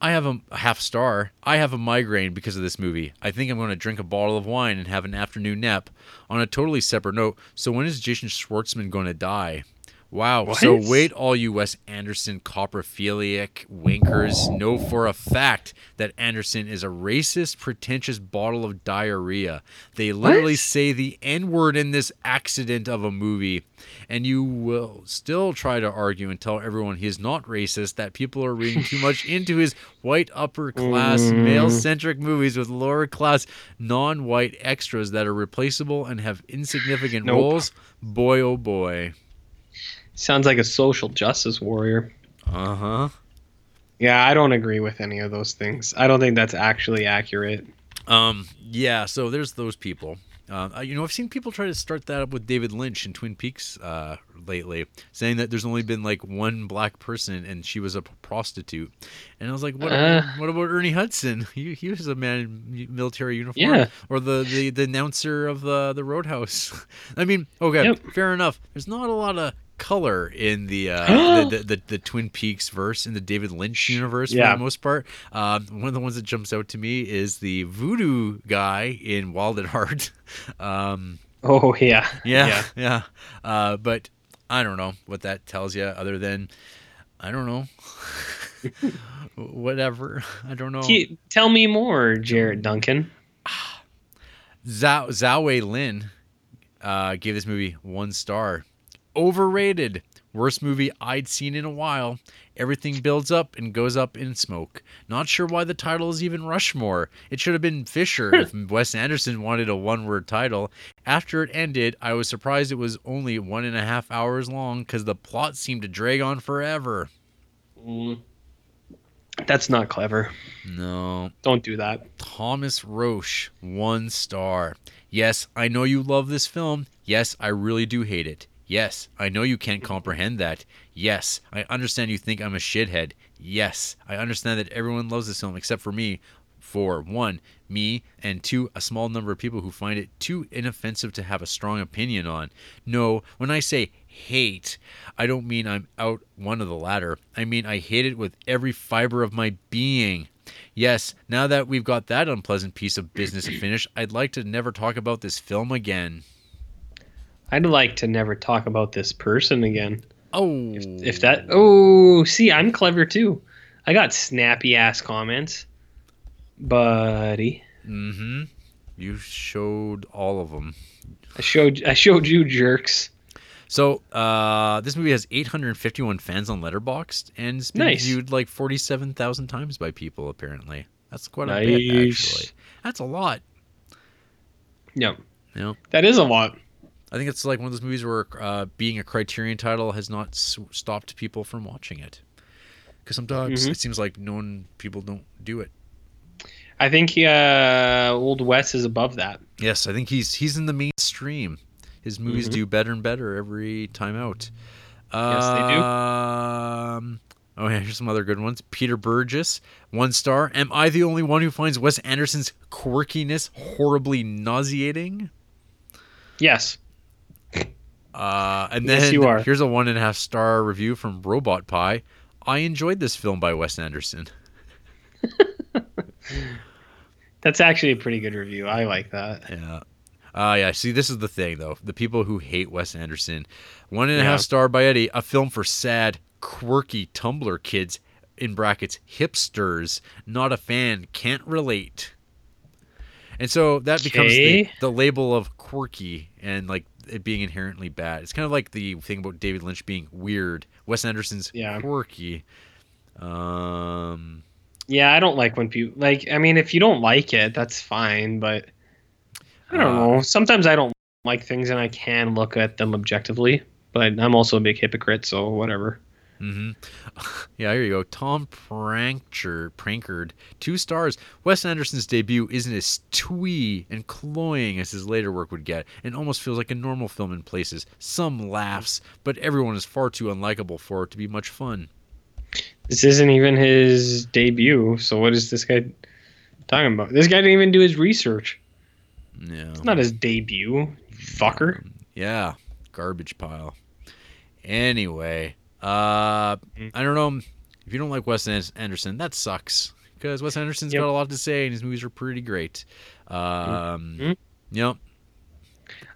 I have a, half star. I have a migraine because of this movie. I think I'm going to drink a bottle of wine and have an afternoon nap. On a totally separate note, so when is Jason Schwartzman going to die? Wow. So wait, all you Wes Anderson coprophiliac winkers know for a fact that Anderson is a racist, pretentious bottle of diarrhea. They literally What? say the N word in this accident of a movie, and you will still try to argue and tell everyone he is not racist, that people are reading too much *laughs* into his white upper class, Mm. male centric movies with lower class, non white extras that are replaceable and have insignificant Nope. roles. Boy, oh boy. Sounds like a social justice warrior. Uh huh. Yeah, I don't agree with any of those things. I don't think that's actually accurate. Um, yeah, so there's those people. Um, uh, you know, I've seen people try to start that up with David Lynch in Twin Peaks uh, lately, saying that there's only been like one black person and she was a prostitute. And I was like, what? Uh. what about Ernie Hudson? *laughs* He, he was a man in military uniform. Yeah. Or the, the, the announcer of the the Roadhouse. *laughs* I mean, okay, Yep. fair enough. There's not a lot of color in the, uh, *gasps* the, the, the the Twin Peaks verse in the David Lynch universe Yeah. for the most part. Um, one of the ones that jumps out to me is the voodoo guy in Wild at Heart. *laughs* Um, Oh yeah. yeah, *laughs* yeah. Uh, but I don't know what that tells you, other than I don't know. *laughs* Whatever. I don't know. Tell me more, Jared Duncan. *sighs* Zhao, Zhao Wei Lin uh, gave this movie one star. Overrated. Worst movie I'd seen in a while. Everything builds up and goes up in smoke. Not sure why the title is even Rushmore. It should have been Fisher if Wes Anderson wanted a one word title. After it ended, I was surprised it was only one and a half hours long because the plot seemed to drag on forever. Mm. That's not clever. No. Don't do that. Thomas Roche, one star. Yes, I know you love this film. Yes, I really do hate it. Yes, I know you can't mm-hmm. comprehend that. Yes, I understand you think I'm a shithead. Yes, I understand that everyone loves this film except for me. For one, me, and two, a small number of people who find it too inoffensive to have a strong opinion on. No, when I say hate, I don't mean I'm out one of the latter. I mean I hate it with every fiber of my being. Yes, now that we've got that unpleasant piece of business finished, I'd like to never talk about this film again. I'd like to never talk about this person again. Oh, If that. Oh, see, I'm clever too. I got snappy ass comments, buddy. Mm-hmm. You showed all of them. I showed. I showed you jerks. So, uh, this movie has 851 fans on Letterboxd and it's been Nice. viewed like 47,000 times by people. Apparently, that's quite a bit. Actually, that's a lot. Yep. Know, That is a lot. I think it's like one of those movies where uh, being a Criterion title has not s- stopped people from watching it. Because sometimes Mhm. it seems like no one people don't do it. I think uh, Old Wes is above that. Yes, I think he's he's in the mainstream. His movies Mhm. do better and better every time out. Yes, they do. Um, oh yeah, here's some other good ones. Peter Burgess, one star. Am I the only one who finds Wes Anderson's quirkiness horribly nauseating? Yes. Uh, and then Yes, you are. here's a one and a half star review from Robot Pie. I enjoyed this film by Wes Anderson. *laughs* That's actually a pretty good review. I like that. Yeah. Uh, yeah. See, this is the thing, though. The people who hate Wes Anderson. One and a half Yeah. star by Eddie. A film for sad, quirky Tumblr kids, in brackets, hipsters. Not a fan. Can't relate. And so that becomes the, the label of quirky and like it being inherently bad. It's kind of like the thing about David Lynch being weird. Wes Anderson's Yeah. quirky. Um, Yeah, I don't like when people like. I mean, if you don't like it, that's fine. But I don't Uh, know. Sometimes I don't like things, and I can look at them objectively. But I'm also a big hypocrite, so whatever. Hmm *laughs* Yeah, here you go. Tom Prankcher, Prankard, two stars. Wes Anderson's debut isn't as twee and cloying as his later work would get, and almost feels like a normal film in places. Some laughs, but everyone is far too unlikable for it to be much fun. This isn't even his debut. So what is this guy talking about? This guy didn't even do his research. No. It's not his debut, fucker. Yeah, garbage pile. Anyway, uh, I don't know if you don't like Wes Anderson, that sucks because Wes Anderson's Yep. got a lot to say and his movies are pretty great. Um, Mhm. Yep.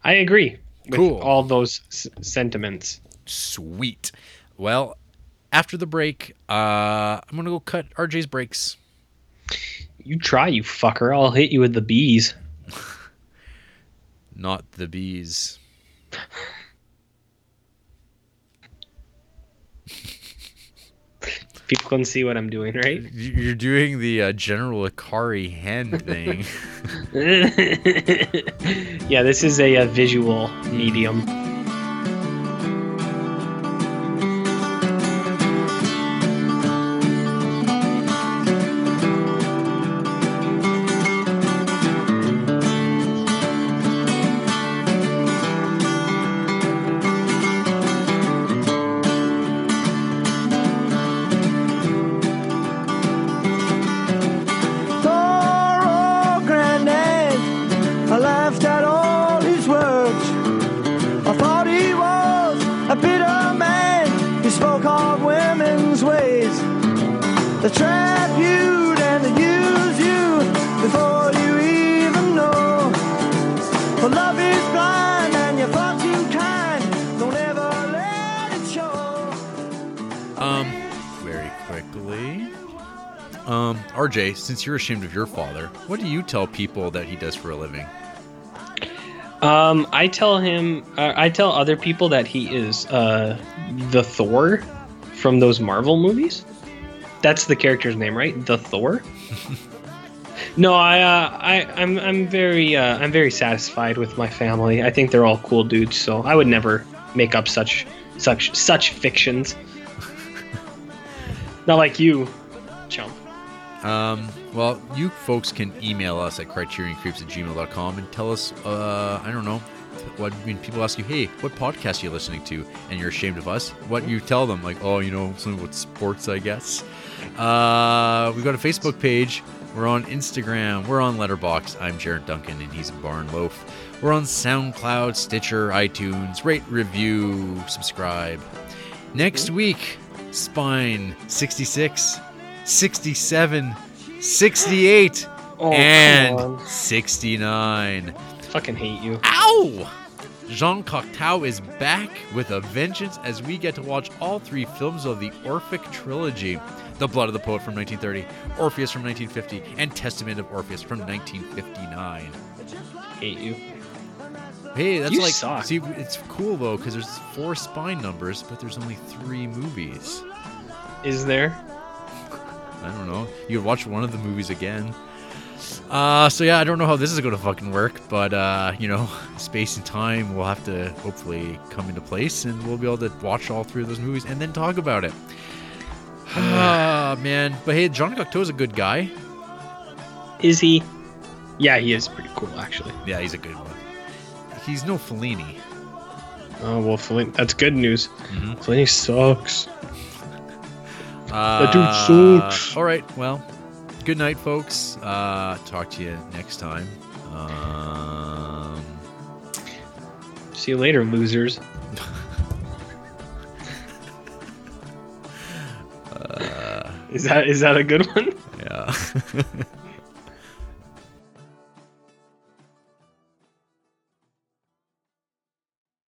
I agree with Cool. all those s- sentiments. Sweet. Well, after the break, uh, I'm gonna go cut RJ's brakes. You try, you fucker. I'll hit you with the bees. *laughs* Not the bees. *laughs* People can see what I'm doing, right? *laughs* You're doing the uh, General Akari hand thing. *laughs* yeah, this is a, uh visual medium. Since you're ashamed of your father, what do you tell people that he does for a living? Um, I tell him, uh, I tell other people that he is uh, the Thor from those Marvel movies. That's the character's name, right? The Thor. *laughs* no, I, uh, I, I'm, I'm very, uh, I'm very satisfied with my family. I think they're all cool dudes, so I would never make up such, such, such fictions. *laughs* Not like you, chump. Um, well, you folks can email us at criterioncreeps at gmail.com and tell us, uh, I don't know, what when people ask you, hey, what podcast are you listening to? And you're ashamed of us, what you tell them, like, oh, you know, something with sports, I guess. Uh, we've got a Facebook page. We're on Instagram. We're on Letterboxd. I'm Jared Duncan, and he's Barn Loaf. We're on SoundCloud, Stitcher, iTunes. Rate, review, subscribe. Next week, Spine 66, 67, 68, Oh, and on. 69. Fucking hate you. Ow! Jean Cocteau is back with a vengeance as we get to watch all three films of the Orphic trilogy The Blood of the Poet from 1930, Orpheus from 1950, and Testament of Orpheus from 1959. Hate you. Hey, that's You like suck. see, it's cool though because there's four spine numbers, but there's only three movies. Is there? I don't know. You could watch one of the movies again. Uh, so yeah, I don't know how this is going to fucking work, but uh, you know, *laughs* space and time will have to hopefully come into place, and we'll be able to watch all three of those movies and then talk about it. *sighs* Ah, man. But hey, John is a good guy. Is he? Yeah, he is pretty cool, actually. Yeah, he's a good one. He's no Fellini. Oh well, Fellini, that's good news. Mhm. Fellini sucks. Uh, dude sucks. All right. Well, good night, folks. Uh, talk to you next time. Um, See you later, losers. *laughs* uh, Is that is that a good one? yeah. *laughs*